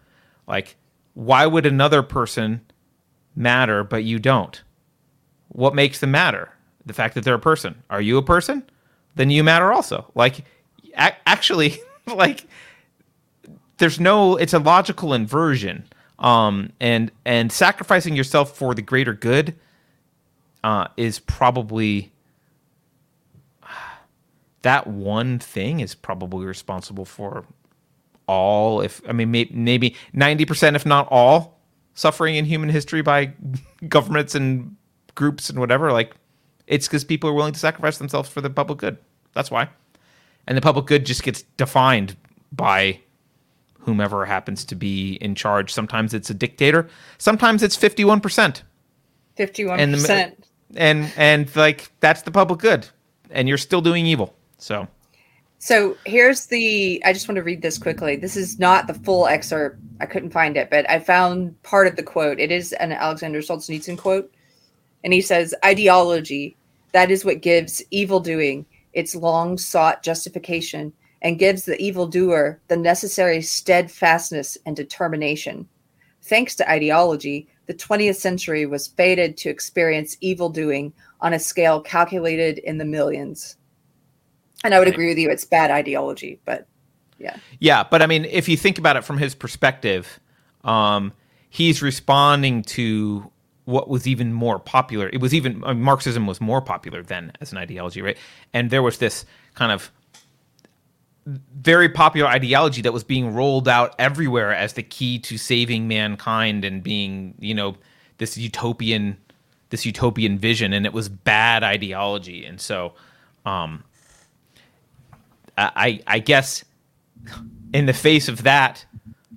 Like, why would another person matter but you don't? What makes them matter? The fact that they're a person. Are you a person? Then you matter also. Like, a- actually, like, there's no. It's a logical inversion. Um, and and sacrificing yourself for the greater good, uh, is probably that one thing is probably responsible for all if i mean may, maybe 90% if not all suffering in human history by governments and groups and whatever like it's because people are willing to sacrifice themselves for the public good. That's why. And the public good just gets defined by whomever happens to be in charge. Sometimes it's a dictator. Sometimes it's 51% Fifty-one percent. and and like that's the public good. And you're still doing evil. So So here's the. I just want to read this quickly. This is not the full excerpt. I couldn't find it, but I found part of the quote. It is an Alexander Solzhenitsyn quote, and he says, "Ideology that is what gives evil doing its long sought justification, and gives the evildoer the necessary steadfastness and determination. Thanks to ideology, the 20th century was fated to experience evil doing on a scale calculated in the millions." And I would agree with you. It's bad ideology, but yeah. Yeah, but I mean, if you think about it from his perspective, um, he's responding to what was even more popular. It was even uh, Marxism was more popular then as an ideology, right? And there was this kind of very popular ideology that was being rolled out everywhere as the key to saving mankind and being, you know, this utopian this utopian vision and it was bad ideology. And so um I I guess in the face of that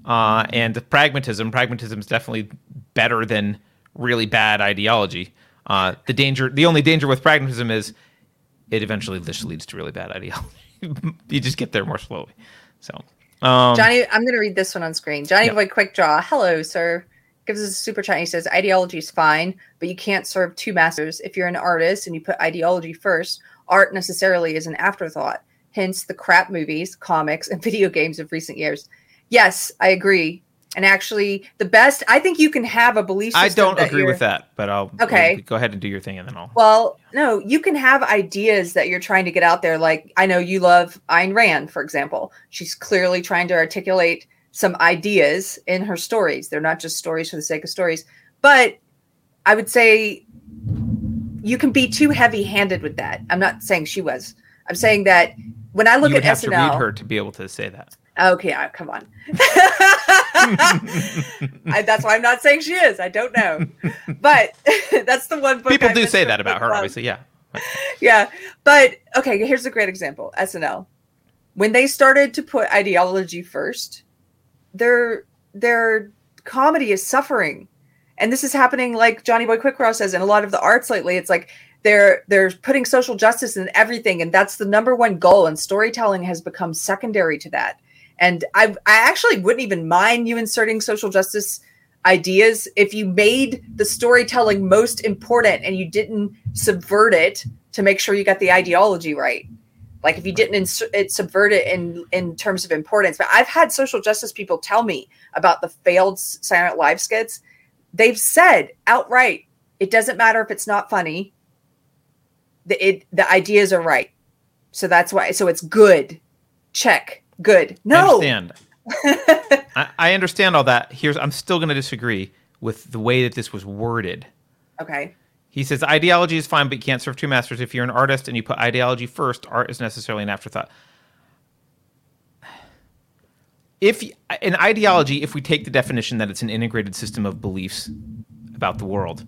uh, and pragmatism, pragmatism is definitely better than really bad ideology. Uh, the danger, the only danger with pragmatism is it eventually just leads to really bad ideology. you just get there more slowly. So, um, Johnny, I'm going to read this one on screen. Johnny Yeah. Boy Quick Draw. Hello, sir. Gives us a super chat. He says, ideology is fine, but you can't serve two masters. If you're an artist and you put ideology first, art necessarily is an afterthought. Hence the crap movies, comics, and video games of recent years. Yes, I agree. And actually, the best, I think you can have a belief system. I don't agree with that, but I'll Okay. Go ahead and do your thing, and then I'll. Well, no, you can have ideas that you're trying to get out there. Like I know you love Ayn Rand, for example. She's clearly trying to articulate some ideas in her stories. They're not just stories for the sake of stories. But I would say you can be too heavy-handed with that. I'm not saying she was. I'm saying that when I look you at have SNL, to read her to be able to say that. Okay, come on. I, that's why I'm not saying she is. I don't know, but that's the one book People I do say that about her, obviously. Yeah. Yeah, but okay. Here's a great example: SNL. When they started to put ideology first, their their comedy is suffering, and this is happening. Like Johnny Boy Quick Draw says, in a lot of the arts lately, it's like they're they're putting social justice in everything, and that's the number one goal. And storytelling has become secondary to that. And I I actually wouldn't even mind you inserting social justice ideas if you made the storytelling most important and you didn't subvert it to make sure you got the ideology right like if you didn't ins- it subvert it in in terms of importance but i've had social justice people tell me about the failed silent live skits they've said outright it doesn't matter if it's not funny the it the ideas are right so that's why so it's good check good I no understand. I, I understand all that. Here's I'm still going to disagree with the way that this was worded. okay He says ideology is fine, but you can't serve two masters. If you're an artist and you put ideology first, art is necessarily an afterthought. If an ideology, if we take the definition that it's an integrated system of beliefs about the world,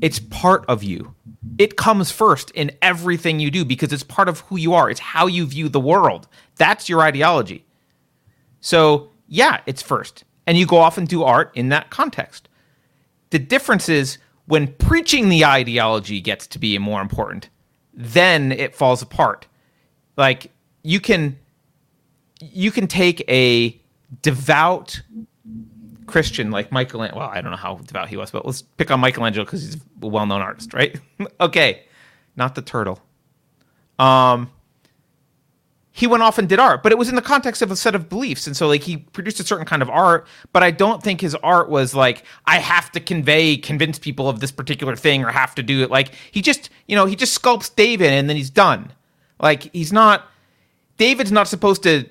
it's part of you. It comes first in everything you do because it's part of who you are. It's how you view the world. That's your ideology. So, yeah, it's first. And you go off and do art in that context. The difference is when preaching the ideology gets to be more important, then it falls apart. Like you can you can take a devout Christian like Michelangelo. Well, I don't know how devout he was, but let's pick on Michelangelo because he's a well-known artist, right? okay, not the turtle. Um, he went off and did art, but it was in the context of a set of beliefs. And so like he produced a certain kind of art, but I don't think his art was like, I have to convey, convince people of this particular thing or have to do it. Like he just, you know, he just sculpts David and then he's done. Like he's not, David's not supposed to,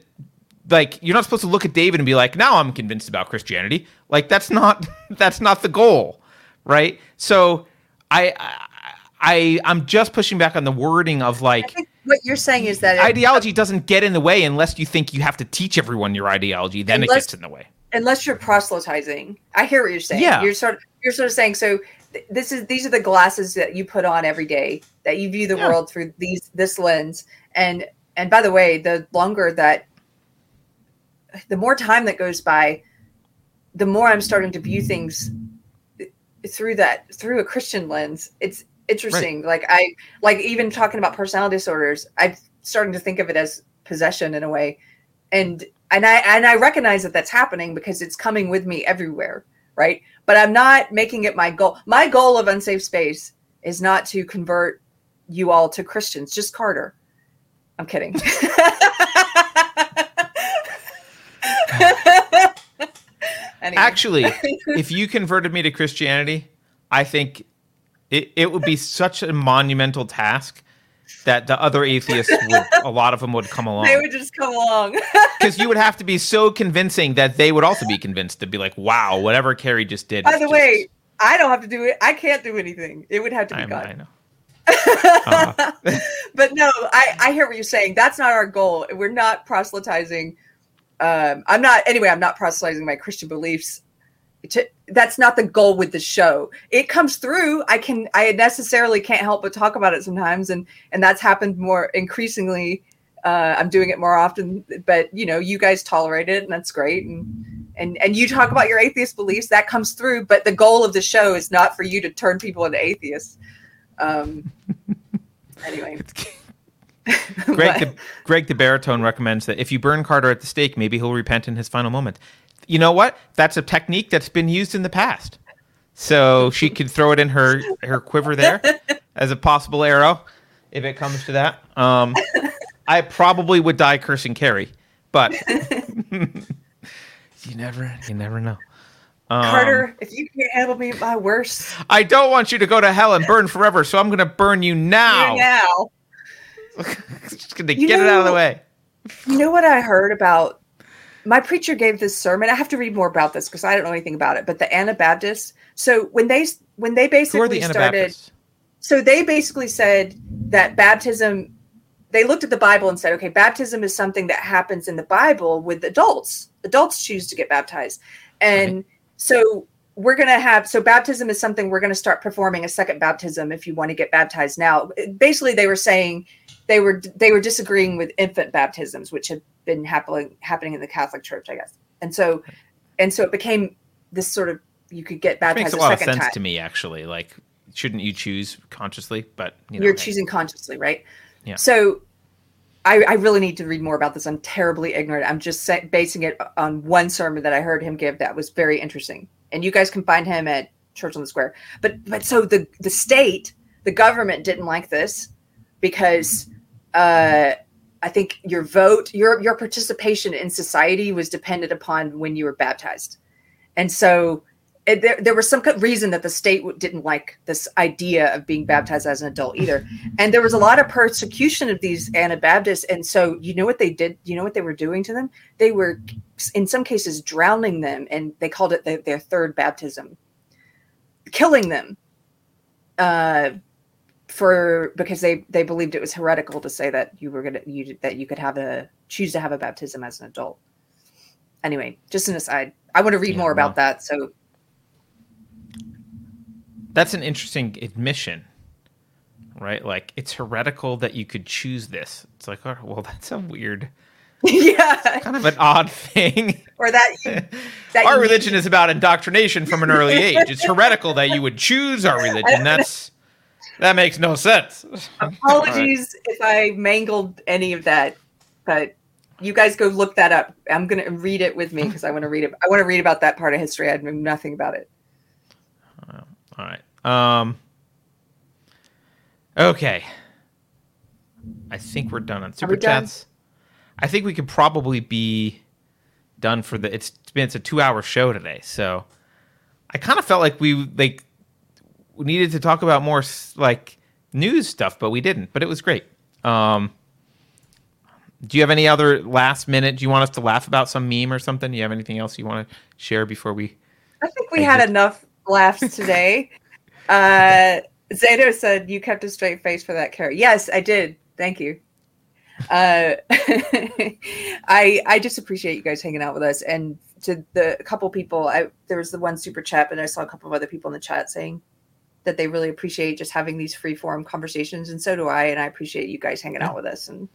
like, you're not supposed to look at David and be like, now I'm convinced about Christianity. Like that's not, that's not the goal. Right. So I, I, I I'm just pushing back on the wording of like, what you're saying is that it- ideology doesn't get in the way unless you think you have to teach everyone your ideology. Then it gets in the way. unless you're proselytizing. I hear what you're saying. Yeah. You're sort of you're sort of saying so th- this is these are the glasses that you put on every day that you view the Yeah. world through these this lens and and by the way the longer that the more time that goes by the more i'm starting to view things through that through a christian lens. It's interesting. Like i like even talking about personality disorders i'm starting to think of it as possession in a way. And and i and i recognize that that's happening because it's coming with me everywhere right? But i'm not making it my goal. My goal of unsafe space is not to convert you all to christians. Just carter. I'm kidding Anyway. Actually, if you converted me to Christianity, I think it, it would be such a monumental task that the other atheists would a lot of them would come along. they would just come along because you would have to be so convincing that they would also be convinced to be like wow whatever Keri just did by the just- way i don't have to do it i can't do anything it would have to be I, god I know Uh, but no, I, I hear what you're saying. That's not our goal. We're not proselytizing. Um, I'm not anyway. I'm not proselytizing my Christian beliefs. To, that's not the goal with the show. It comes through. I can. I necessarily can't help but talk about it sometimes, and and that's happened more increasingly. Uh, I'm doing it more often, but you know, you guys tolerate it, and that's great. And and and you talk about your atheist beliefs. That comes through. But the goal of the show is not for you to turn people into atheists. Um, anyway. Greg the, Greg the baritone recommends that if you burn Carter at the stake, maybe he'll repent in his final moment. You know what? That's a technique that's been used in the past. So she could throw it in her her quiver there as a possible arrow if it comes to that. Um, I probably would die cursing Keri, but you never you never know. Um, Carter, if you can't handle me at my worst, I don't want you to go to hell and burn forever, so I'm going to burn you now. now. Just to You get it out of the way. You know what I heard about? My preacher gave this sermon. I have to read more about this because I don't know anything about it. But the Anabaptists. So when they when they basically the started, so they basically said that baptism. They looked at the Bible and said, okay, baptism is something that happens in the Bible with adults. Adults choose to get baptized, and so we're going to have so baptism is something we're going to start performing a second baptism if you want to get baptized now basically they were saying they were they were disagreeing with infant baptisms which had been happening happening in the catholic church i guess and so and so it became this sort of you could get Which baptized makes a lot of sense time to me, actually. Like, shouldn't you choose consciously? But you know, you're hey. choosing consciously right Yeah. so I, I really need to read more about this i'm terribly ignorant i'm just basing it on one sermon that i heard him give that was very interesting and you guys can find him at church on the square but but so the the state the government didn't like this because uh i think your vote your your participation in society was dependent upon when you were baptized. And so it, there, there was some reason that the state didn't like this idea of being baptized as an adult either. And there was a lot of persecution of these anabaptists. And so you know what they did you know what they were doing to them? They were in some cases drowning them and they called it their, their third baptism. Killing them. Uh for because they they believed it was heretical to say that you were gonna you that you could have a choose to have a baptism as an adult anyway just an aside i want to read Yeah, more about well. that so That's an interesting admission, right? Like, it's heretical that you could choose this. It's like, oh, well, that's a weird, yeah kind of an odd thing. or that you, that our religion is about indoctrination from an early age. It's heretical that you would choose our religion. That's that makes no sense. apologies if i mangled any of that but you guys go look that up i'm gonna read it with me because i want to read it i want to read about that part of history i know nothing about it All right. Um. Okay. I think we're done on super chats. I think we could probably be done for the. It's been it's a two hour show today, so I kind of felt like we like needed to talk about more like news stuff, but we didn't. But it was great. Um, do you have any other last minute? Do you want us to laugh about some meme or something? Do you have anything else you want to share before we? I think we had enough laughs today. uh, Zato said you kept a straight face for that carrot. Yes, I did. Thank you. Uh, I I just appreciate you guys hanging out with us, and to the couple people, I there was the one super chat, and I saw a couple of other people in the chat saying that they really appreciate just having these free form conversations, and so do I, and I appreciate you guys hanging out with us. And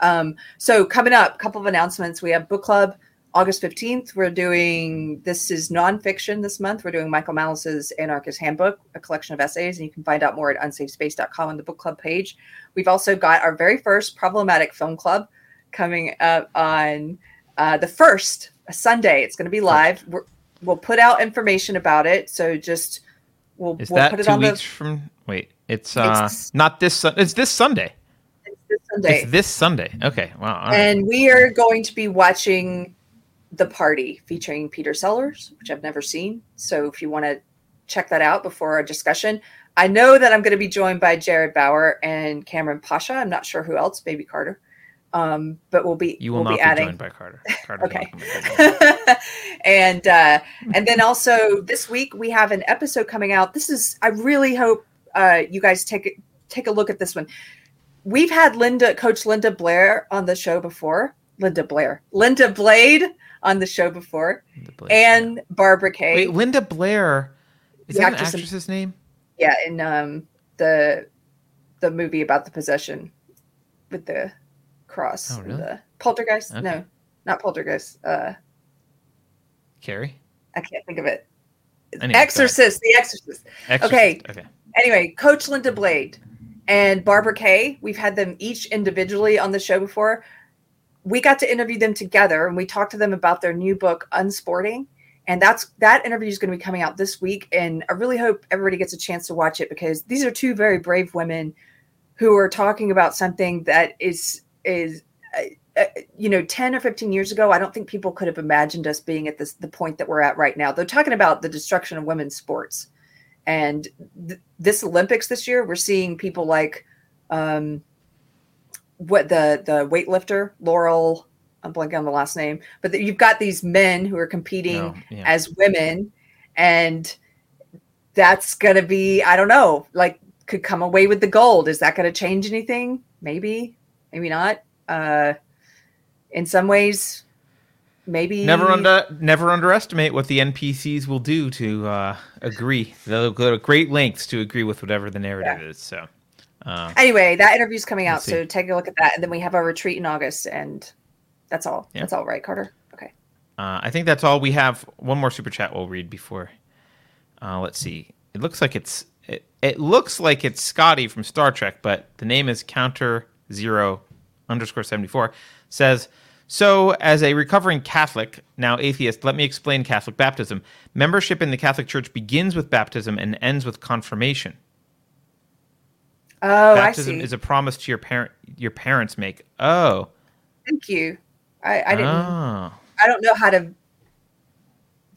um, so coming up, a couple of announcements. We have book club August 15th. We're doing this is nonfiction this month. We're doing Michael Malice's Anarchist Handbook, a collection of essays, and you can find out more at unsafespace.com on the book club page. We've also got our very first problematic film club coming up on uh, the first Sunday. It's going to be live. We're, we'll put out information about it. So just we'll, Is we'll that put it two on weeks the from? Wait, it's uh It's- not this. It's this Sunday. this Sunday. It's this Sunday. Okay. Wow. right. and we are going to be watching the party featuring peter sellers which i've never seen so if you want to check that out before our discussion i know that i'm going to be joined by jared bauer and cameron pasha i'm not sure who else maybe carter um, but we'll be you will we'll not be be, joined by Carter. Carter's Okay. not gonna be joined. and uh, and then also this week we have an episode coming out. This is I really hope uh, you guys take take a look at this one. We've had Linda, Coach Linda Blair, on the show before. Linda Blair, Linda Blade on the show before, Blade, and Barbara Kay. Wait, Linda Blair. Is The that an actress in- actress's name? yeah, in um, the the movie about the possession with the cross. Oh, really? The poltergeist? Okay. No, not poltergeist. Uh, Keri. I can't think of it. Anyway. Exorcist. The Exorcist. Exorcist. Okay. Okay. anyway, Coach Linda Blade and Barbara Kay, we've had them each individually on the show before. We got to interview them together and we talked to them about their new book, Unsporting. And that's that interview is going to be coming out this week. And I really hope everybody gets a chance to watch it because these are two very brave women who are talking about something that is is uh, uh, you know 10 or 15 years ago i don't think people could have imagined us being at this the point that we're at right now. They're talking about the destruction of women's sports and th- this olympics this year we're seeing people like um what the the weightlifter laurel i'm blanking on the last name but that you've got these men who are competing No, yeah. as women and that's gonna be i don't know like could come away with the gold. Is that gonna change anything? Maybe maybe not uh in some ways maybe Never under never underestimate what the NPCs will do to uh, agree. They'll go to great lengths to agree with whatever the narrative is. So, uh, anyway that interview's coming out so take a look at that and then we have our retreat in august and that's all Yeah. that's all right carter okay uh, I think that's all we have. One more super chat we'll read before. Uh, let's see. It looks like it's it, it looks like it's Scotty from Star Trek, but the name is Counter Zero underscore seventy four. Says so. As a recovering Catholic, now atheist, let me explain Catholic baptism. Membership in the Catholic Church begins with baptism and ends with confirmation. oh baptism i see is a promise to your parent your parents make. Oh, thank you i i didn't Oh, i don't know how to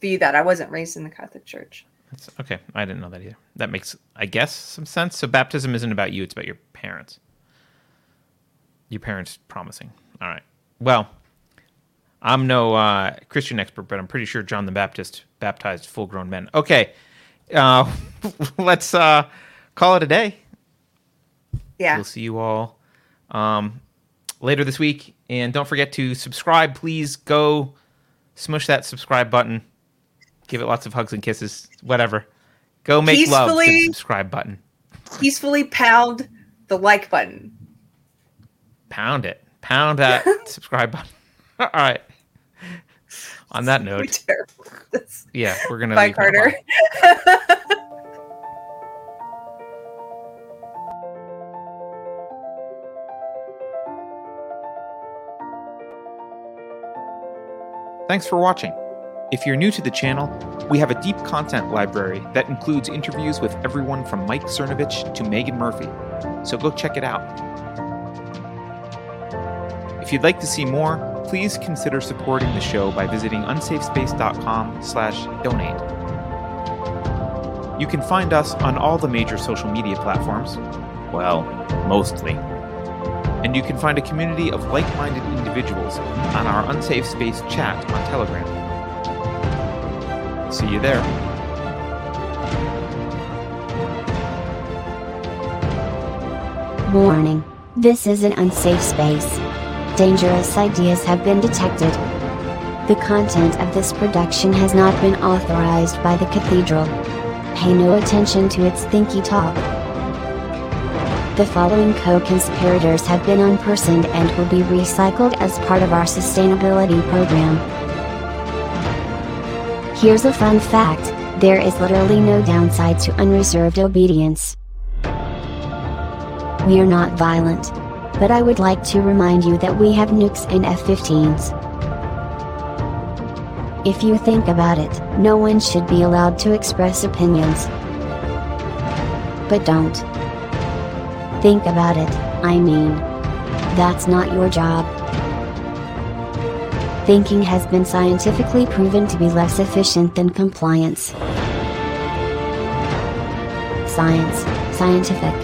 view that i wasn't raised in the catholic church that's okay. I didn't know that either. That makes, I guess, some sense. So baptism isn't about you; it's about your parents. Your parents promising. All right. Well, I'm no uh, Christian expert, but I'm pretty sure John the Baptist baptized full-grown men. Okay, uh, let's uh, call it a day. yeah We'll see you all um, later this week. And don't forget to subscribe. Please go smush that subscribe button. Give it lots of hugs and kisses. Whatever. Go make love to the Peacefully- subscribe button. peacefully pound the like button Pound it. Pound that subscribe button. all right. On that note, terrible yeah, we're gonna Bye. Carter. Thanks for watching. If you're new to the channel, we have a deep content library that includes interviews with everyone from Mike Cernovich to Meghan Murphy, so go check it out. If you'd like to see more, please consider supporting the show by visiting unsafespace.com/donate. You can find us on all the major social media platforms. Well, mostly. And you can find a community of like-minded individuals on our Unsafe Space chat on Telegram. See you there. Warning. This is an unsafe space. Dangerous ideas have been detected. The content of this production has not been authorized by the Cathedral. Pay no attention to its thinky talk. The following co-conspirators have been unpersoned and will be recycled as part of our sustainability program. Here's a fun fact, there is literally no downside to unreserved obedience. We are not violent. But I would like to remind you that we have nukes and F-15s. If you think about it, no one should be allowed to express opinions. But don't. Think about it, I mean. That's not your job. Thinking has been scientifically proven to be less efficient than compliance. Science, scientific,